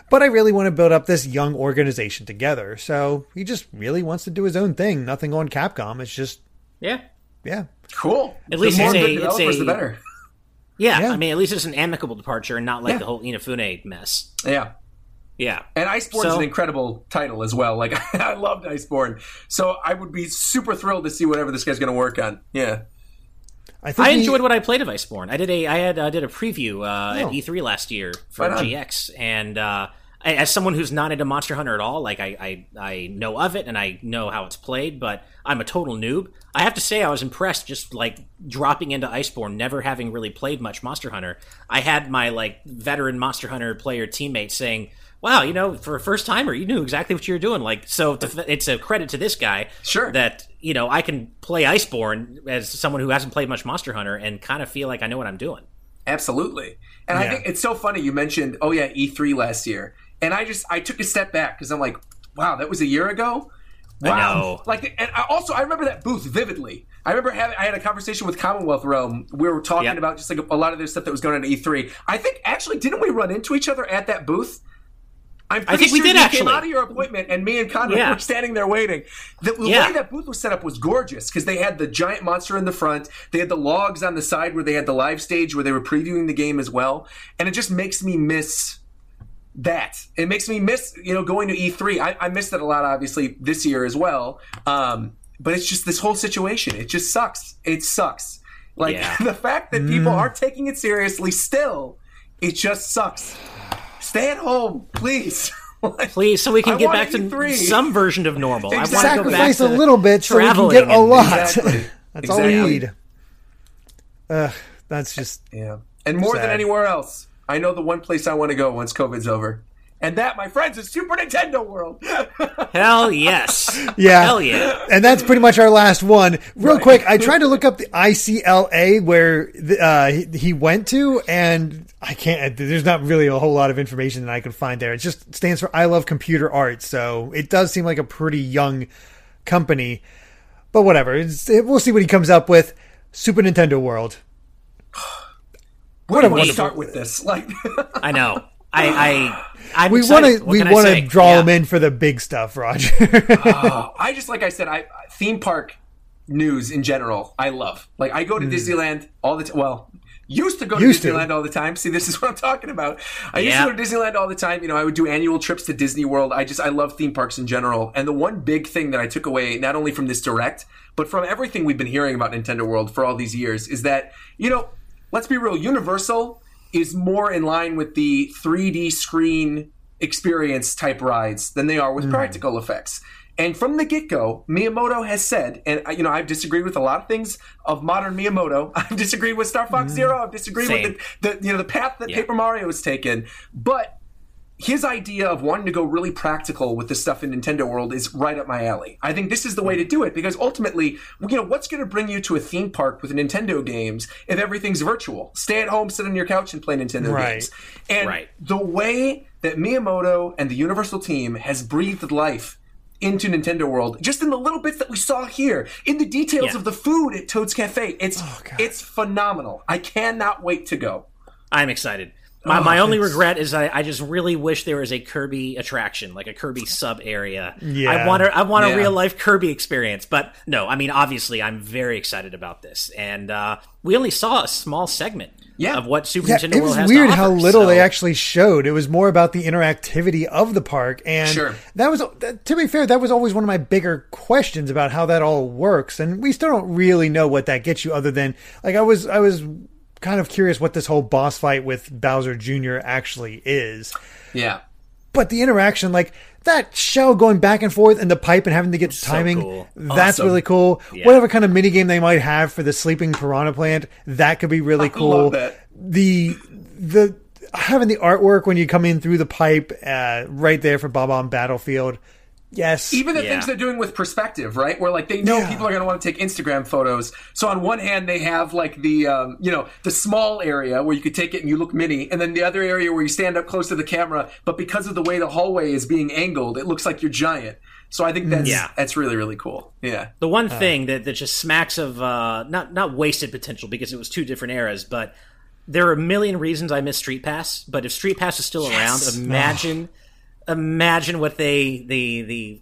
But I really want to build up this young organization together. So he just really wants to do his own thing. Nothing on Capcom. It's just, Yeah. yeah. Cool. At least the more it's a- good it's developers, a- the better. Yeah, Yeah. I mean, at least it's an amicable departure and not like Yeah. the whole Inafune mess. Yeah. Yeah. And Iceborne's So- an incredible title as well. Like I loved Iceborne, so I would be super thrilled to see whatever this guy's going to work on. Yeah, I think I he- enjoyed what I played of Iceborne. I did a I had uh, did a preview uh, Oh. at E3 last year for Right. GX, and uh, I- as someone who's not into Monster Hunter at all, like I, I I know of it and I know how it's played, but I'm a total noob. I have to say I was impressed just like dropping into Iceborne, never having really played much Monster Hunter. I had my like veteran Monster Hunter player teammate saying. Wow, you know, for a first timer, you knew exactly what you were doing. Like, so to, it's a credit to this guy Sure. that you know I can play Iceborne as someone who hasn't played much Monster Hunter and kind of feel like I know what I'm doing. absolutely. And I think it's so funny you mentioned, oh yeah, E3 last year, and I just I took a step back because I'm like, wow, that was a year ago. I Wow. Like, and I also I remember that booth vividly. I remember having I had a conversation with Commonwealth Realm. We were talking Yep. about just like a lot of their stuff that was going on at E3. I think actually didn't we run into each other at that booth? I'm pretty think we sure did, you actually. came out of your appointment, and me and Conrad Yeah. were standing there waiting. The, the Yeah. way that booth was set up was gorgeous because they had the giant monster in the front, they had the logs on the side where they had the live stage where they were previewing the game as well, and it just makes me miss that. It makes me miss, you know, going to E3. I, I missed it a lot, obviously, this year as well. Um, but it's just this whole situation. It just sucks. It sucks. Like Yeah. the fact that people aren't taking it seriously still, it just sucks. Stay at home, please. Like, Please, so we can I get back to E3. some version of normal. I want to go back sacrifice to a little bit so we can traveling get a lot. Exactly. That's all we need. Ugh, that's just Yeah. And more than anywhere else, I know the one place I want to go once COVID's over. And that, my friends, is Super Nintendo World. Hell yes. yeah. Hell yeah. And that's pretty much our last one. Real quick, I tried to look up the ICLA where the, uh, he, he went to, and I can't. There's not really a whole lot of information that I can find there. It just stands for I Love Computer Art, so it does seem like a pretty young company. But whatever, it's, it, we'll see what he comes up with. Super Nintendo World. Where What a do we start with this? Like, I know. I, I, I'm We want to we want to draw Yeah. him in for the big stuff, Roger. oh, I just like I said, I theme park news in general, I love. Like, I go to hmm. Disneyland all the time. Well, used to go to. Used to. Disneyland all the time. See, this is what I'm talking about. I used to go to Disneyland all the time. You know, I would do annual trips to Disney World. I just I love theme parks in general. And the one big thing that I took away, not only from this direct, but from everything we've been hearing about Nintendo World for all these years, is that you know, let's be real, Universal is more in line with the 3D screen experience type rides than they are with practical effects. And from the get go, Miyamoto has said, and uh, you know, I've disagreed with a lot of things of modern Miyamoto. I've disagreed with Star Fox Zero. I've disagreed Same. with the, the you know the path that Yeah. Paper Mario has taken. But his idea of wanting to go really practical with the stuff in Nintendo World is right up my alley. I think this is the way to do it because ultimately, you know, what's going to bring you to a theme park with Nintendo games if everything's virtual? Stay at home, sit on your couch, and play Nintendo Right. games. And Right. the way that Miyamoto and the Universal team has breathed life into Nintendo World, just in the little bits that we saw here, in the details Yeah. of the food at Toad's Cafe, it's oh, it's phenomenal. I cannot wait to go. I'm excited. My, Oh, my only it's- regret is I, I just really wish there was a Kirby attraction, like a Kirby sub area. Yeah. I want a, I want a Yeah. real life Kirby experience. But no, I mean, obviously, I'm very excited about this. And uh, we only saw a small segment Yeah. of what Super Yeah, Nintendo it was weird to how little so- they actually showed. It was more about the interactivity of the park, and Sure. that was to be fair. That was always one of my bigger questions about how that all works, and we still don't really know what that gets you. Other than like I was, I was kind of curious what this whole boss fight with Bowser Jr. actually is. Yeah. But the interaction, like that shell going back and forth in the pipe and having to get So timing, cool. that's Awesome. really cool. Yeah. Whatever kind of mini game they might have for the sleeping piranha plant, that could be really I cool. love that. The the having the artwork when you come in through the pipe, uh, right there for Bob-omb Battlefield. Yes, Even the Yeah. things they're doing with perspective, right? Where like they know Yeah. people are going to want to take Instagram photos. So on one hand, they have like the um, you know the small area where you could take it and you look mini, and then the other area where you stand up close to the camera. But because of the way the hallway is being angled, it looks like you're giant. So I think that's Yeah. that's really really cool. Yeah. The one thing that, that just smacks of uh, not not wasted potential because it was two different eras, but there are a million reasons I miss Street Pass. But if Street Pass is still Yes. around, imagine imagine what they the the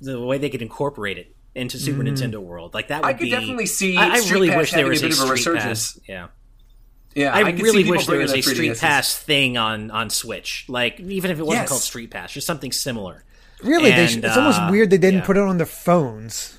the way they could incorporate it into Super Nintendo World. Like that would I could be, definitely see I, I really Pass wish there was a bit of a Street resurgence. Pass. Yeah. Yeah, I, could see really wish there was a Street 3DSs. Pass thing on on Switch. Like even if it wasn't Yes. called Street Pass, just something similar. really. they and, sh- it's almost uh, weird they didn't yeah. put it on their phones.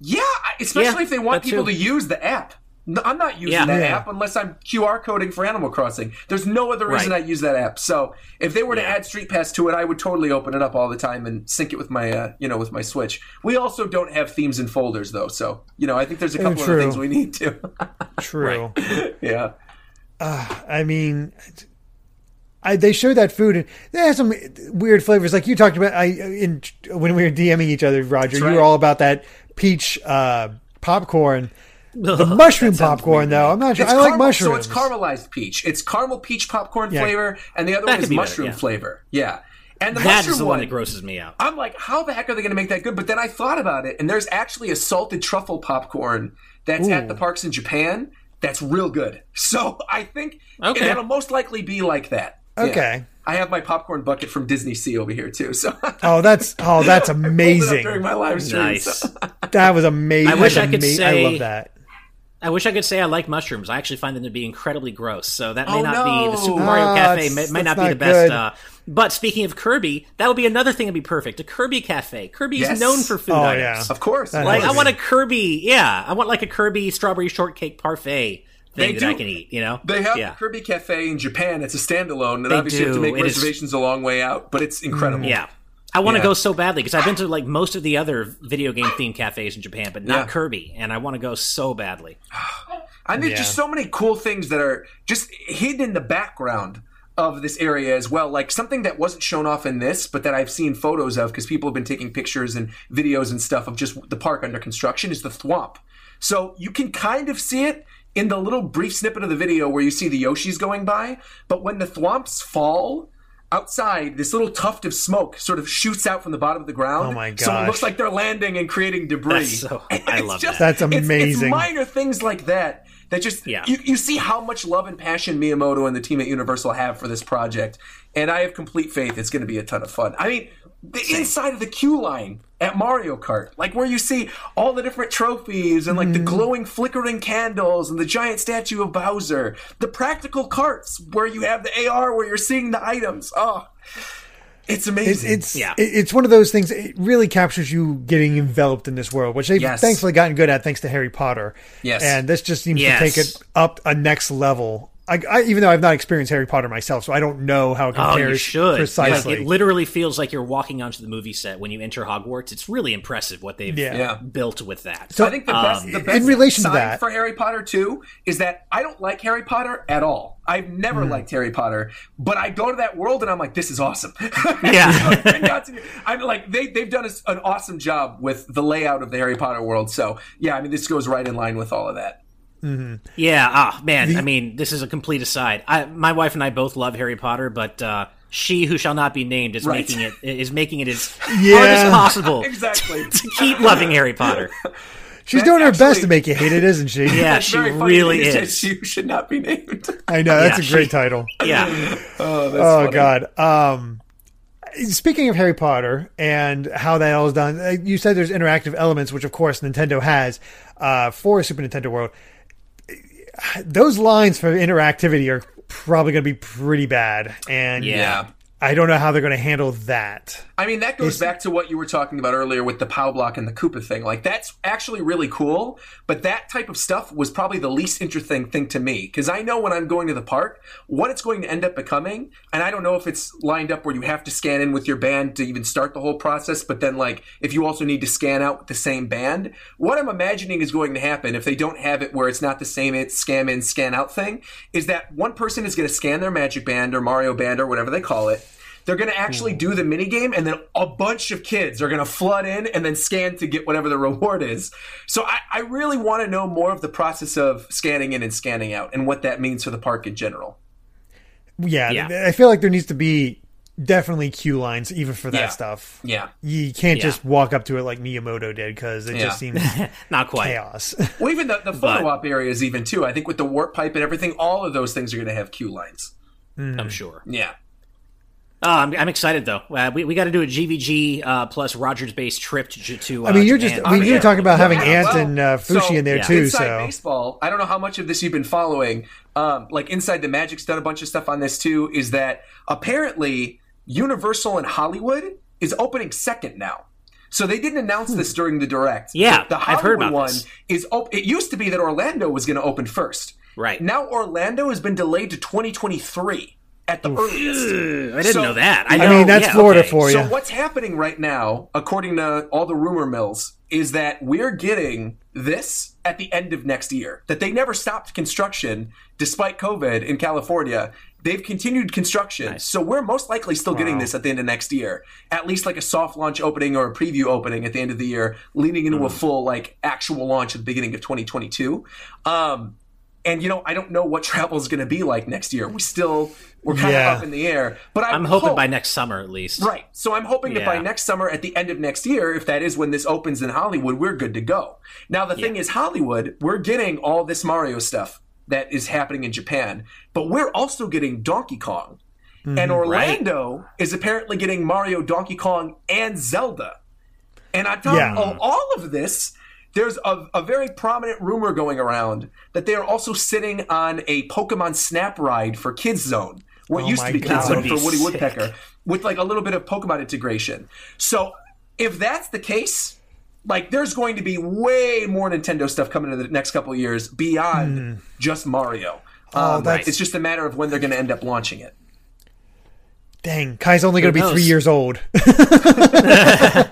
Yeah, especially Yeah, if they want people too. to use the app. No, I'm not using Yeah. that Yeah. app unless I'm QR coding for Animal Crossing. There's no other reason Right. I use that app. So if they were to add Street Pass to it, I would totally open it up all the time and sync it with my, uh, you know, with my Switch. We also don't have themes and folders though, so you know, I think there's a couple true. of things we need to. True. yeah, I mean, I, they showed that food and they had some weird flavors. Like you talked about, I in when we were DMing each other, Roger. You right. were all about that peach uh, popcorn, the mushroom popcorn. Though I'm not sure. It's I like caramel- mushrooms. So it's caramelized peach. It's caramel peach popcorn Yeah. flavor, and the other That one is be better, mushroom yeah. flavor. Yeah, and the That mushroom is the one one that grosses me out. I'm like, how the heck are they going to make that good? But then I thought about it, and there's actually a salted truffle popcorn that's at the parks in Japan that's real good. So I think Okay. it'll most likely be like that. Yeah. Okay. I have my popcorn bucket from Disney Sea over here too. So Oh, that's oh, that's Hold it up amazing. during my live stream. Nice. so- That was amazing. I wish I could ama- say- I love that. I wish I could say I like mushrooms. I actually find them to be incredibly gross. So that may Oh, not be the Super. Mario Ah, Cafe. it's- May, may not be the best. Uh, but speaking of Kirby, that would be another thing that'd be perfect. A Kirby Cafe. Kirby is Yes. known for food Oh, items. yeah. of course. That Like I want a Kirby. Yeah, I want like a Kirby strawberry shortcake parfait thing They that I can eat. You know, They have yeah. Kirby Cafe in Japan. It's a standalone, and They obviously you have to make It is- reservations a long way out. But it's incredible. Yeah. I want to Yeah. go so badly because I've been to like most of the other video game themed cafes in Japan, but not Yeah. Kirby, and I want to go so badly. I there's Yeah. just so many cool things that are just hidden in the background of this area as well. Like something that wasn't shown off in this, but that I've seen photos of because people have been taking pictures and videos and stuff of just the park under construction is the Thwomp. So you can kind of see it in the little brief snippet of the video where you see the Yoshis going by, but when the Thwomps fall, outside this little tuft of smoke sort of shoots out from the bottom of the ground. Oh my god! So it looks like they're landing and creating debris. That's so- I love just- that. That's it's- amazing. It's, minor things like that that just Yeah. you, you see how much love and passion Miyamoto and the team at Universal have for this project, and I have complete faith it's going to be a ton of fun. I mean, the inside of the queue line at Mario Kart, like where you see all the different trophies and like the mm. glowing, flickering candles and the giant statue of Bowser, the practical carts where you have the AR where you're seeing the items. Oh, it's It's amazing. it's Yeah. it's one of those things. It really captures you getting enveloped in this world, which they've Yes. thankfully gotten good at thanks to Harry Potter. Yes. and this just seems Yes. to take it up a next level. I, I, even though I've not experienced Harry Potter myself, so I don't know how it Oh, compares you should. precisely. Like, it literally feels like you're walking onto the movie set when you enter Hogwarts. It's really impressive what they've Yeah. Yeah. built with that. So- I think the best, the in best relation to that- for Harry Potter too is that I don't like Harry Potter at all. I've never Hmm. liked Harry Potter, but I go to that world and I'm like, this is awesome. Yeah. And I'm like, they, they've done a- an awesome job with the layout of the Harry Potter world. So, yeah, I mean, this goes right in line with all of that. Yeah, ah, man. I mean, this is a complete aside. I, my wife and I both love Harry Potter, but uh, she who shall not be named is Right. making it is making it as Yeah. hard as possible Exactly. to keep loving Harry Potter. She's That doing her best to make you hate it, isn't she? Yeah, she really is. you. She should not be named. I know that's Yeah, a great she- title. Yeah, oh, that's Oh. God. Um, speaking of Harry Potter and how that all is done, uh, you said there's interactive elements, which of course Nintendo has uh, for Super Nintendo World. Those lines for interactivity are probably going to be pretty bad, and Yeah. I don't know how they're going to handle that. I mean, that goes back to what you were talking about earlier with the POW block and the Koopa thing. Like, that's actually really cool, but that type of stuff was probably the least interesting thing to me. Because I know when I'm going to the park, what it's going to end up becoming, and I don't know if it's lined up where you have to scan in with your band to even start the whole process, but then, like, if you also need to scan out with the same band, what I'm imagining is going to happen if they don't have it where it's not the same it's scan in, scan out thing, is that one person is going to scan their Magic Band or Mario Band or whatever they call it they're going to actually hmm. do the mini game, and then a bunch of kids are going to flood in and then scan to get whatever the reward is. So I, I really want to know more of the process of scanning in and scanning out and what that means for the park in general. Yeah, Yeah. I feel like there needs to be definitely queue lines even for that Yeah. stuff. Yeah. You can't Yeah. just walk up to it like Miyamoto did because it Yeah. just seems Not quite. chaos. Well, even the, the photo But- op areas, even too. I think with the warp pipe and everything, all of those things are going to have queue lines. Hmm. I'm sure. Yeah. Oh, I'm, I'm excited though. Uh, we we got to do a GVG uh, plus RogersBase trip to. to uh, I mean, you're just. Japan. I mean, you're yeah. talking about having Yeah, Ant well, and uh, Fushi so, in there yeah. too. Inside So baseball, I don't know how much of this you've been following. Um, like Inside the Magic's done a bunch of stuff on this too. Is that apparently Universal in Hollywood is opening second now. So they didn't announce this during the direct. Yeah, the I've heard Hollywood about one this. is. Op- it used to be that Orlando was going to open first. Right. now, Orlando has been delayed to 2023 at the earliest. I didn't So- know that. I, I mean, that's yeah, Florida okay. for you. So what's happening right now, according to all the rumor mills, is that we're getting this at the end of next year. That they never stopped construction despite COVID in California. They've continued construction. So we're most likely still getting this at the end of next year. At least like a soft launch opening or a preview opening at the end of the year, leading into a full like actual launch at the beginning of 2022. Um and you know, I don't know what travel is going to be like next year. We still we're kind of up in the air, but I I'm hoping hope- by next summer at least. Right. So I'm hoping that by next summer, at the end of next year, if that is when this opens in Hollywood, we're good to go. Now, the thing is, Hollywood, we're getting all this Mario stuff that is happening in Japan, but we're also getting Donkey Kong. Mm-hmm. and Orlando is apparently getting Mario, Donkey Kong, and Zelda. And on top Yeah. of all of this, there's a, a very prominent rumor going around that they are also sitting on a Pokemon Snap ride for Kids Zone. What Oh used to be Kids God. Zone That for Woody sick. Woodpecker, with like a little bit of Pokemon integration. So if that's the case, like there's going to be way more Nintendo stuff coming in the next couple of years beyond just Mario. Oh, Um, that's- It's just a matter of when they're going to end up launching it. dang, Kai's only going to be knows? three years old.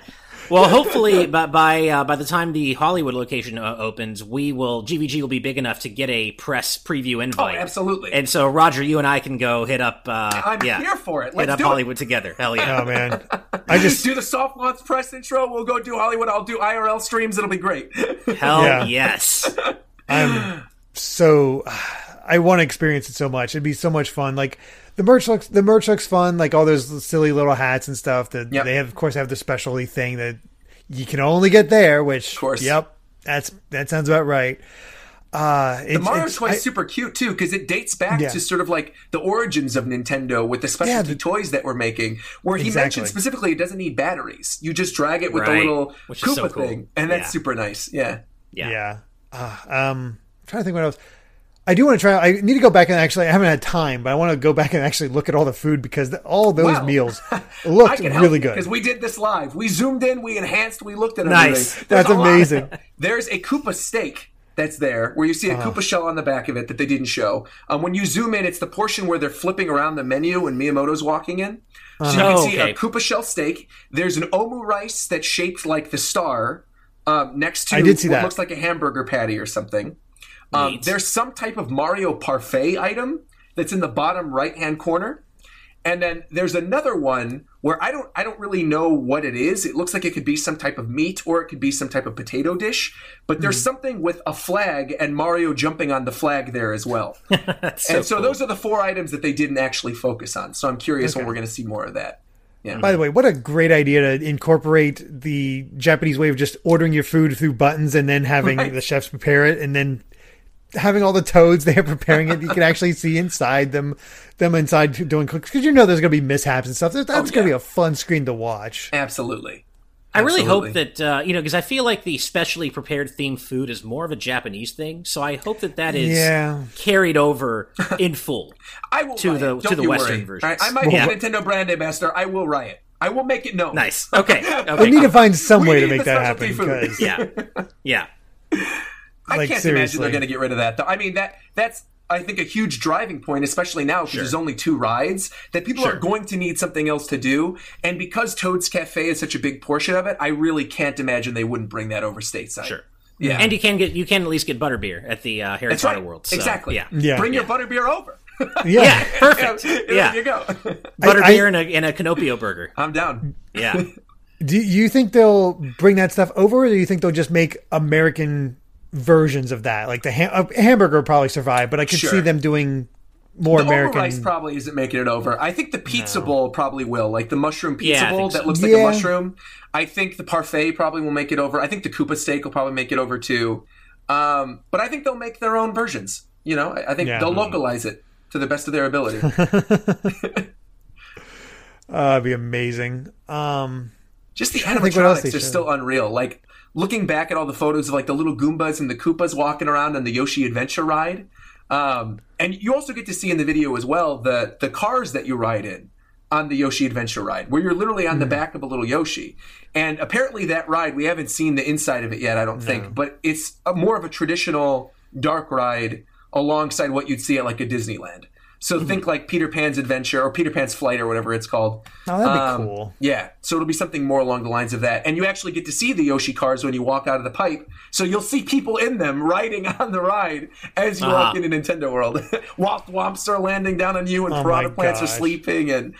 Well, hopefully, by by, uh, by the time the Hollywood location uh, opens, we will GVG will be big enough to get a press preview Oh, invite. absolutely. And so, Roger, you and I can go hit up. Uh, I'm yeah, here for it. hit Let's up do it. Hollywood together. Hell yeah! oh man, I just do the soft launch press intro. We'll go do Hollywood. I'll do IRL streams. It'll be great. Hell Yeah. yes! I'm so I want to experience it so much. It'd be so much fun. Like the merch looks the merch looks fun. Like all those silly little hats and stuff. That Yep. they have, of course, have the specialty thing that you can only get there. Which, of course. yep, that's that sounds about right. Uh, it, The Mario it's- toy is super cute too because it dates back Yeah. to sort of like the origins of Nintendo with the specialty the- toys that we're making. Where he Exactly. mentioned specifically, it doesn't need batteries. You just drag it with the little Which Koopa so cool. thing, and that's Yeah. super nice. Yeah. Yeah. Yeah. Uh, um, I'm trying to think what else. I do want to try. I need to go back and actually. I haven't had time, but I want to go back and actually look at all the food because the, all those Wow. meals looked really good. because we did this live. We zoomed in, we enhanced, we looked at Nice. everything. There's That's amazing. There's a Koopa steak that's there where you see a Uh-huh. Koopa shell on the back of it that they didn't show. Um, when you zoom in, it's the portion where they're flipping around the menu and Miyamoto's walking in. So you Oh, can see okay. a Koopa shell steak. There's an omu rice that's shaped like the star um, next to I did see what that. looks like a hamburger patty or something. Um, there's some type of Mario parfait item that's in the bottom right hand corner. And then there's another one where I don't I don't really know what it is. It looks like it could be some type of meat or it could be some type of potato dish. But there's something with a flag and Mario jumping on the flag there as well. So and so cool. those are the four items that they didn't actually focus on. So I'm curious when we're going to see more of that. Yeah. By the way, what a great idea to incorporate the Japanese way of just ordering your food through buttons and then having Right. the chefs prepare it and then having all the toads there preparing it. You can actually see inside them, them inside doing cooks because you know there's going to be mishaps and stuff. That's, that's Oh, going to be a fun screen to watch. Absolutely. I really Absolutely. hope that uh, you know because I feel like the specially prepared themed food is more of a Japanese thing. So I hope that that is Yeah. carried over in full. I will to riot. the- Don't to the Western version. versions. All right, I might Yeah. be a Nintendo brand ambassador. I will riot. I will make it known. Nice. Okay. We need to find some We way to make that happen food. because yeah. Yeah. I Like, can't imagine they're going to get rid of that. Though. I mean that that's I think a huge driving point, especially now because there's only two rides that people are going to need something else to do. And because Toad's Cafe is such a big portion of it, I really can't imagine they wouldn't bring that over stateside. Sure. Yeah. And you can get you can at least get butterbeer at the uh, Harry That's Potter right. World. So, exactly. Yeah. Yeah. Bring your butterbeer over. yeah. Yeah. Perfect. there yeah. you go. Butterbeer I- and a and a Kinopio burger. I'm down. Yeah. Do you think they'll bring that stuff over, or do you think they'll just make American versions of that? Like the ham- a hamburger probably survive, but I could Sure. see them doing more The American. rice probably isn't making it over. I think the pizza bowl probably will, like the mushroom pizza Yeah, bowl think that so. looks like a mushroom. I think the parfait probably will make it over. I think the Koopa steak will probably make it over too. Um, but I think they'll make their own versions. You know, I, I think Yeah. they'll localize it to the best of their ability. Uh, it'd be amazing. Um, Just the think what animatronics they are showed. still unreal. Like looking back at all the photos of like the little Goombas and the Koopas walking around on the Yoshi Adventure ride. Um, and you also get to see in the video as well the the cars that you ride in on the Yoshi Adventure ride, where you're literally on the back of a little Yoshi. And apparently that ride, we haven't seen the inside of it yet, I don't think, but it's a, more of a traditional dark ride alongside what you'd see at like a Disneyland. So think like Peter Pan's Adventure or Peter Pan's Flight or whatever it's called. oh, that'd be Um, cool. Yeah, so it'll be something more along the lines of that. And you actually get to see the Yoshi cars when you walk out of the pipe. So you'll see people in them riding on the ride as you walk Uh-huh. into Nintendo World. While thwomps are landing down on you and Oh piranha my plants are sleeping and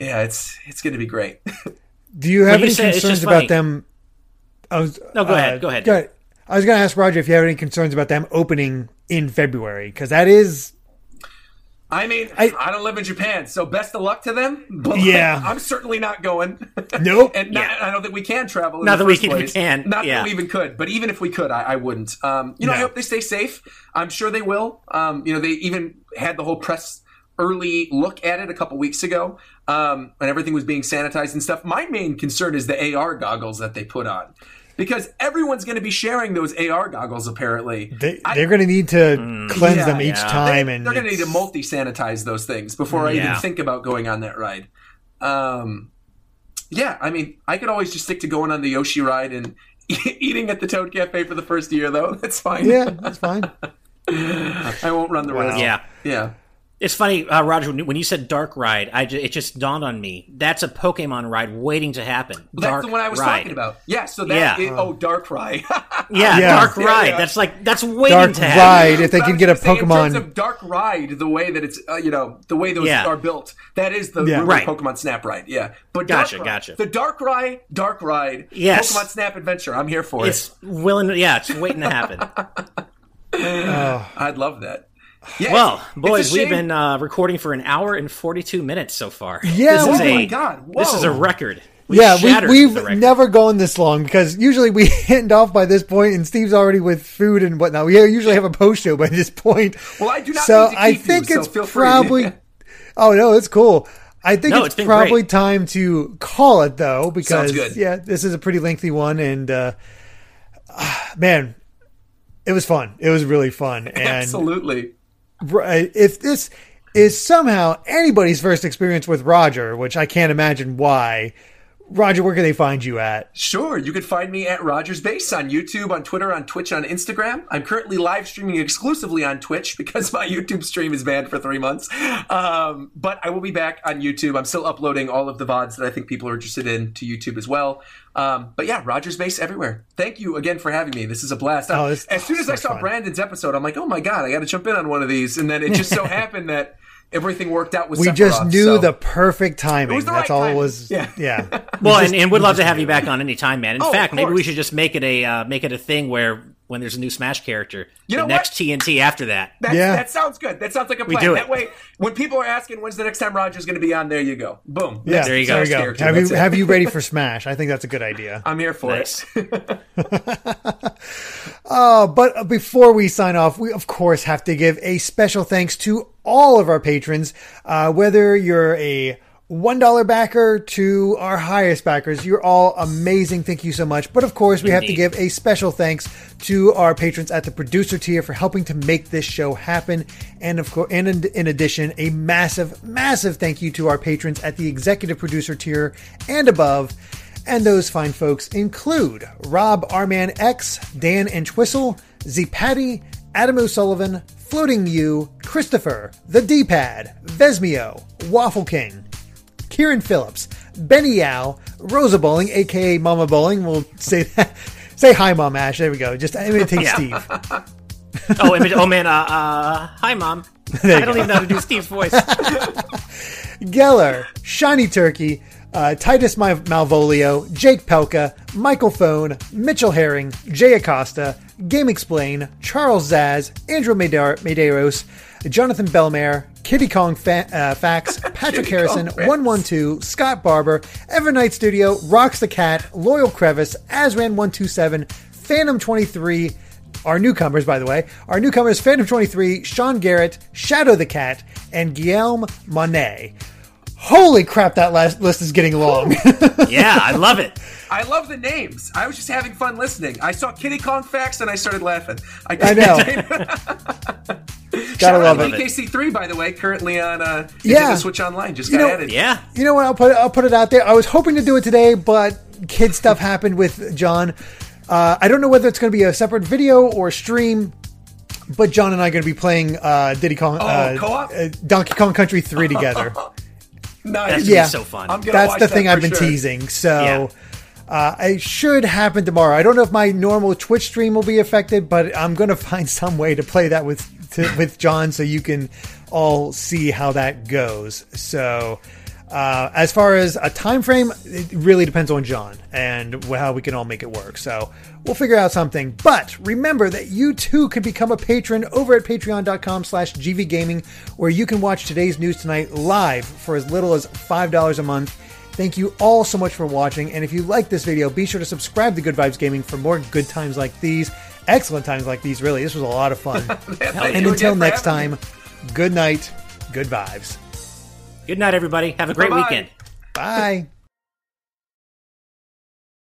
yeah, it's it's going to be great. Do you have you any said- it's concerns about funny. them? I was, No, go uh, ahead, go ahead. I was going to ask Roger if you have any concerns about them opening in February because that is I mean, I, I- don't live in Japan, so best of luck to them. But Yeah. I'm certainly not going. Nope. and not, Yeah. I don't think we can travel. In Not the that we first can- we place. can, Not yeah. that we even could. But even if we could, I, I wouldn't. Um, you know, I hope they stay safe. I'm sure they will. Um, you know, they even had the whole press early look at it a couple weeks ago, um, and everything was being sanitized and stuff. My main concern is the AR goggles that they put on. Because everyone's going to be sharing those AR goggles, apparently. they, I- they're going to need to cleanse Yeah, them each yeah. time, they, and are going to need to multi sanitize those things before I even think about going on that ride. Um, yeah, I mean, I could always just stick to going on the Yoshi ride and eating at the Toad Cafe for the first year, though. That's fine. Yeah, that's fine. I won't run the risk. Yeah. Yeah. It's funny, uh, Roger. When you, said Dark Ride, I ju- it just dawned on me. That's a Pokemon ride waiting to happen. That's Dark the one I was Ride. talking about. Yeah, so that Yeah. is- oh, Dark Ride. Yeah, Yeah. Dark Yeah, Ride. yeah. That's like that's waiting Dark to happen. Dark Ride. If they can get a gonna say, In terms Pokemon, of Dark Ride, the way that it's, uh, you know, the way those Yeah. are built, that is the Yeah. rumored Right. Pokemon Snap Ride. Yeah. But Gotcha, Ride, gotcha. The Dark Ride, Dark Ride, Yes. Pokemon Snap Adventure. I'm here for it. It's willing. Yeah, it's waiting to happen. I'd love that. Yeah, Well, it's- it's boys, we've been uh, recording for an hour and forty-two minutes so far. Yeah, this we- is Oh a, my God, This is a record. We yeah, we, have never gone this long because usually we end off by this point, and Steve's already with food and whatnot. We usually have a post show by this point. Well, I do not So mean to I keep you, think so it's probably. oh no, it's cool. I think No, it's, it's probably great. time to call it though, because good. yeah, this is a pretty lengthy one, and uh, ah, man, it was fun. It was really fun, and Absolutely. If this is somehow anybody's first experience with Roger, which I can't imagine why, Roger, where can they find you at? Sure, you can find me at RogersBase on YouTube, on Twitter, on Twitch, on Instagram. I'm currently live streaming exclusively on Twitch because my YouTube stream is banned for three months. Um, but I will be back on YouTube. I'm still uploading all of the VODs that I think people are interested in to YouTube as well. Um, but yeah, RogersBase everywhere. Thank you again for having me. This is a blast. Oh, as soon as I saw fun. Brandon's episode, I'm like, oh my God, I got to jump in on one of these. And then it just so happened that everything worked out with We just knew so- the perfect timing. was the That's right all it timing. was. Yeah. yeah. Well, and, and we'd love to have you back on any time, man. In Oh, fact, maybe we should just make it a uh, make it a thing where when there's a new Smash character, You the know next what? TNT after that. That, Yeah. that sounds good. That sounds like a plan. We do it. That way, when people are asking when's the next time Roger's going to be on, there you go. Boom. Yeah, Next There you go. There you go. character, Have you it. have you ready for Smash? I think that's a good idea. I'm here for Nice. it. Uh, but before we sign off, we of course have to give a special thanks to all of our patrons, uh, whether you're a $1 backer to our highest backers. You're all amazing. Thank you so much. But of course, we have to give a special thanks to our patrons at the producer tier for helping to make this show happen. And of course, and in, in addition, a massive, massive thank you to our patrons at the executive producer tier and above. And those fine folks include Rob Arman X, Dan and Twistle, Z Patty, Adam O'Sullivan, Floating You, Christopher, The D Pad, Vesmio, Waffle King, Kieran Phillips, Benny Yao, Rosa Bowling, aka Mama Bowling. We'll say that. Say hi, Mom Ash. There we go. Just imitate Yeah. Steve. Oh, image- oh man. Uh, uh, hi, mom. I don't go. even know how to do Steve's voice. Geller, Shiny Turkey, uh, Titus Malvolio, Jake Pelka, Michael Phone, Mitchell Herring, Jay Acosta, GameXplain, Charles Zaz, Andrew Medeiros, Jonathan Belmare, Kitty Kong fa- uh, Fax, Patrick Harrison, 112, Scott Barber, Evernight Studio, Rocks the Cat, Loyal Crevice, Azran127, Phantom 23, our newcomers, by the way, our newcomers Phantom 23, Sean Garrett, Shadow the Cat, and Guillaume Monet. Holy crap, that last list is getting long. yeah, I love it. I love the names. I was just having fun listening. I saw Kitty Kong facts and I started laughing. I, I know. Gotta out love to it. DKC3, by the way, currently on uh, Yeah. Nintendo Switch Online. Just You know- added. Yeah. You know what? I'll put I'll put it out there. I was hoping to do it today, but kid stuff happened with John. Uh, I don't know whether it's going to be a separate video or stream, but John and I are going to be playing uh, Diddy Kong, uh, co-op? uh, Donkey Kong Country three together. Nice. That's Yeah. yeah. so fun. I'm gonna That's watch the thing for I've been sure. teasing. So. Yeah. Uh, it should happen tomorrow. I don't know if my normal Twitch stream will be affected, but I'm going to find some way to play that with to, with John so you can all see how that goes. So, uh, as far as a time frame, it really depends on John and how we can all make it work. So, we'll figure out something. But remember that you too can become a patron over at patreon.com slash gvgaming, where you can watch today's news tonight live for as little as $5 a month. Thank you all so much for watching. And if you like this video, be sure to subscribe to Good Vibes Gaming for more good times like these. Excellent times like these, really. This was a lot of fun. And until next time, good night, good vibes. Good night, everybody. Have a great Bye-bye. weekend. Bye.